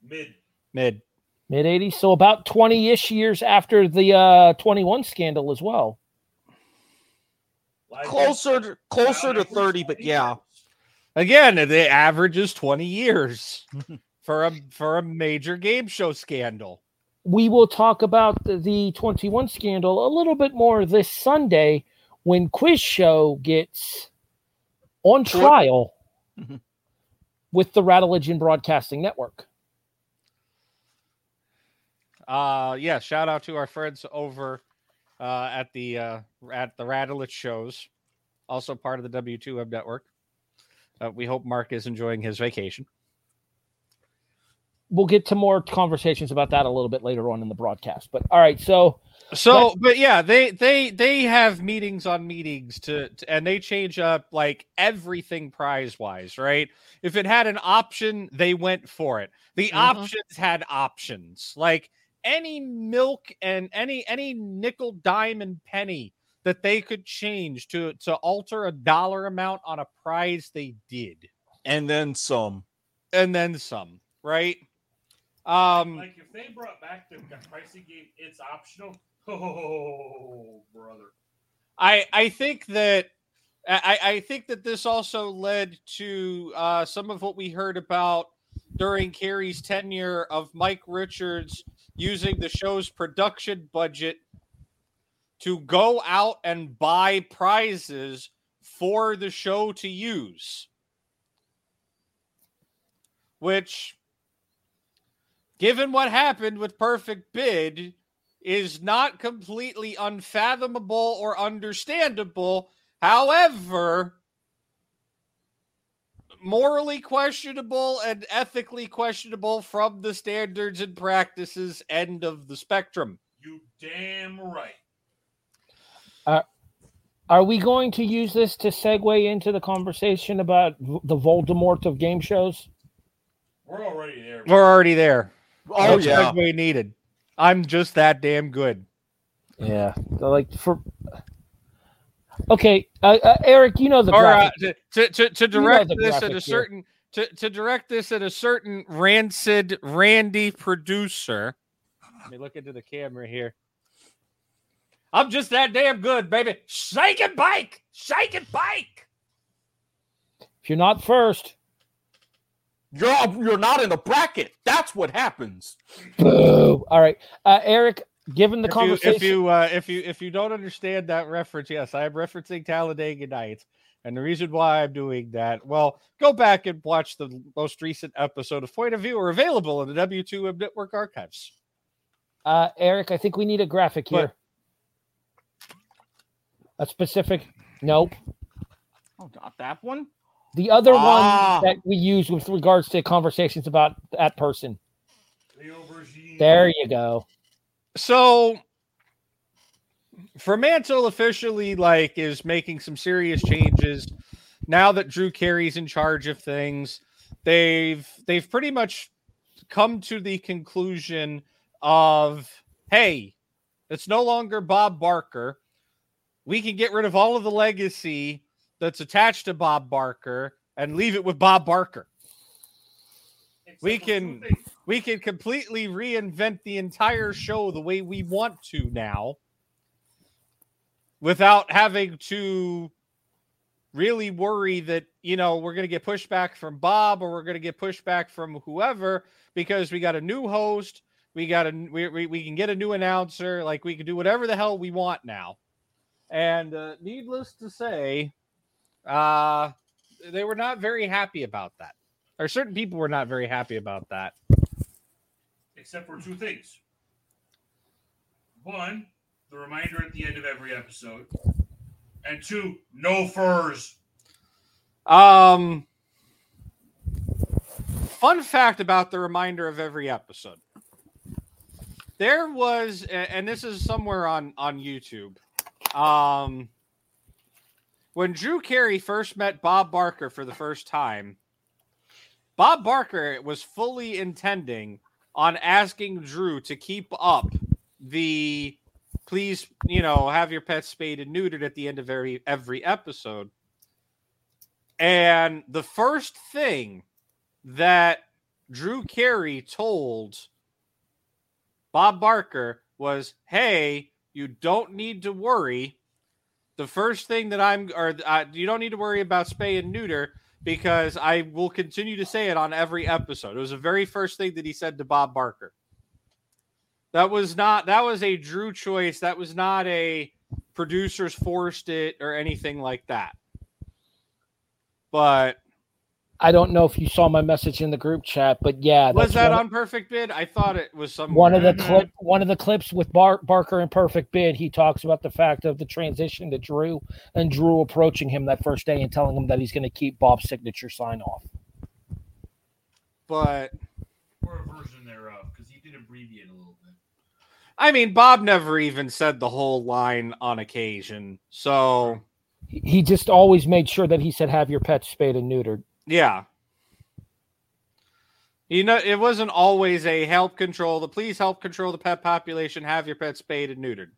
Mid. Mid. Mid '80s, so about 20-ish years after the uh, 21 scandal as well. Closer to, closer to 30, but yeah. Again, the average is 20 years for a for a major game show scandal. We will talk about the, the 21 scandal a little bit more this Sunday when Quiz Show gets on trial with the Rattlegion Broadcasting Network. Uh yeah, shout out to our friends over uh at the uh at the Rattlet shows, also part of the W2M network. Uh, we hope Mark is enjoying his vacation. We'll get to more conversations about that a little bit later on in the broadcast. But all right, so So, but yeah, they they they have meetings on meetings to, to and they change up like everything prize wise, right? If it had an option, they went for it. The Mhm. options had options, like any milk and any any nickel, dime, and penny that they could change to to alter a dollar amount on a prize. They did, and then some, and then some, right? Um, Like if they brought back the pricing game, it's optional. Oh, brother. I I think that I, I think that this also led to uh, some of what we heard about during Carey's tenure of Mike Richards using the show's production budget to go out and buy prizes for the show to use. Which, given what happened with Perfect Bid, is not completely unfathomable or understandable. However, morally questionable and ethically questionable from the standards and practices end of the spectrum. You damn right. Uh, are we going to use this to segue into the conversation about the Voldemort of game shows? We're already there. We're already there. Oh, No yeah. segue needed. I'm just that damn good. Yeah, so, like for. Okay, uh, uh, Eric, you know the or uh, graphic. to, to, to, to You know direct this at graphic a here. certain to, to direct this at a certain rancid randy producer let me look into the camera here i'm just that damn good baby shake it bike shake it bike If you're not first, You're you're not in the bracket. That's what happens. boo. All right, uh, Eric. Given the if you, conversation, if you uh, if you if you don't understand that reference yes i'm referencing talladega nights and the reason why i'm doing that well go back and watch the most recent episode of point of view are available in the w2m network archives uh, Eric, I think we need a graphic here. A specific. Nope. Oh, not that one. The other Ah. one that we use with regards to conversations about that person. There you go. So Fremantle officially like is making some serious changes now that Drew Carey's in charge of things. They've they've pretty much come to the conclusion of hey, it's no longer Bob Barker. We can get rid of all of the legacy that's attached to Bob Barker and leave it with Bob Barker. we can we can completely reinvent the entire show the way we want to now without having to really worry that you know we're going to get pushback from Bob or we're going to get pushback from whoever because we got a new host, we got a we, we, we can get a new announcer, like we can do whatever the hell we want now. And uh, needless to say, uh they were not very happy about that. Or certain people were not very happy about that. Except for two things. One, the reminder at the end of every episode, and two, no furs. Um, fun fact about the reminder of every episode. There was, and this is somewhere on on YouTube. Um, when Drew Carey first met Bob Barker for the first time, Bob Barker was fully intending on asking Drew to keep up the please, you know, have your pet spayed and neutered at the end of every every episode. And the first thing that Drew Carey told Bob Barker was, "Hey, you don't need to worry. The first thing that I'm, or uh, you don't need to worry about spay and neuter because I will continue to say it on every episode." It was the very first thing that he said to Bob Barker. That was not that was a Drew choice. That was not a producers forced it or anything like that. But I don't know if you saw my message in the group chat, but yeah, was that one, on Perfect Bid? I thought it was some one of the clip one of the clips with Bar- Barker and Perfect Bid. He talks about the fact of the transition to Drew and Drew approaching him that first day and telling him that he's going to keep Bob's signature sign off. But Or a version thereof, because he did abbreviate a little bit. I mean, Bob never even said the whole line on occasion. So He- He just always made sure that he said, "Have your pets spayed and neutered." Yeah. You know, it wasn't always a help control the please help control the pet population, have your pets spayed and neutered.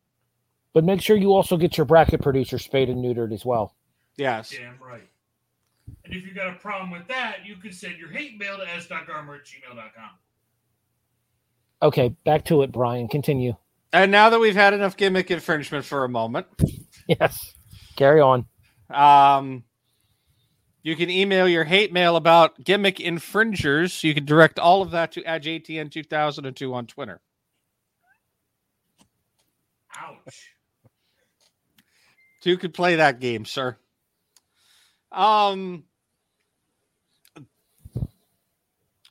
But make sure you also get your bracket producer spayed and neutered as well. Yes. Damn right. And if you got a problem with that, you can send your hate mail to s.garmer at gmail.com. Okay, back to it, Brian. Continue. And now that we've had enough gimmick infringement for a moment, Yes. Carry on. um, you can email your hate mail about gimmick infringers. You can direct all of that to AJTN2002 on Twitter. Ouch. Two could play that game, sir. Um,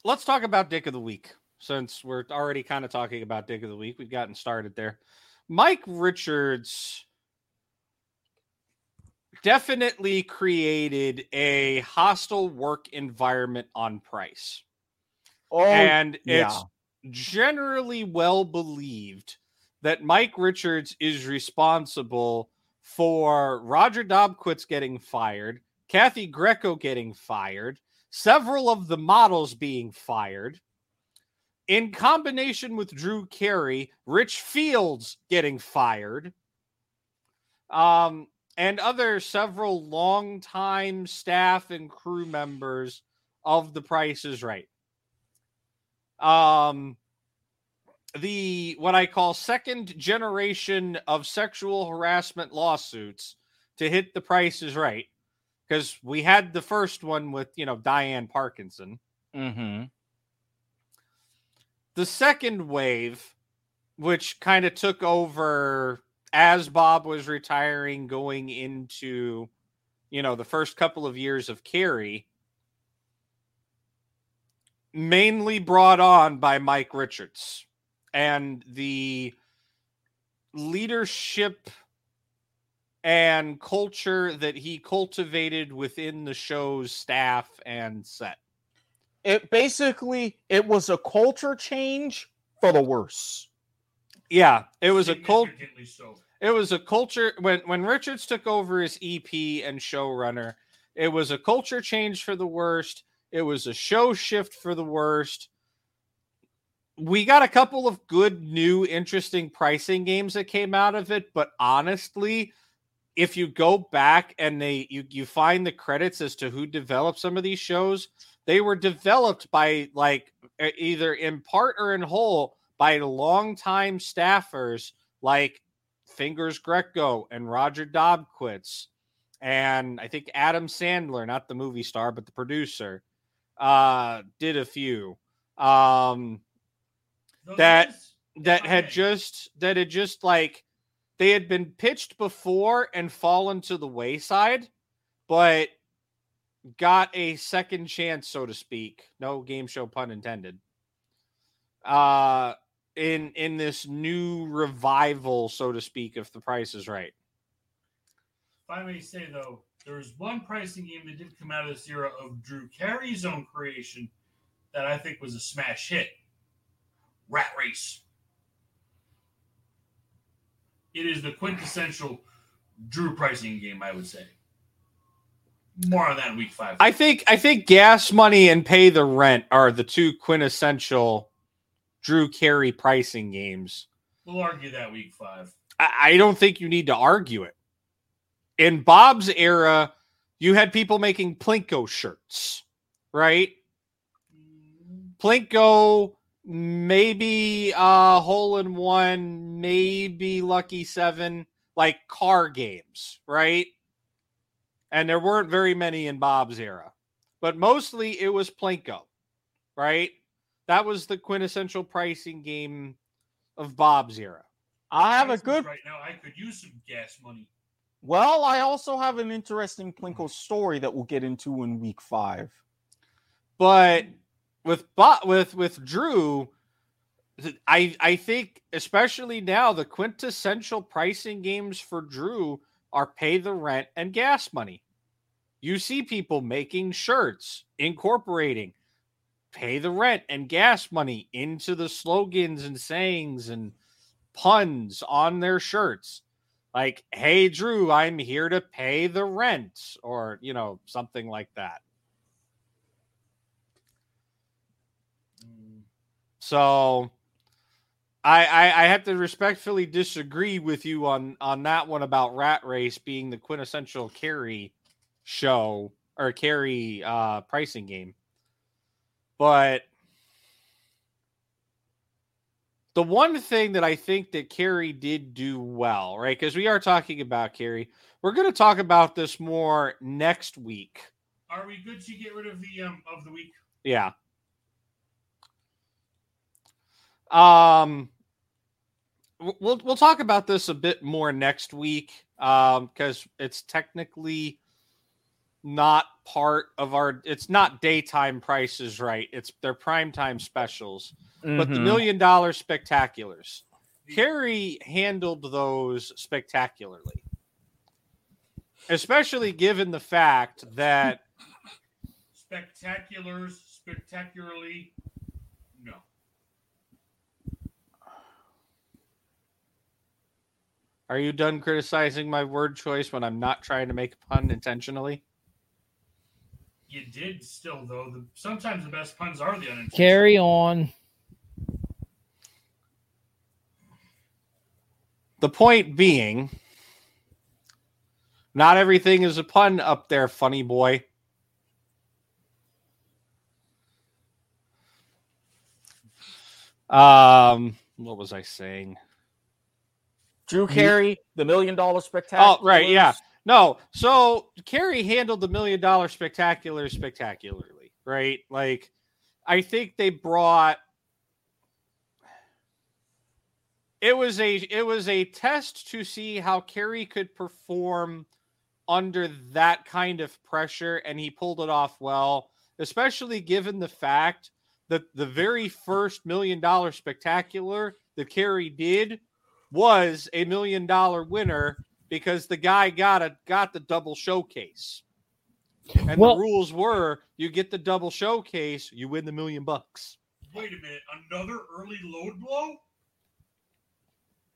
let's talk about Dick of the Week since we're already kind of talking about Dick of the Week. We've gotten started there. Mike Richards definitely created a hostile work environment on Price. Oh, and yeah. it's generally well believed that Mike Richards is responsible for Roger Dobkowitz getting fired, Kathy Greco getting fired, several of the models being fired. In combination with Drew Carey, Rich Fields getting fired, um, and other several longtime staff and crew members of The Price is Right. Um, the what I call second generation of sexual harassment lawsuits to hit the price is right because we had the first one with you know Diane Parkinson. Mm-hmm. The second wave, which kind of took over as Bob was retiring, going into you know the first couple of years of Carey, mainly brought on by Mike Richards and the leadership and culture that he cultivated within the show's staff and set. It basically it was a culture change for the worse. Yeah, it was a cult. So. It was a culture when when Richards took over as EP and showrunner. It was a culture change for the worst. It was a show shift for the worst. We got a couple of good, new, interesting pricing games that came out of it, but honestly, if you go back and they you you find the credits as to who developed some of these shows, they were developed by like either in part or in whole by longtime staffers like Fingers Greco and Roger Dobkowitz and I think Adam Sandler, not the movie star, but the producer, uh, did a few. Um, that that had just that had just like they had been pitched before and fallen to the wayside, but got a second chance, so to speak. No game show pun intended. Uh in in this new revival, so to speak, if the price is right. If I may say though, there was one pricing game that did come out of this era of Drew Carey's own creation that I think was a smash hit. Rat Race. It is the quintessential Drew pricing game, I would say. More on that week five. I think I think gas money and pay the rent are the two quintessential Drew Carey pricing games. we'll argue that week five. I, I don't think you need to argue it. In Bob's era, you had people making Plinko shirts, right? Plinko, maybe uh hole in one, maybe lucky seven, like car games, right? And there weren't very many in Bob's era, but mostly it was Plinko, right? That was the quintessential pricing game of Bob's era. I have a good right now. I could use some gas money. Well, I also have an interesting Plinko story that we'll get into in week five. But with Bo- with with Drew, I I think especially now the quintessential pricing games for Drew are pay the rent and gas money. You see people making shirts, incorporating pay the rent and gas money into the slogans and sayings and puns on their shirts. Like, hey Drew, I'm here to pay the rent, or you know, something like that. So I, I I have to respectfully disagree with you on on that one about Rat Race being the quintessential Carey show or Carey uh pricing game. But the one thing that I think that Carey did do well, right? Because we are talking about Carey. We're going to talk about this more next week. Are we good to get rid of the um of the week? Yeah. Um we'll we'll talk about this a bit more next week um because it's technically not part of our it's not daytime prices right it's their primetime specials but the Mhm. million dollar spectaculars Carey handled those spectacularly especially given the fact that Spectaculars, spectacularly. No. Are you done criticizing my word choice when I'm not trying to make a pun intentionally? You did still though. The, sometimes the best puns are the unintentional. Carry on. The point being, not everything is a pun up there, funny boy. Um, what was I saying? Drew Carey, the million dollar spectacular. Oh, right, yeah. No, so Carey handled the million dollar spectacular spectacularly, right? Like, I think they brought it was a it was a test to see how Carey could perform under that kind of pressure, and he pulled it off well, especially given the fact that the very first million dollar spectacular that Carey did was a million dollar winner because the guy got a got the double showcase. And Well- the rules were you get the double showcase, you win the million bucks. Wait a minute. Another early load blow?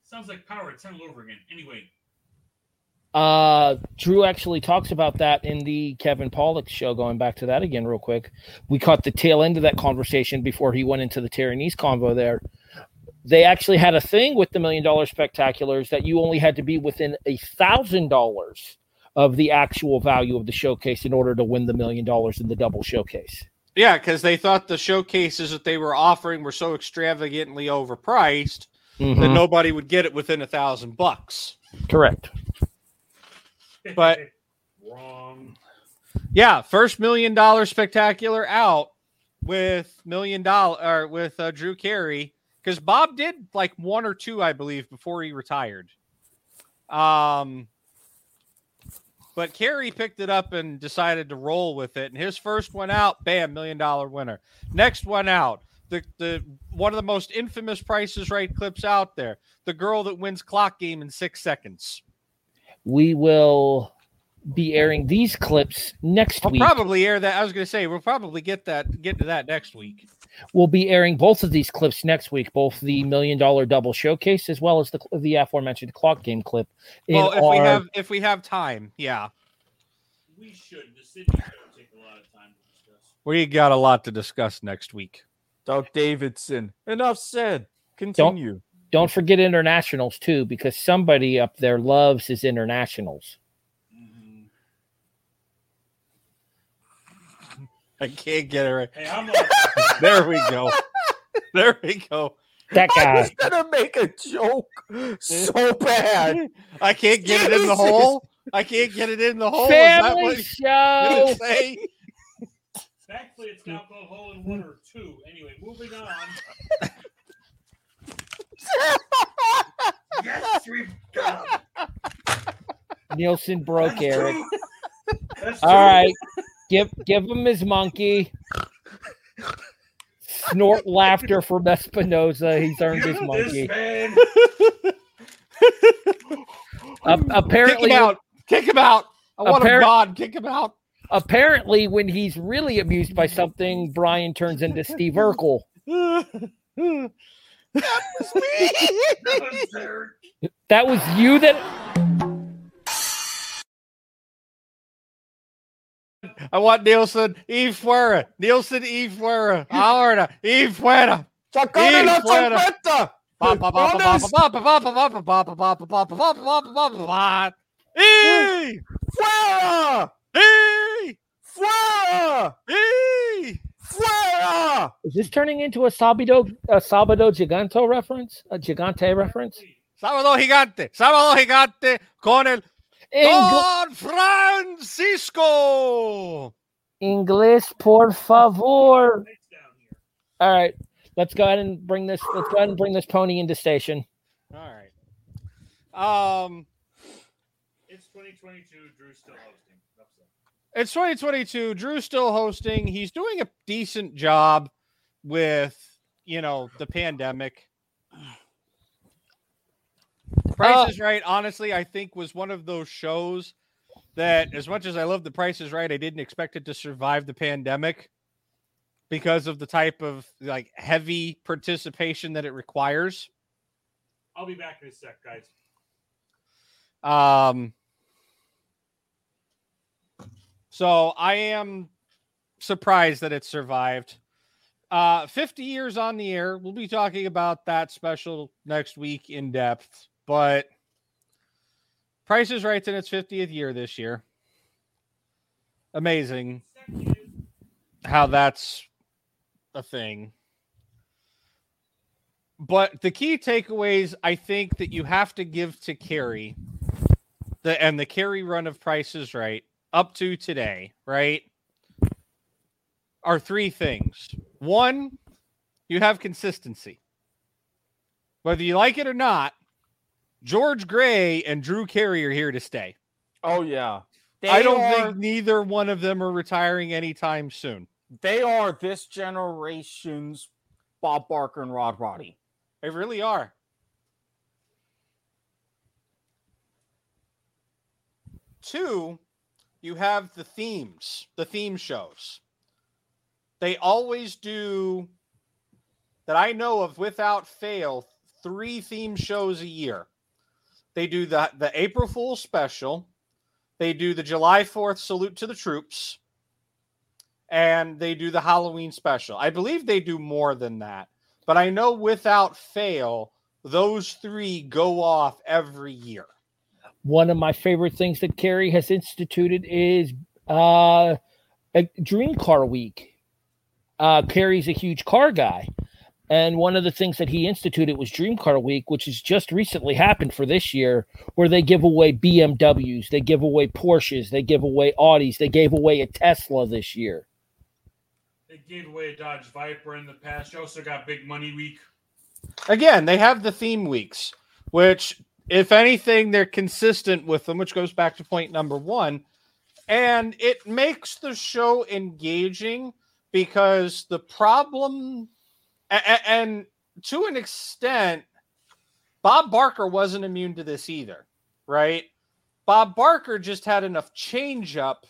Sounds like power. Turn it over again. Anyway, Uh, Drew actually talks about that in the Kevin Pollak show. Going back to that again, real quick, we caught the tail end of that conversation before he went into the Terry Kniess convo. There, they actually had a thing with the million dollar spectaculars that you only had to be within a thousand dollars of the actual value of the showcase in order to win the million dollars in the double showcase. Yeah, because they thought the showcases that they were offering were so extravagantly overpriced that Mhm. nobody would get it within a thousand bucks. Correct. But Wrong. yeah, first million dollar spectacular out with million dollar or with uh, Drew Carey because Bob did like one or two, I believe, before he retired. Um, but Carey picked it up and decided to roll with it. And his first one out, bam, million dollar winner. Next one out, the the one of the most infamous Prices Right clips out there, the girl that wins clock game in six seconds. We will be airing these clips next We'll week. probably air that. I was going to say we'll probably get that get to that next week. We'll be airing both of these clips next week, both the million dollar double showcase as well as the the aforementioned clock game clip. in Well, if we have if we have time, yeah, We should. The Sydney show take a lot of time to discuss. we got a lot to discuss next week. Doug Davidson. Enough said. Continue. don't don't forget internationals too, because somebody up there loves his internationals. I can't get it right. Hey, I'm there we go. There we go. That I guy. was gonna make a joke so bad. I can't get it in the hole. I can't get it in the hole. Is that Family what- show. did say? Thankfully, it's not both hole in one or two. Anyway, moving on. yes, we've got Nielsen broke Eric. That's All true. right, give give him his monkey. Snort laughter from Espinoza. He's earned his This monkey. man. Ap- apparently, Kick him out. Kick him out. I want Appar- a god. Kick him out. apparently, when he's really amused by something, Brian turns into Steve Urkel. That was me. that was you that I want Nielsen y fuera. Nielsen y fuera. Ahora y fuera. Fuera! Fuera! Fuera! Is this turning into a Sabado, a Sabado Gigante reference? A Gigante reference? Sábado Gigante. Sábado Gigante con el Don Francisco. English, por favor. All right, let's go ahead and bring this. Let's go ahead and bring this pony into station. All right. Um, It's 2022. Drew's still hosting. It's 2022. Drew's still hosting. He's doing a decent job with, you know, the pandemic. Price is Right, honestly, I think was one of those shows that, as much as I love The Price is Right, I didn't expect it to survive the pandemic because of the type of like heavy participation that it requires. I'll be back in a sec, guys. Um, so I am surprised that it survived. Uh, 50 years on the air. We'll be talking about that special next week in depth, but Price is Right's in its 50th year this year. Amazing how that's a thing. But the key takeaways, I think that you have to give to Carey, the and the Carey run of prices Right up to today, right? Are three things. One, you have consistency. Whether you like it or not, George Gray and Drew Carey are here to stay. Oh yeah. They I don't are, think neither one of them are retiring anytime soon. they are this generation's Bob Barker and Rod Roddy. They really are. Two, you have the themes, the theme shows. They always do, that I know of without fail, three theme shows a year. They do the, the April Fool's special, they do the July 4th salute to the troops, and they do the Halloween special. I believe they do more than that, but I know without fail, those three go off every year. One of my favorite things that Carey has instituted is uh, a Dream Car Week. uh, Carey's a huge car guy. And one of the things that he instituted was Dream Car Week, which has just recently happened for this year, where they give away BMWs, they give away Porsches, they give away Audis, they gave away a Tesla this year. They gave away a Dodge Viper in the past. You also got Big Money Week. Again, they have the theme weeks, which, if anything, they're consistent with them, which goes back to point number one. And it makes the show engaging because the problem, a- a- and to an extent, Bob Barker wasn't immune to this either, right? Bob Barker just had enough change up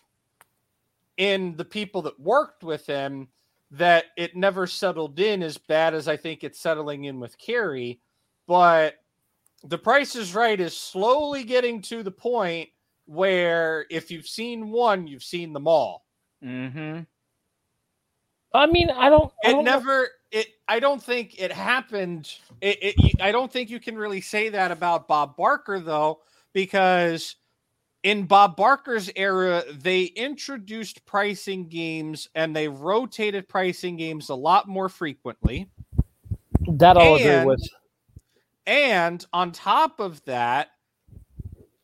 in the people that worked with him that it never settled in as bad as I think it's settling in with Carey. But the price is right is slowly getting to the point where if you've seen one, you've seen them all. Mm-hmm. I mean, I don't. I It don't know- never. It. I don't think it happened. It, it. I don't think you can really say that about Bob Barker though, because in Bob Barker's era, they introduced pricing games and they rotated pricing games a lot more frequently. That I'll agree with. And on top of that,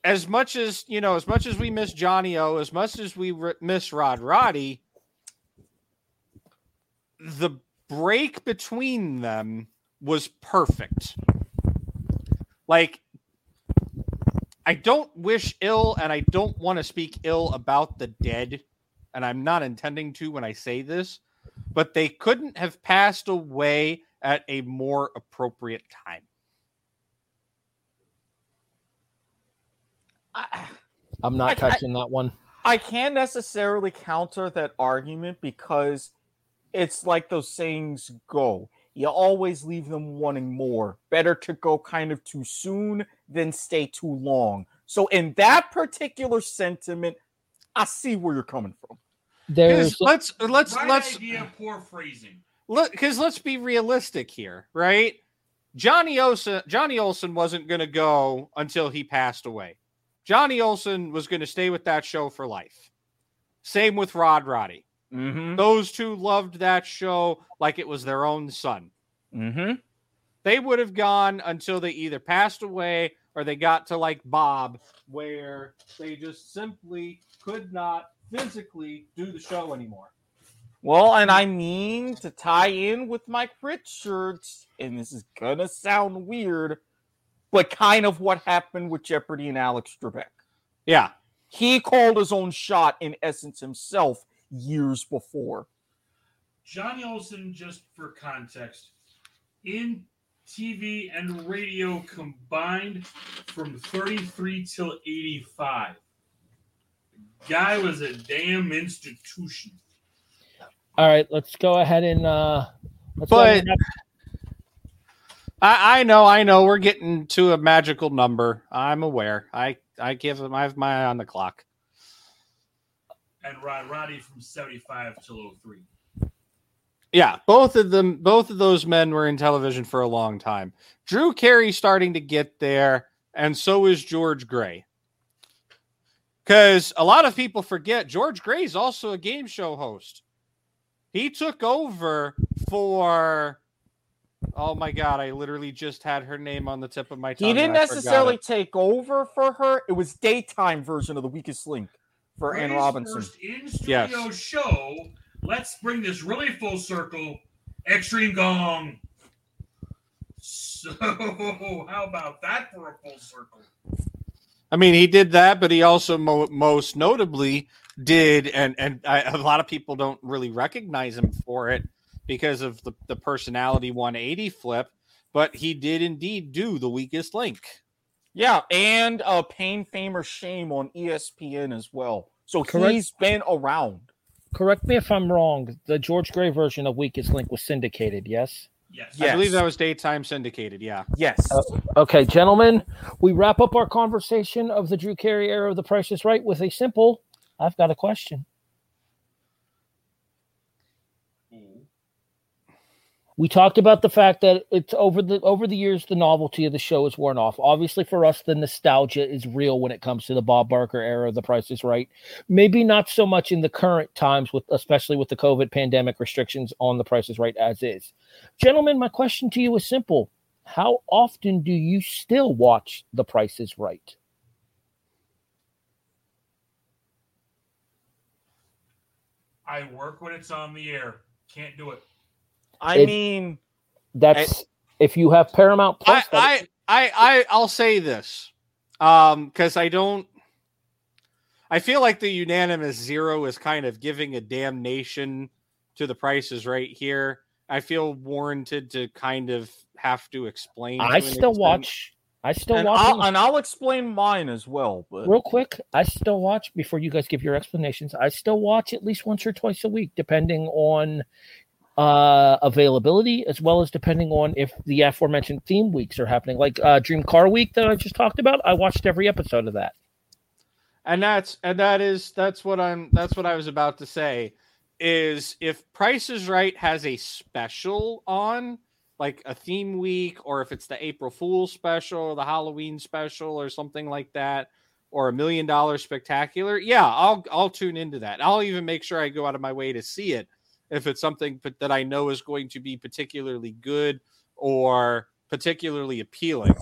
as much as you know, as much as we miss Johnny O, as much as we miss Rod Roddy, the break between them was perfect. Like, I don't wish ill, and I don't want to speak ill about the dead, and I'm not intending to when I say this, but they couldn't have passed away at a more appropriate time. I'm not I- I- touching that one. I can't necessarily counter that argument because it's like those sayings go. You always leave them wanting more. Better to go kind of too soon than stay too long. So, in that particular sentiment, I see where you're coming from. There's let's let's right let's idea, poor phrasing. look because let's be realistic here, right? Johnny Olson Johnny Olson wasn't going to go until he passed away. Johnny Olson was going to stay with that show for life. Same with Rod Roddy. Mm-hmm. Those two loved that show like it was their own son. Mm-hmm. They would have gone until they either passed away or they got to like Bob, where they just simply could not physically do the show anymore. Well, and I mean to tie in with Mike Richards, and this is gonna sound weird, but kind of what happened with Jeopardy and Alex Trebek. Yeah. He called his own shot in essence himself years before. Johnny Olson, just for context, in TV and radio combined from 33 till 85. Guy was a damn institution. All right, let's go ahead and uh let's But I, I know, I know, we're getting to a magical number. I'm aware. I I give him. I have my eye on the clock. And Rod Roddy from 75 till 03. Yeah, both of them, both of those men were in television for a long time. Drew Carey starting to get there, and so is George Gray. Because a lot of people forget George Gray is also a game show host. He took over for. Oh my god! I literally just had her name on the tip of my tongue. He didn't necessarily take over for her. It was daytime version of the weakest link for Ann Gray's Robinson. First in studio show. Let's bring this really full circle. Extreme Gong. So, how about that for a full circle? I mean, he did that, but he also mo- most notably did, and and I, a lot of people don't really recognize him for it because of the, the personality 180 flip, but he did indeed do the weakest link. Yeah, and uh, Pain, Fame, or Shame on ESPN as well. So Correct. he's been around. correct me if I'm wrong. The George Gray version of Weakest Link was syndicated, yes? Yes. I believe that was daytime syndicated. Yeah. Yes. Uh, okay, gentlemen, we wrap up our conversation of the Drew Carey era of The Price is Right with a simple I've got a question. We talked about the fact that it's over the over the years the novelty of the show is worn off. Obviously, for us, the nostalgia is real when it comes to the Bob Barker era. Of the Price is Right. Maybe not so much in the current times, with especially with the COVID pandemic restrictions on the Price is Right as is. Gentlemen, my question to you is simple: How often do you still watch The Price is Right? I work when it's on the air. Can't do it. I It- mean, That's if you have Paramount Plus. that- I, I, I, I'll say this, um, because I don't. I feel like the unanimous zero is kind of giving a damnation to the prices right here. I feel warranted to kind of have to explain. I to still extent. watch. I still and watch. I'll, and I'll explain mine as well. But Real quick, I still watch before you guys give your explanations. I still watch at least once or twice a week, depending on uh availability as well as depending on if the aforementioned theme weeks are happening. Like uh dream car week that i just talked about i watched every episode of that. And that's and that is that's what i'm that's what i was about to say is if price is right has a special on like a theme week or if it's the april fool special or the halloween special or something like that or a million dollar spectacular yeah i'll i'll tune into that. I'll even make sure i go out of my way to see it if it's something that i know is going to be particularly good or particularly appealing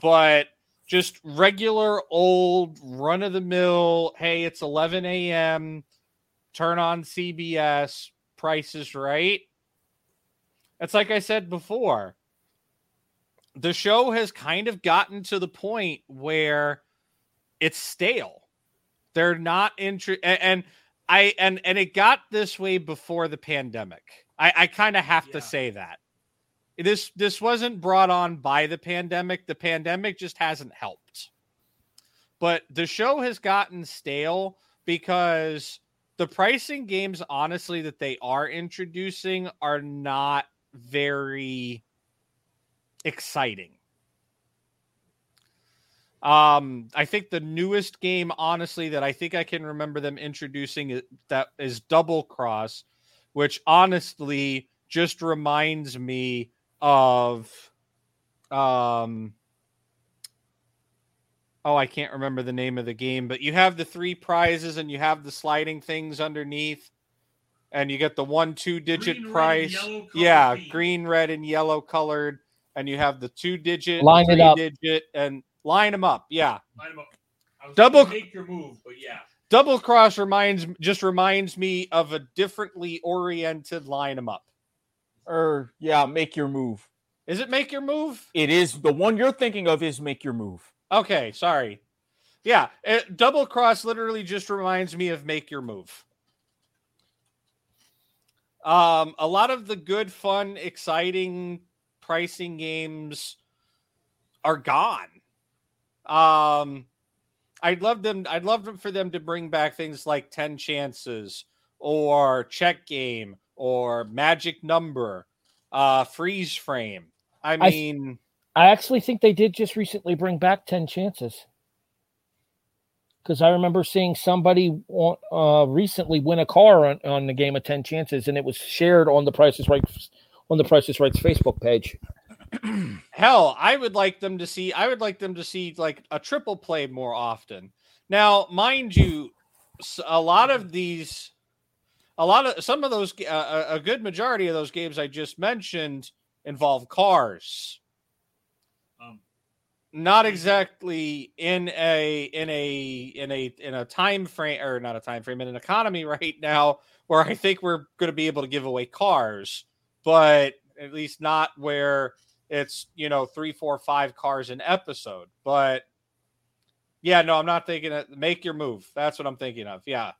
but just regular old run of the mill. Hey, it's 11 a.m. Turn on CBS. Price is right. It's like I said before. The show has kind of gotten to the point where it's stale. They're not interested, and I and and it got this way before the pandemic. I, I kind of have to say that. This this wasn't brought on by the pandemic. The pandemic just hasn't helped. But the show has gotten stale because the pricing games honestly that they are introducing are not very exciting um i think the newest game honestly that i think i can remember them introducing it- that is double cross which honestly just reminds me of um oh i can't remember the name of the game but you have the three prizes and you have the sliding things underneath and you get the one two digit Green, price yellow colored yeah green red and yellow colored and you have the two digit Line it three up. digit and line them up yeah Line 'em up. I was Double- make your move, but yeah. double cross reminds just reminds me of a differently oriented line them up or yeah, make your move. is it make your move It is the one you're thinking of is make your move. Okay, sorry. Yeah, it, double cross literally just reminds me of make your move. Um, a lot of the good, fun, exciting pricing games are gone. Um, I'd love them. I'd love them for them to bring back things like ten chances or check game or magic number, uh, freeze frame. I I- mean. i actually think they did just recently bring back 10 chances because i remember seeing somebody on- uh, recently win a car on, on the game of 10 chances and it was shared on the prices right on the prices rights facebook page Hell, I would like them to see. I would like them to see like a triple play more often. Now, mind you, a lot of these, a lot of some of those, uh, a good majority of those games I just mentioned involve cars. Um, Not exactly in a in a in a in a time frame or not a time frame in an economy right now where I think we're going to be able to give away cars, but at least not where it's you know three four five cars an episode but yeah no i'm not thinking of make your move. That's what i'm thinking of. Yeah.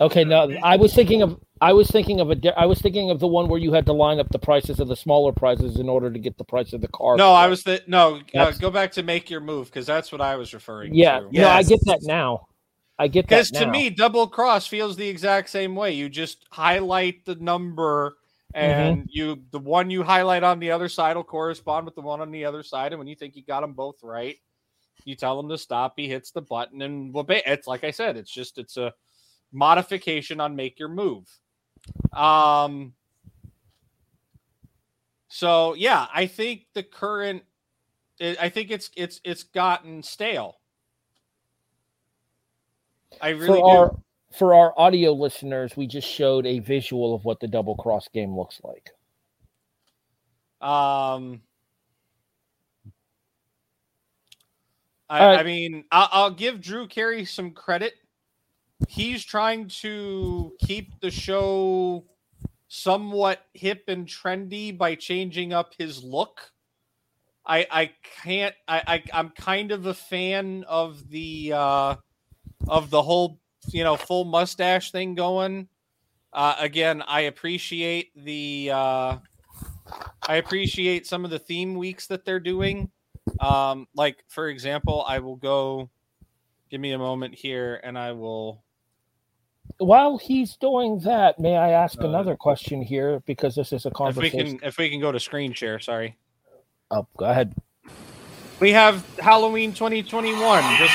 Okay, no, I was thinking of I was thinking of a I was thinking of the one where you had to line up the prices of the smaller prizes in order to get the price of the car. no i was th- no uh, go back to make your move because that's what i was referring Yeah, to. Yeah, no, I get that now. I get that because to me double cross feels the exact same way. You just highlight the number Mm-hmm. and you the one you highlight on the other side will correspond with the one on the other side and when you think you got them both right you tell him to stop he hits the button and well it's like i said it's just it's a modification on make your move um So yeah, I think the current, I I think it's it's it's gotten stale. I really for do. our for our audio listeners, we just showed a visual of what the double cross game looks like. Um, I, right. I mean, I'll, I'll give Drew Carey some credit. He's trying to keep the show somewhat hip and trendy by changing up his look. I I can't I, I I'm kind of a fan of the uh of the whole you know full mustache thing going. Uh again, I appreciate the uh I appreciate some of the theme weeks that they're doing. Um, like for example, I will go. Give me a moment here, and I will. While he's doing that, may I ask another question here because this is a Uh, If we conversation. can, if we can go to screen share. Sorry. Oh, go ahead. We have Halloween 2021, just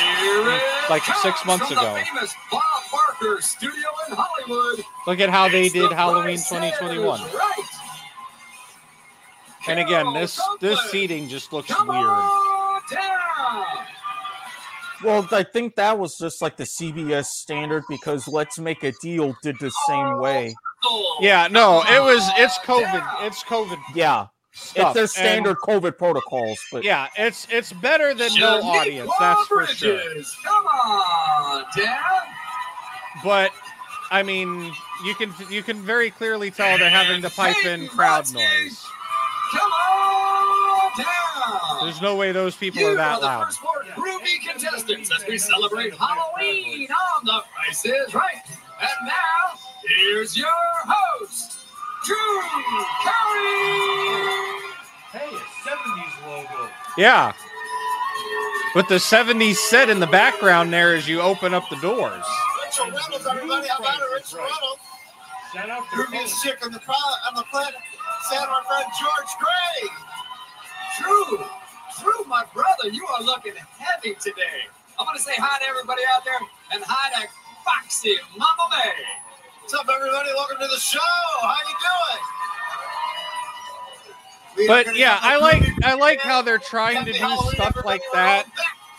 like six months ago. Famous Bob Barker Studio in Hollywood. Look at how they did the Halloween 2021. Right. And again, this this seating just looks weird. Well, I think that was just like the CBS standard because Let's Make a Deal did the same way. Yeah, no, it was it's COVID. It's COVID. Yeah, stuff, it's their and- standard COVID protocols. But Yeah, it's it's better than no audience. That's for sure. Come on, Dad. But I mean, you can you can very clearly tell they're having to pipe in crowd noise. Come on down. There's no way those people You are are that the loud. first four groovy contestants as we celebrate Halloween on The Price is Right. And now, here's your host, Hey, a 70s logo. Yeah. With the 70s set in the background there as you open up the doors. George Gray. Drew, Drew, my brother, you are looking heavy today. I want to say hi to everybody out there and hi to Foxy Mama May. What's up, everybody? Welcome to the show. How you doing? But yeah, I like I like how they're trying to do stuff like that.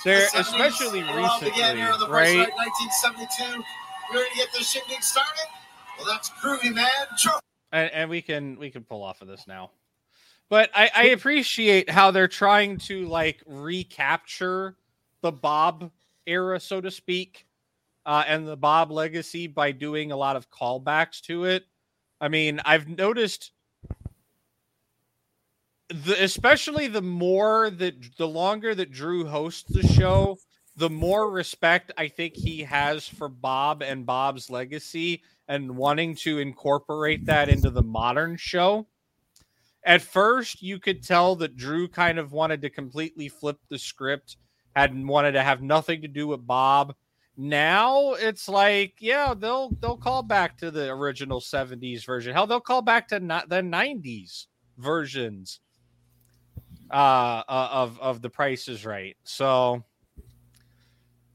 They're The especially recently, here on the right? 1972. You ready to get this shindig started? Well, that's groovy, man. And, and we can we can pull off of this now but I, I appreciate how they're trying to like recapture the bob era so to speak uh, and the bob legacy by doing a lot of callbacks to it i mean i've noticed the especially the more that the longer that drew hosts the show the more respect i think he has for bob and bob's legacy and wanting to incorporate that into the modern show. At first, you could tell that Drew kind of wanted to completely flip the script, had wanted to have nothing to do with Bob. Now it's like, yeah, they'll they'll call back to the original 70s version. Hell, they'll call back to not the 90s versions uh, uh of of the Price is Right. So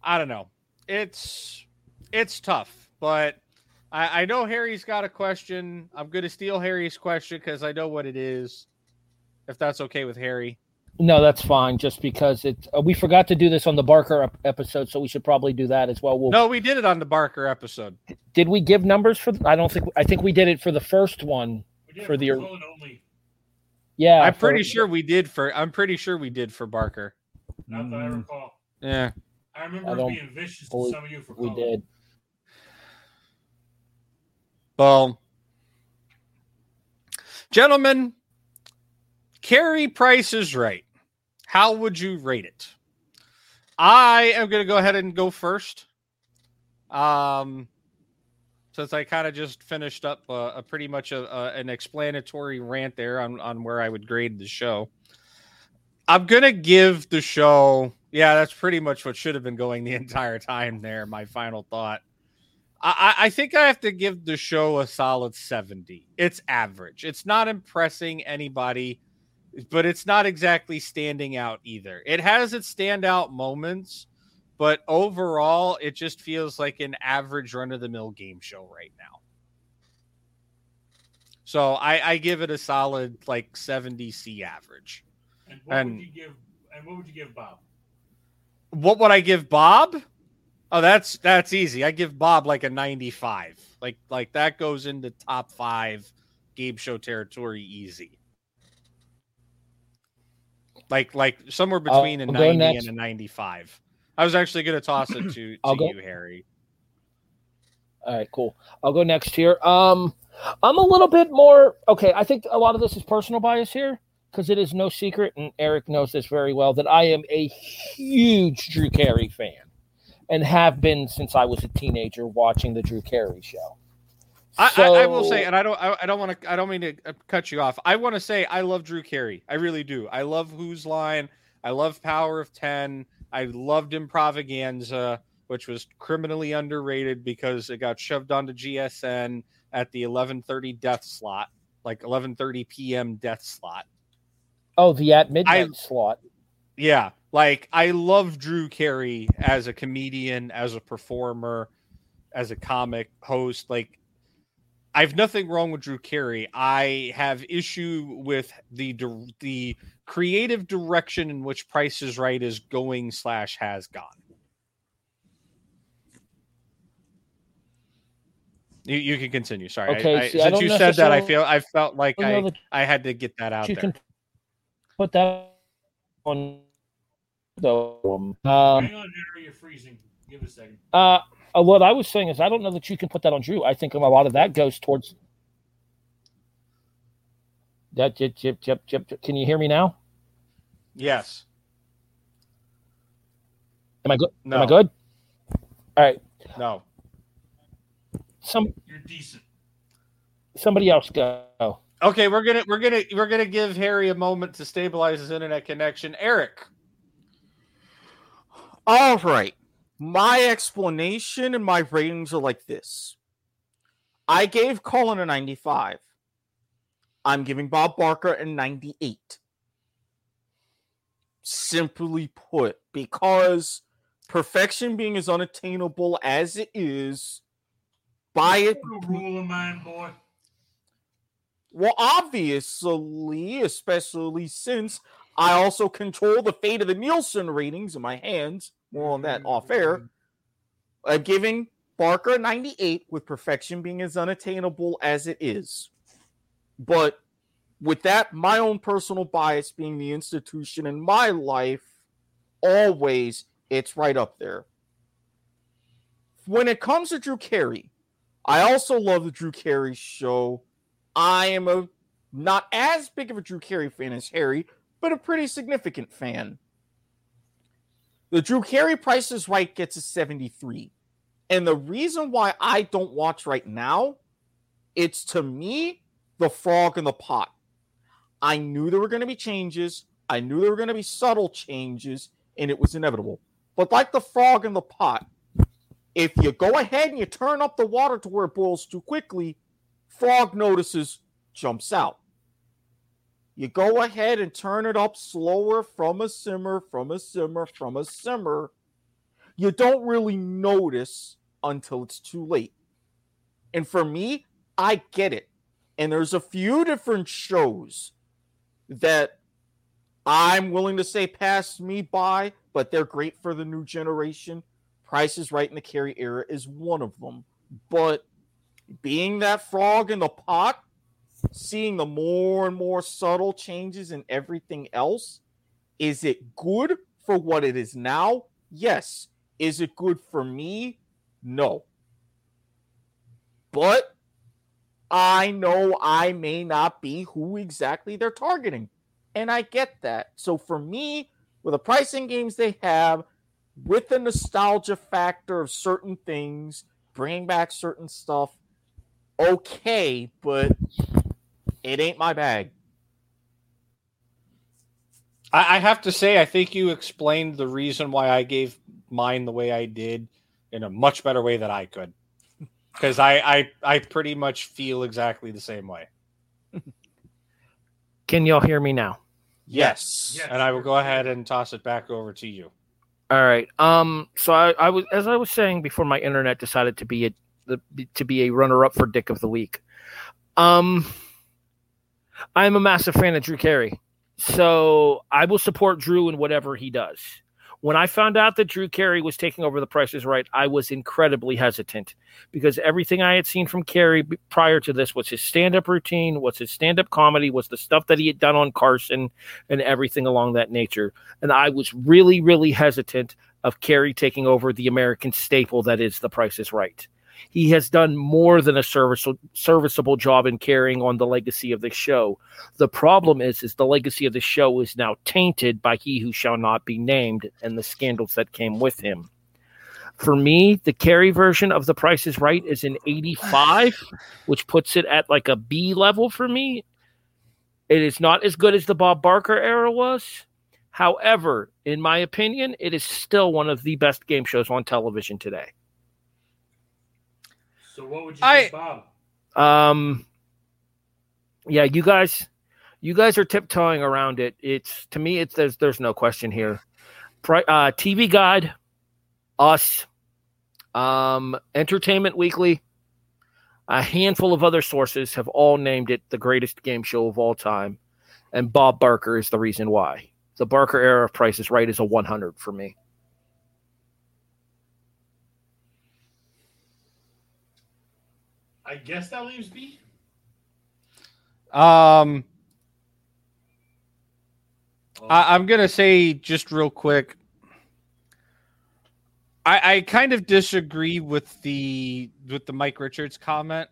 I don't know. It's it's tough, but I, I know Harry's got a question. I'm to steal Harry's question because I know what it is. If that's okay with Harry. No, that's fine. Just because it, uh, we forgot to do this on the Barker ep- episode, so we should probably do that as well. We'll, No, we did it on the Barker episode. Did we give numbers for? I don't think. I think we did it for the first one. For the. only. Yeah, I'm for- pretty sure we did for. I'm pretty sure we did for Barker. Not that I Mm. recall. Yeah. I remember I being vicious to believe some of you for we calling. did. Well, gentlemen, Carey Price is right. How would you rate it? I am going to go ahead and go first. Um, since I kind of just finished up uh, a pretty much a, a, an explanatory rant there on, on where I would grade the show. I'm going to give the show, yeah, that's pretty much what should have been going the entire time there. My final thought. I I think I have to give the show a solid 70. It's average. It's not impressing anybody, but it's not exactly standing out either. It has its standout moments, but overall, it just feels like an average run of the mill game show right now. So I, I give it a solid like 70 C average. And what And- would you give? And what would you give Bob? What would I give Bob? Oh, that's that's easy. I give Bob like a 95. Like like that goes into top five game show territory easy. Like like somewhere between a I'll 90 and a 95. I was actually going to toss it to, to I'll go- you, Harry. All right, cool. I'll go next here. Um, I'm a little bit more okay. I think a lot of this is personal bias here because it is no secret, and Eric knows this very well, that I am a huge Drew Carey fan and have been since I was a teenager watching the Drew Carey show. I, I, I will say, and I don't, I, I don't want to, I don't mean to uh, cut you off. I want to say, I love Drew Carey. I really do. I love Whose Line. I love Power of Ten. I loved Improvaganza, which was criminally underrated because it got shoved onto GSN at the 11:30 death slot, like 11:30 p.m. death slot. Oh, the at midnight slot. Yeah, like I love Drew Carey as a comedian, as a performer, as a comic host. Like I have nothing wrong with Drew Carey. I have issue with the the creative direction in which Price is Right is going slash has gone. You, you can continue. Sorry. Okay, I, see, I since don't you said that, I feel I felt like I I that I had to get that out you there. can put that on though. Um, Hang on, Henry, you're freezing. Give it a second. Uh, uh, what I was saying is, I don't know that you can put that on Drew. I think a lot of that goes towards that. Jip, jip, jip, jip, jip. Can you hear me now? Yes. Am I good? Am I good? All right. No. Some You're decent. somebody else go. Okay, we're gonna we're gonna we're gonna give Harry a moment to stabilize his internet connection. Eric, All right. My explanation and my ratings are like this. I gave Colin a 95. I'm giving Bob Barker a 98. Simply put, because perfection being as unattainable as it is, by it rule of mine, boy. well, obviously, especially since I also control the fate of the Nielsen ratings in my hands. More on that mm-hmm. off air. I'm giving Barker a 98 with perfection being as unattainable as it is. But with that, my own personal bias being the institution in my life, always it's right up there. When it comes to Drew Carey, I also love the Drew Carey show. I am a not as big of a Drew Carey fan as Harry, but a pretty significant fan. The Drew Carey Price is Right gets a 73. And the reason why I don't watch right now, it's to me the frog in the pot. I knew there were going to be changes. I knew there were going to be subtle changes, and it was inevitable. But like the frog in the pot, if you go ahead and you turn up the water to where it boils too quickly, frog notices, jumps out. You go ahead and turn it up slower from a simmer, from a simmer, from a simmer. You don't really notice until it's too late. And for me, I get it. And there's a few different shows that I'm willing to say pass me by, but they're great for the new generation. Price is Right in the Carey era is one of them. But being that frog in the pot, seeing the more and more subtle changes in everything else, is it good for what it is now? Yes. Is it good for me? No. But I know I may not be who exactly they're targeting. And I get that. So for me, with the pricing games they have, with the nostalgia factor of certain things, bringing back certain stuff, okay, but it ain't my bag. I, I have to say, I think you explained the reason why I gave mine the way I did in a much better way than I could. Because I, I I pretty much feel exactly the same way. Can y'all hear me now? Yes. And I will go ahead and toss it back over to you. All right. Um. So I, I was, as I was saying before, my internet decided to be a the, to be a runner up for Dick of the Week. Um. I'm a massive fan of Drew Carey. So I will support Drew in whatever he does. When I found out that Drew Carey was taking over the prices right, I was incredibly hesitant because everything I had seen from Carey prior to this was his stand up routine, was his stand up comedy, was the stuff that he had done on Carson and everything along that nature. And I was really, really hesitant of Carey taking over the American staple that is the price is right. He has done more than a serviceable serviceable job in carrying on the legacy of the show. The problem is, is the legacy of the show is now tainted by he who shall not be named and the scandals that came with him. For me, the Carey version of The Price is Right is an 85, which puts it at like a B level for me. It is not as good as the Bob Barker era was. However, in my opinion, it is still one of the best game shows on television today. So what would you I- say, Bob? Um, yeah, you guys, you guys are tiptoeing around it. It's to me, it's there's there's no question here. Uh, TV Guide, us, um, Entertainment Weekly, a handful of other sources have all named it the greatest game show of all time, and Bob Barker is the reason why. The Barker era of Price is Right is a 100 for me. I guess that leaves B. Um, I, I'm gonna say just real quick. I, I kind of disagree with the with the Mike Richards comment,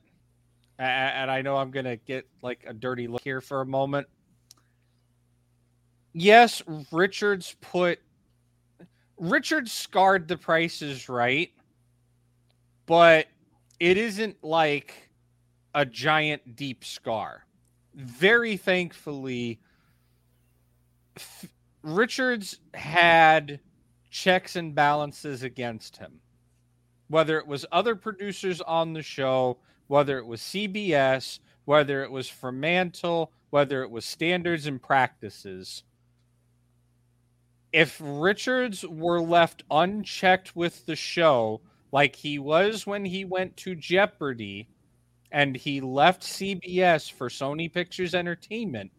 A- a- and I know I'm gonna get like a dirty look here for a moment. Yes, Richards put Richards scarred the prices right, but it isn't like a giant deep scar. Very thankfully, F- Richards had checks and balances against him. Whether it was other producers on the show, whether it was CBS, whether it was Fremantle, whether it was standards and practices. If Richards were left unchecked with the show, like he was when he went to Jeopardy and he left CBS for Sony Pictures Entertainment,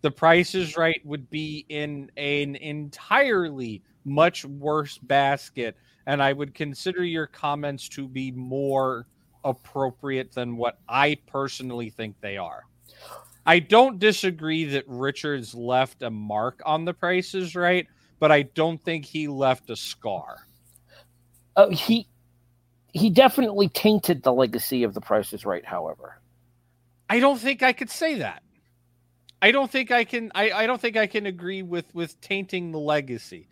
the Price is Right would be in an entirely much worse basket. And I would consider your comments to be more appropriate than what I personally think they are. I don't disagree that Richards left a mark on the Price is Right, but I don't think he left a scar. Uh, he he definitely tainted the legacy of The Price is Right. However, I don't think I could say that. I don't think I can I, I don't think I can agree with with tainting the legacy.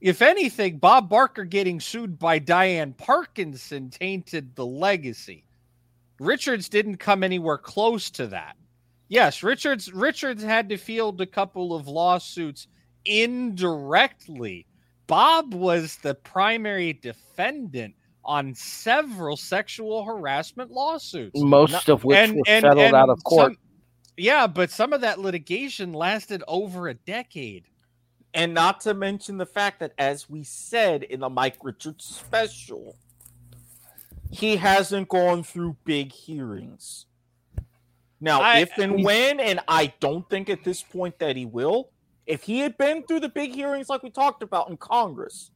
If anything, Bob Barker getting sued by Diane Parkinson tainted the legacy. Richards didn't come anywhere close to that. Yes, Richards Richards had to field a couple of lawsuits indirectly. Bob was the primary defendant on several sexual harassment lawsuits. most of which were settled out of court. some- yeah, but some of that litigation lasted over a decade. And not to mention the fact that, as we said in the Mike Richards special, he hasn't gone through big hearings. Now, I- if and when, and I don't think at this point that he will, if he had been through the big hearings like we talked about in Congress,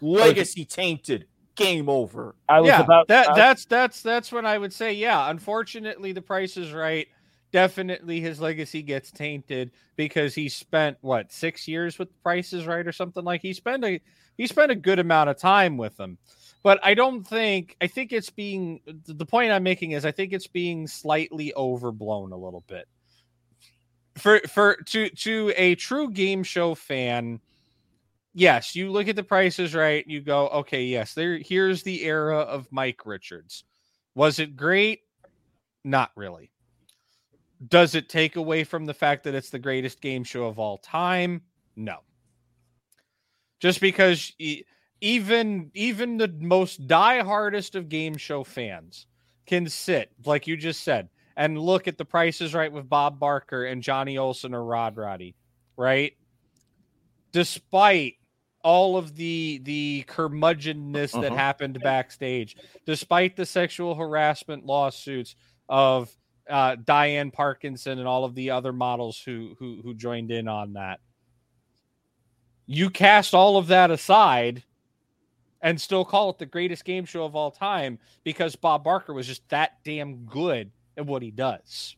legacy tainted, game over. yeah, that I- that's that's that's when I would say, yeah. Unfortunately, the price is right. Definitely, his legacy gets tainted because he spent what six years with the Price is Right or something like. He spent a he spent a good amount of time with them, but I don't think I think it's being the point I'm making is I think it's being slightly overblown a little bit for for to to a true game show fan yes you look at the prices right? You go okay yes there here's the era of mike richards. Was it great? Not really. Does it take away from the fact that it's the greatest game show of all time? No. Just because even even the most diehardest of game show fans can sit like you just said and look at the prices right with Bob Barker and Johnny Olson or Rod Roddy, right? Despite all of the the curmudgeonness that Mhm. happened backstage, despite the sexual harassment lawsuits of uh, Diane Parkinson and all of the other models who who who joined in on that. You cast all of that aside and still call it the greatest game show of all time because Bob Barker was just that damn good at what he does.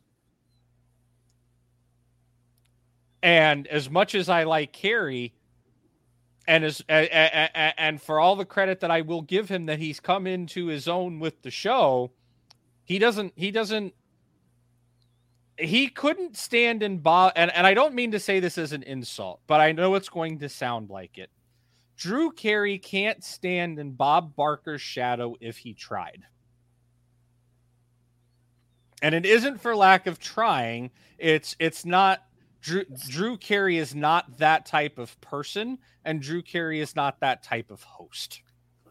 And as much as I like Carey, and as and for all the credit that I will give him that he's come into his own with the show, he doesn't he doesn't he couldn't stand in Bob and, and I don't mean to say this as an insult, but I know it's going to sound like it. Drew Carey can't stand in Bob Barker's shadow if he tried. And it isn't for lack of trying. It's it's not Drew Drew Carey is not that type of person, and Drew Carey is not that type of host.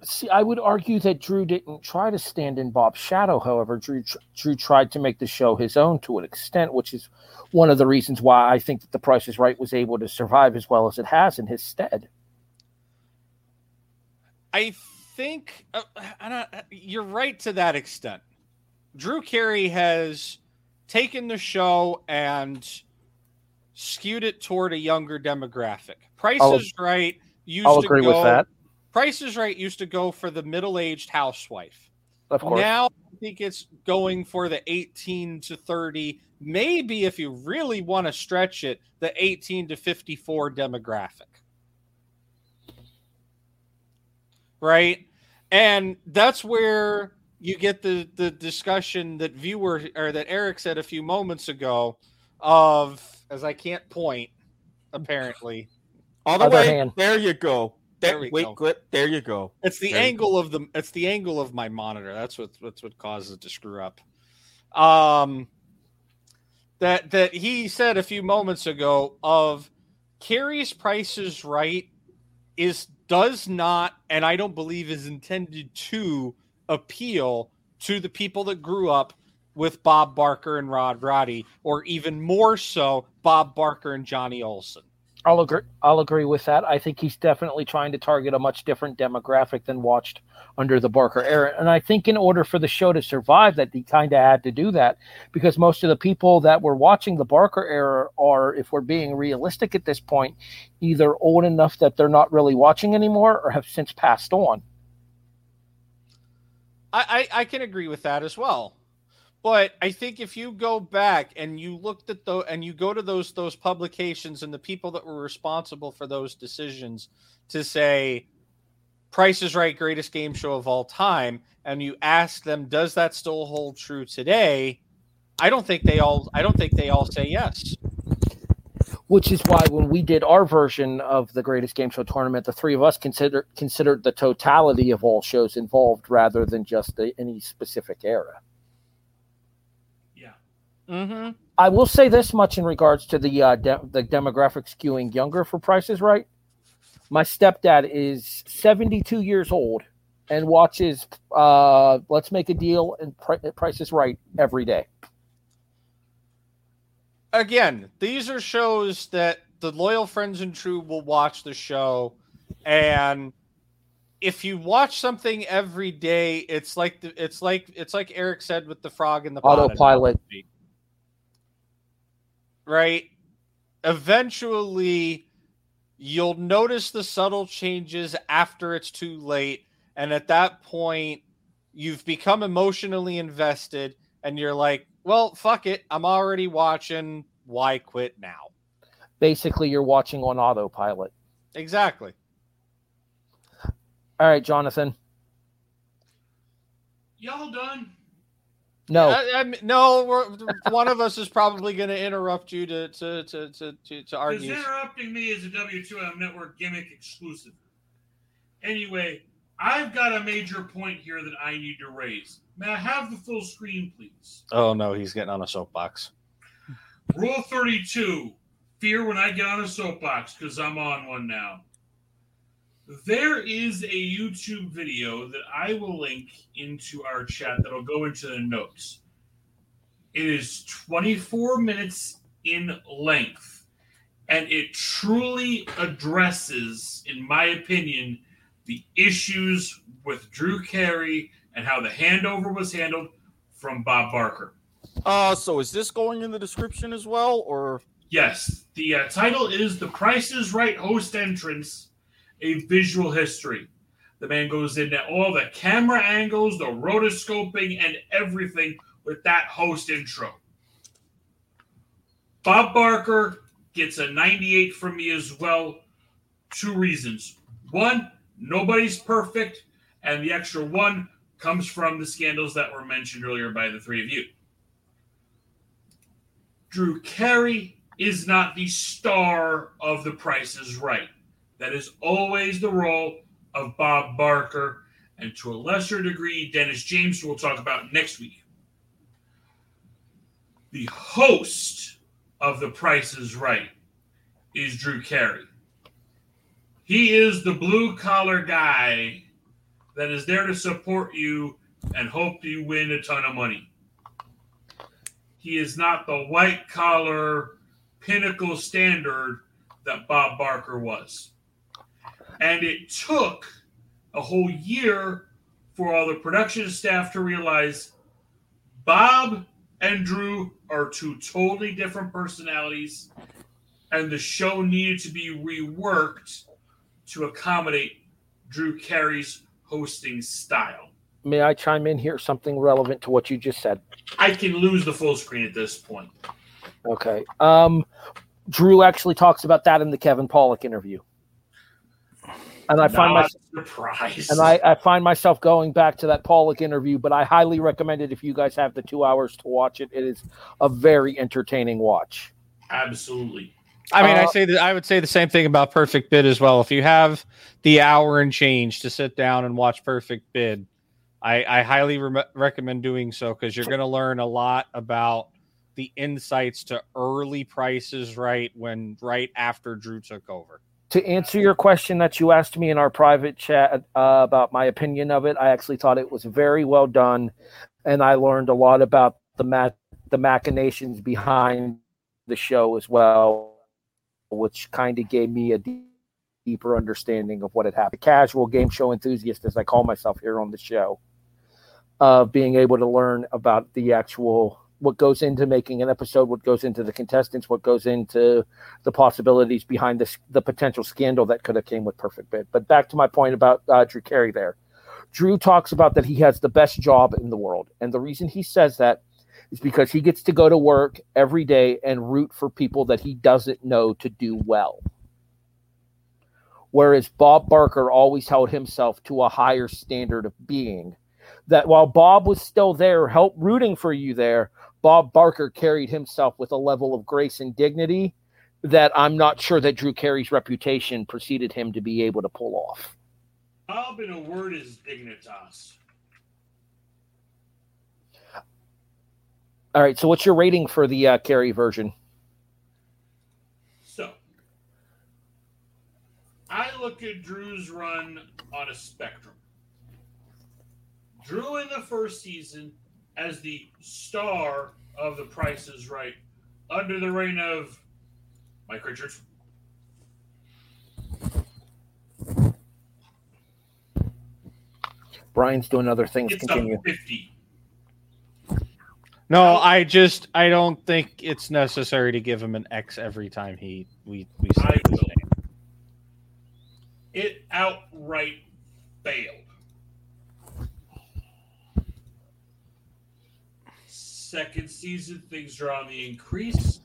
See, I would argue that Drew didn't try to stand in Bob's shadow. However, Drew Drew tried to make the show his own to an extent, which is one of the reasons why I think that The Price is Right was able to survive as well as it has in his stead. I think uh, I you're right to that extent. Drew Carey has taken the show and skewed it toward a younger demographic. Price I'll- is Right used I'll to agree with that. Price is Right used to go for the middle-aged housewife. Of course. Now I think it's going for the 18 to 30, maybe if you really want to stretch it, the 18 to 54 demographic. Right? And that's where you get the the discussion that viewer or that Eric said a few moments ago of as I can't point apparently All the Other way. hand. There you go. There, There we wait, go. good. There you go. It's the There angle of the it's the angle of my monitor. That's what that's what causes it to screw up. Um that that he said a few moments ago of Carey's Price is Right is does not and I don't believe is intended to appeal to the people that grew up with Bob Barker and Rod Roddy, or even more so Bob Barker and Johnny Olson. I'll agree. I'll agree with that. I think he's definitely trying to target a much different demographic than watched under the Barker era, and I think in order for the show to survive, that he kind of had to do that because most of the people that were watching the Barker era are, if we're being realistic at this point, either old enough that they're not really watching anymore or have since passed on. I, I, I can agree with that as well. But I think if you go back and you looked at the and you go to those those publications and the people that were responsible for those decisions to say Price is Right greatest game show of all time and you ask them does that still hold true today? I don't think they all I don't think they all say yes. Which is why when we did our version of the Greatest Game Show tournament, the three of us consider considered the totality of all shows involved rather than just the, any specific era. Yeah. Mm-hmm. I will say this much in regards to the uh, de- the demographic skewing younger for prices right. My stepdad is 72 years old and watches uh, Let's Make a Deal and Pri- Price is Right every day. Again, these are shows that the loyal friends and true will watch the show, and if you watch something every day, it's like the, it's like it's like Eric said with the frog in the Autopilot. analogy, right? Eventually, you'll notice the subtle changes after it's too late, and at that point, you've become emotionally invested, and you're like, "Well, fuck it, I'm already watching. Why quit now?" Basically, you're watching on autopilot. Exactly. All right, Jonathan. Y'all done? No. I, I mean, no. We're, one of us is probably going to interrupt you to to to to to, to Because argue. interrupting me is a W2M network gimmick exclusive. Anyway, I've got a major point here that I need to raise. May I have the full screen, please? Oh no, he's getting on a soapbox. Rule 32 Fear when I get on a soapbox because I'm on one now. There is a YouTube video that I will link into our chat that'll go into the notes. It is 24 minutes in length, and it truly addresses, in my opinion, the issues with Drew Carey and how the handover was handled from Bob Barker. Uh, so is this going in the description as well, or Yes, the uh, title is The Price is Right Host Entrance, a visual history. The man goes into all the camera angles, the rotoscoping, and everything with that host intro. Bob Barker gets a 98 from me as well. Two reasons. One, nobody's perfect, and the extra one comes from the scandals that were mentioned earlier by the three of you. Drew Carey is not the star of The Price is Right. That is always the role of Bob Barker, and to a lesser degree, Dennis James, who we'll talk about next week. The host of The Price is Right is Drew Carey. He is the blue collar guy that is there to support you and hope you win a ton of money. He is not the white collar pinnacle standard that Bob Barker was. And it took a whole year for all the production staff to realize Bob and Drew are two totally different personalities, and the show needed to be reworked to accommodate Drew Carey's hosting style. May I chime in here? Something relevant to what you just said. I can lose the full screen at this point. Okay. Um, Drew actually talks about that in the Kevin Pollak interview. And I find myself surprised. and I, I find myself going back to that Pollak interview, but I highly recommend it if you guys have the two hours to watch it. It is a very entertaining watch. Absolutely. I mean, I Uh, say that I would say the same thing about Perfect Bid as well. If you have the hour and change to sit down and watch Perfect Bid, I, I highly re- recommend doing so because you're going to learn a lot about the insights to early prices right when right after Drew took over. To answer your question that you asked me in our private chat uh, about my opinion of it, I actually thought it was very well done, and I learned a lot about the ma- the machinations behind the show as well, which kind of gave me a deep, deeper understanding of what had happened. Casual game show enthusiast, as I call myself here on the show, of being able to learn about the actual what goes into making an episode, what goes into the contestants, what goes into the possibilities behind this the potential scandal that could have came with Perfect Bid. But back to my point about uh, Drew Carey there. Drew talks about that he has the best job in the world, and the reason he says that is because he gets to go to work every day and root for people that he doesn't know to do well. Whereas Bob Barker always held himself to a higher standard of being. That while Bob was still there, help rooting for you there, Bob Barker carried himself with a level of grace and dignity that I'm not sure that Drew Carey's reputation preceded him to be able to pull off. Bob, in a word, is dignitas. All right, so what's your rating for the uh, Carey version? So, I look at Drew's run on a spectrum. Drew in the first season as the star of The Price is Right under the reign of Mike Richards. Brian's doing other things. It's Continue. 50. No, I just I don't think it's necessary to give him an X every time he we we say his name. It outright failed. Second season, things are on the increase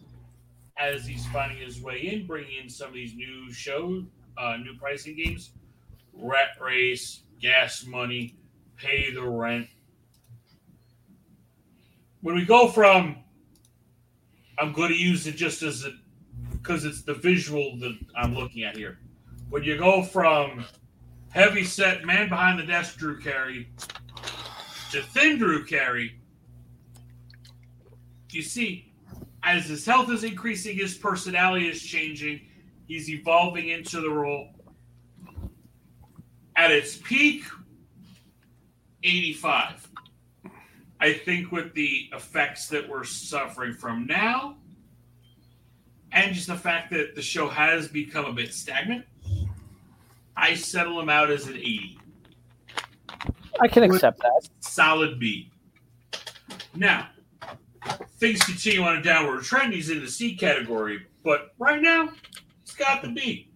as he's finding his way in, bringing in some of these new shows, uh, new pricing games, Rat Race, Gas Money, Pay the Rent. When we go from, I'm going to use it just as a, because it's the visual that I'm looking at here. When you go from heavy set man behind the desk Drew Carey to thin Drew Carey, you see, as his health is increasing, his personality is changing. He's evolving into the role. At its peak, 85. I think with the effects that we're suffering from now, and just the fact that the show has become a bit stagnant, I settle him out as an 80. I can accept that. Solid B. Now, things continue on a downward trend, he's in the C category. But right now, he's got the B.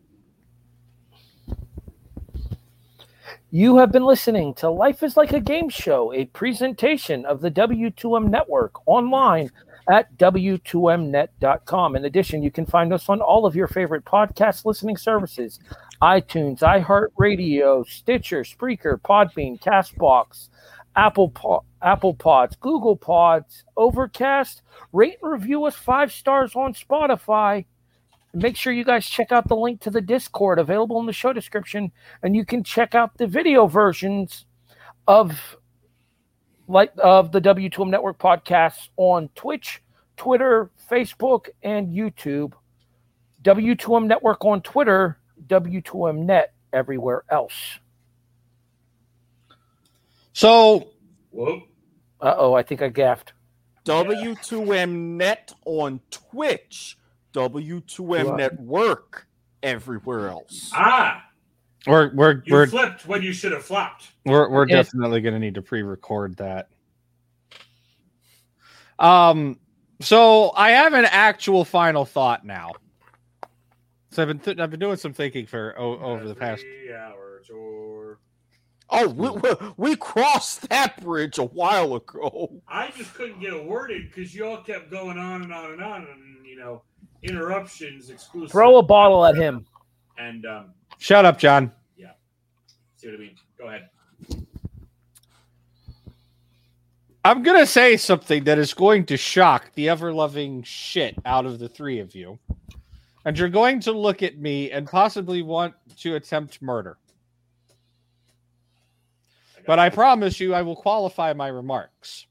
You have been listening to Life is Like a Game Show, a presentation of the W2M Network online at W2Mnet.com. In addition, you can find us on all of your favorite podcast listening services iTunes, iHeartRadio, Stitcher, Spreaker, Podbean, Castbox, Apple, po- Apple Pods, Google Pods, Overcast. Rate and review us five stars on Spotify. Make sure you guys check out the link to the Discord available in the show description, and you can check out the video versions of like of the W2M Network podcasts on Twitch, Twitter, Facebook, and YouTube. W2M Network on Twitter, W2M Net everywhere else. So, Uh oh, I think I gaffed. W2M Net on Twitch, W2M Wow. Network everywhere else. Ah, we're we're you we're flipped when you should have flopped. we're, we're Yeah. definitely going to need to pre-record that. Um, so I have an actual final thought now. So I've been th- I've been doing some thinking for o- over the past. Three hours or Oh, we, we, we crossed that bridge a while ago. I just couldn't get a word in because you all kept going on and on and on, and you know, interruptions exclusive. Throw a bottle at him. and um, Shut up, John. Yeah. See what I mean. Go ahead. I'm gonna say something that is going to shock the ever-loving shit out of the three of you, and you're going to look at me and possibly want to attempt murder. But I promise you, I will qualify my remarks.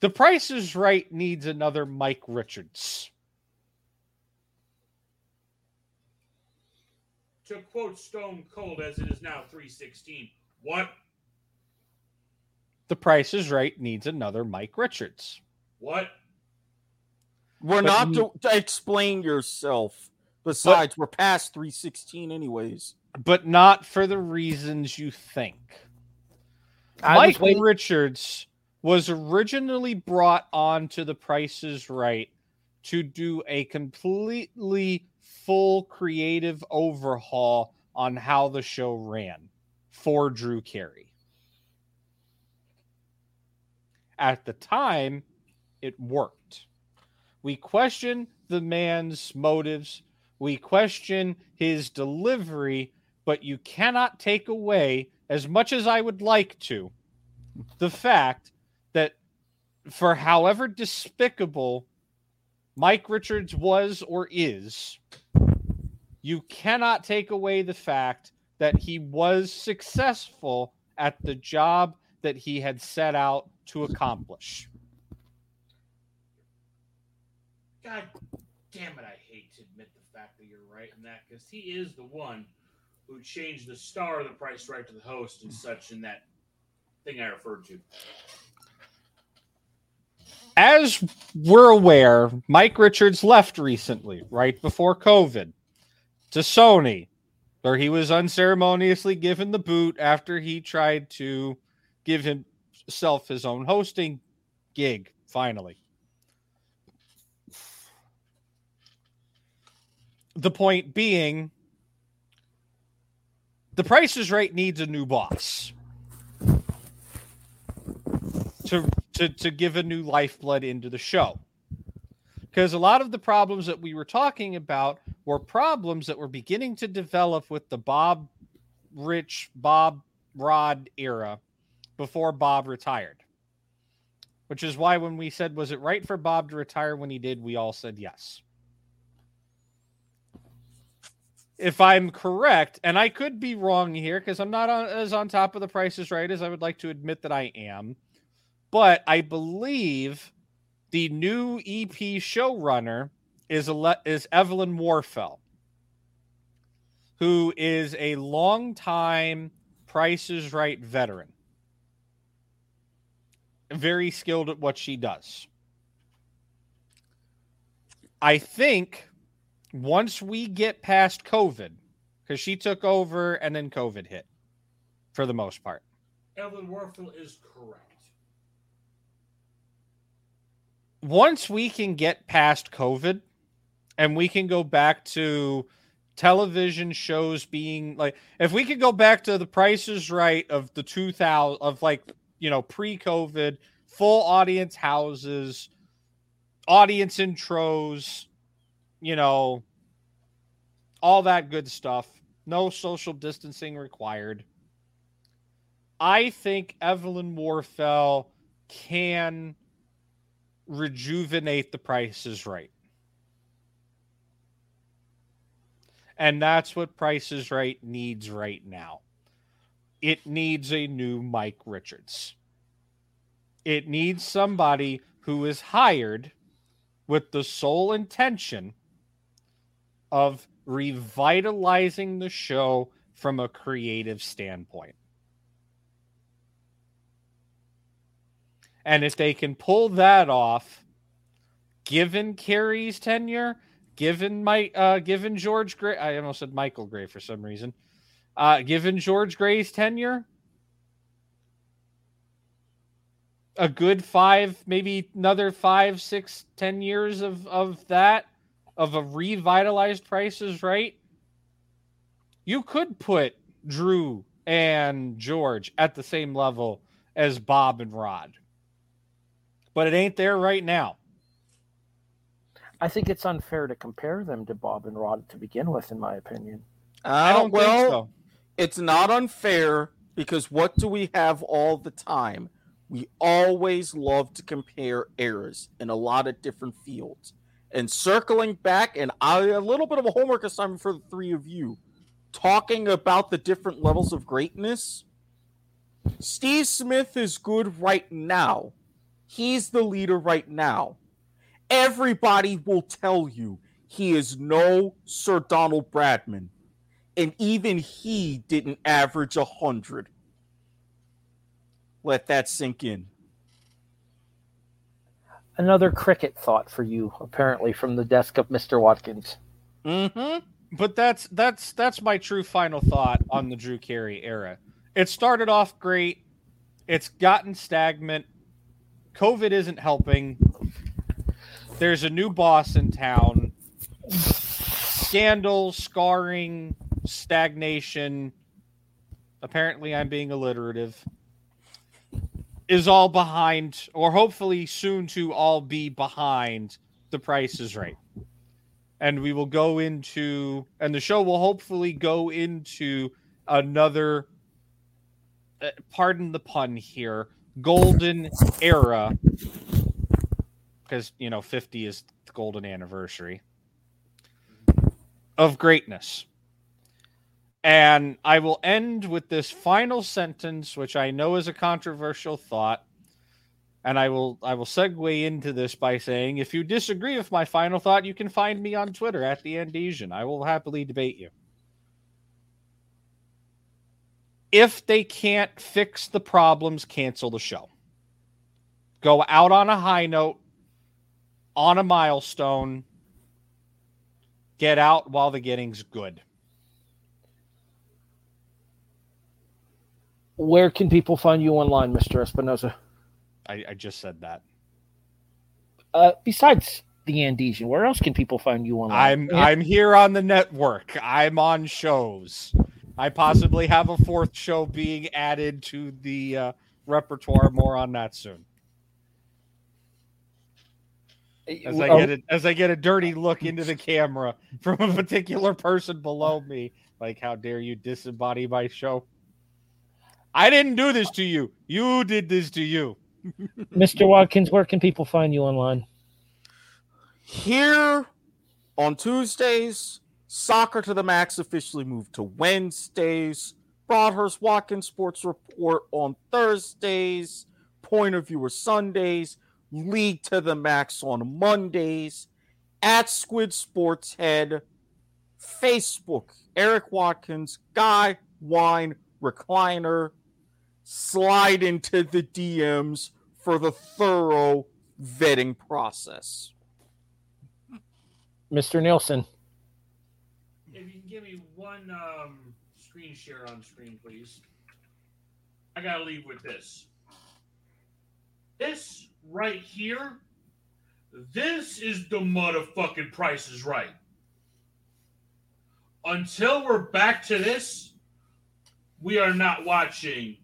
The Price is Right needs another Mike Richards. To quote Stone Cold, as it is now three sixteen. What? The Price is Right needs another Mike Richards. What? We're But not you- to, to explain yourself. Besides, we're past 316 anyways. but not for the reasons you think. I was Mike waiting- Richards was originally brought on to the Prices Right to do a completely full creative overhaul on how the show ran for Drew Carey. At the time, it worked. We question the man's motives, we question his delivery, but you cannot take away, as much as I would like to, the fact for however despicable Mike Richards was or is, you cannot take away the fact that he was successful at the job that he had set out to accomplish. God damn it! I hate to admit the fact that you're right in that because he is the one who changed the star of the Price Right to the host and such in that thing I referred to. As we're aware, Mike Richards left recently, right before COVID, to Sony, where he was unceremoniously given the boot after he tried to give himself his own hosting gig, finally. The point being, the Price is Right needs a new boss to to to give a new lifeblood into the show. Because a lot of the problems that we were talking about were problems that were beginning to develop with the Bob Rich Bob Rod era before Bob retired. Which is why when we said was it right for Bob to retire when he did, we all said yes. If I'm correct, and I could be wrong here because I'm not on, as on top of the prices right as I would like to admit that I am but I believe the new EP showrunner is ele- is Evelyn Warfel, who is a longtime Price is Right veteran, very skilled at what she does. I think once we get past COVID, because she took over and then COVID hit, for the most part. Evelyn Warfel is correct. Once we can get past COVID and we can go back to television shows being like if we could go back to the prices right of the 2000 of like you know pre-covid full audience houses audience intros you know all that good stuff no social distancing required i think evelyn warfel can rejuvenate the prices right And that's what Price is Right needs right now. It needs a new Mike Richards. It needs somebody who is hired with the sole intention of revitalizing the show from a creative standpoint. And if they can pull that off, given Carey's tenure, given my uh given George Gray I almost said Michael Gray for some reason. Uh given George Gray's tenure a good five, maybe another five, six, ten years of of that, of a revitalized prices right. You could put Drew and George at the same level as Bob and Rod. But it ain't there right now. I think it's unfair to compare them to Bob and Rod to begin with, in my opinion. I don't well, so. It's not unfair because what do we have all the time? We always love to compare eras in a lot of different fields. And circling back, and I, a little bit of a homework assignment for the three of you, talking about the different levels of greatness. Steve Smith is good right now. He's the leader right now. Everybody will tell you he is no Sir Donald Bradman. And even he didn't average a 100. Let that sink in. Another cricket thought for you, apparently, from the desk of Mr. Watkins. Mm-hmm. But that's that's that's my true final thought on the Drew Carey era. It started off great. It's gotten stagnant. COVID isn't helping. There's a new boss in town. Scandal, scarring, stagnation. Apparently, I'm being alliterative. Is all behind, or hopefully soon to all be behind the price is right. And we will go into, and the show will hopefully go into another, uh, pardon the pun here, golden era because you know 50 is the golden anniversary of greatness. And I will end with this final sentence, which I know is a controversial thought. And I will I will segue into this by saying, if you disagree with my final thought, you can find me on Twitter at the Andesian. I will happily debate you. If they can't fix the problems, cancel the show. Go out on a high note on a milestone. Get out while the getting's good. Where can people find you online, Mr. Espinoza? I, I just said that. Uh, besides the Andesian, where else can people find you online? I'm I'm here on the network. I'm on shows. I possibly have a fourth show being added to the uh, repertoire. More on that soon. as I get it, as I get a dirty look into the camera from a particular person below me. Like, how dare you disembody my show? I didn't do this to you. You did this to you. Mr. Watkins, where can people find you online? Here on Tuesdays, Soccer to the Max officially moved to Wednesdays. Broadhurst Watkins Sports Report on Thursdays. Point of Viewer Sundays. League to the Max on Mondays, at Squid Sports Head, Facebook, Eric Watkins, Guy Wine Recliner. Slide into the DMs for the thorough vetting process. Mr. Nielsen. Give me one um, screen share on screen, please. I gotta leave with this. This right here This is the motherfucking price is right. Until we're back to this, we are not watching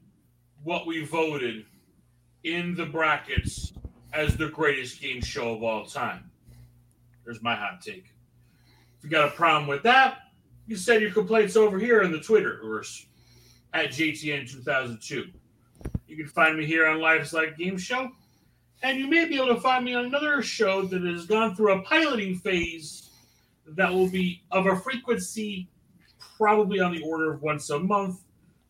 what we voted in the brackets as the greatest game show of all time. There's my hot take. If you got a problem with that, you send your complaints over here in the Twitterverse at JTN2002. You can find me here on Life's Like Game Show, and you may be able to find me on another show that has gone through a piloting phase that will be of a frequency probably on the order of once a month,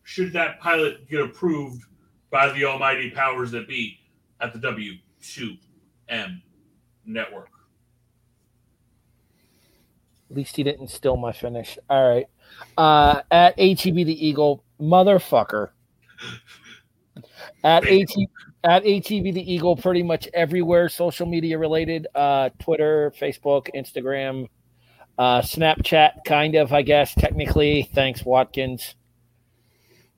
should that pilot get approved by the almighty powers that be at the W2M network. At least he didn't steal my finish. All right. Uh, at ATB the Eagle, motherfucker. At AT at ATV the Eagle, pretty much everywhere social media related. Uh, Twitter, Facebook, Instagram, uh, Snapchat, kind of, I guess, technically. Thanks, Watkins.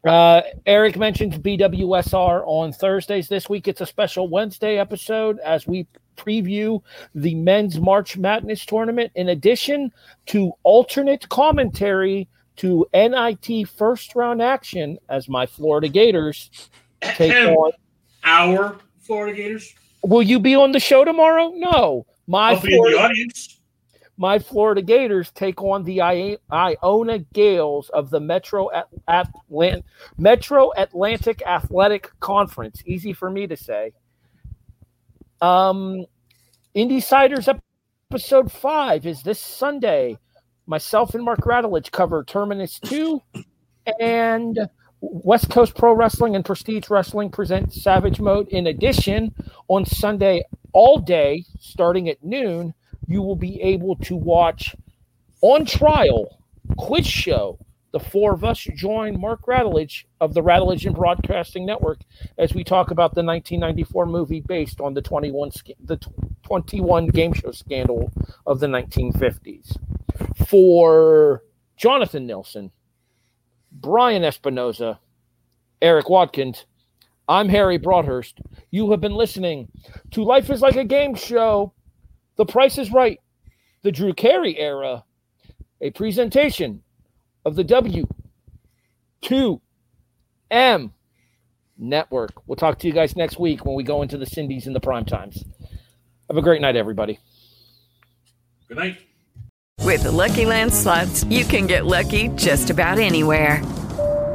Uh, Eric mentioned BWSR on Thursdays this week. It's a special Wednesday episode as we preview the men's March Madness tournament, in addition to alternate commentary to NIT first round action as my Florida Gators take on. Our Florida Gators? Will you be on the show tomorrow? No. My I'll the audience. my Florida Gators take on the I- Iona Gaels of the Metro At- Atlant- Metro Atlantic Athletic Conference. Easy for me to say. Um, Indie Siders episode five is this Sunday. Myself and Mark Radulich cover Terminus two, and West Coast Pro Wrestling and Prestige Wrestling present Savage Mode. In addition, on Sunday all day, starting at noon, you will be able to watch on trial quiz show. The four of us join Mark Radulich of the Radulich and Broadcasting Network as we talk about the 1994 movie based on the 21 the 21 game show scandal of the 1950s. For Jonathan Nelson, Brian Espinoza, Eric Watkins, I'm Harry Broadhurst. You have been listening to Life is Like a Game Show. The Price is Right, the Drew Carey era, a presentation of the W2M network. We'll talk to you guys next week when we go into the Cindy's and the prime times. Have a great night, everybody. Good night. With the Lucky Land slots, you can get lucky just about anywhere.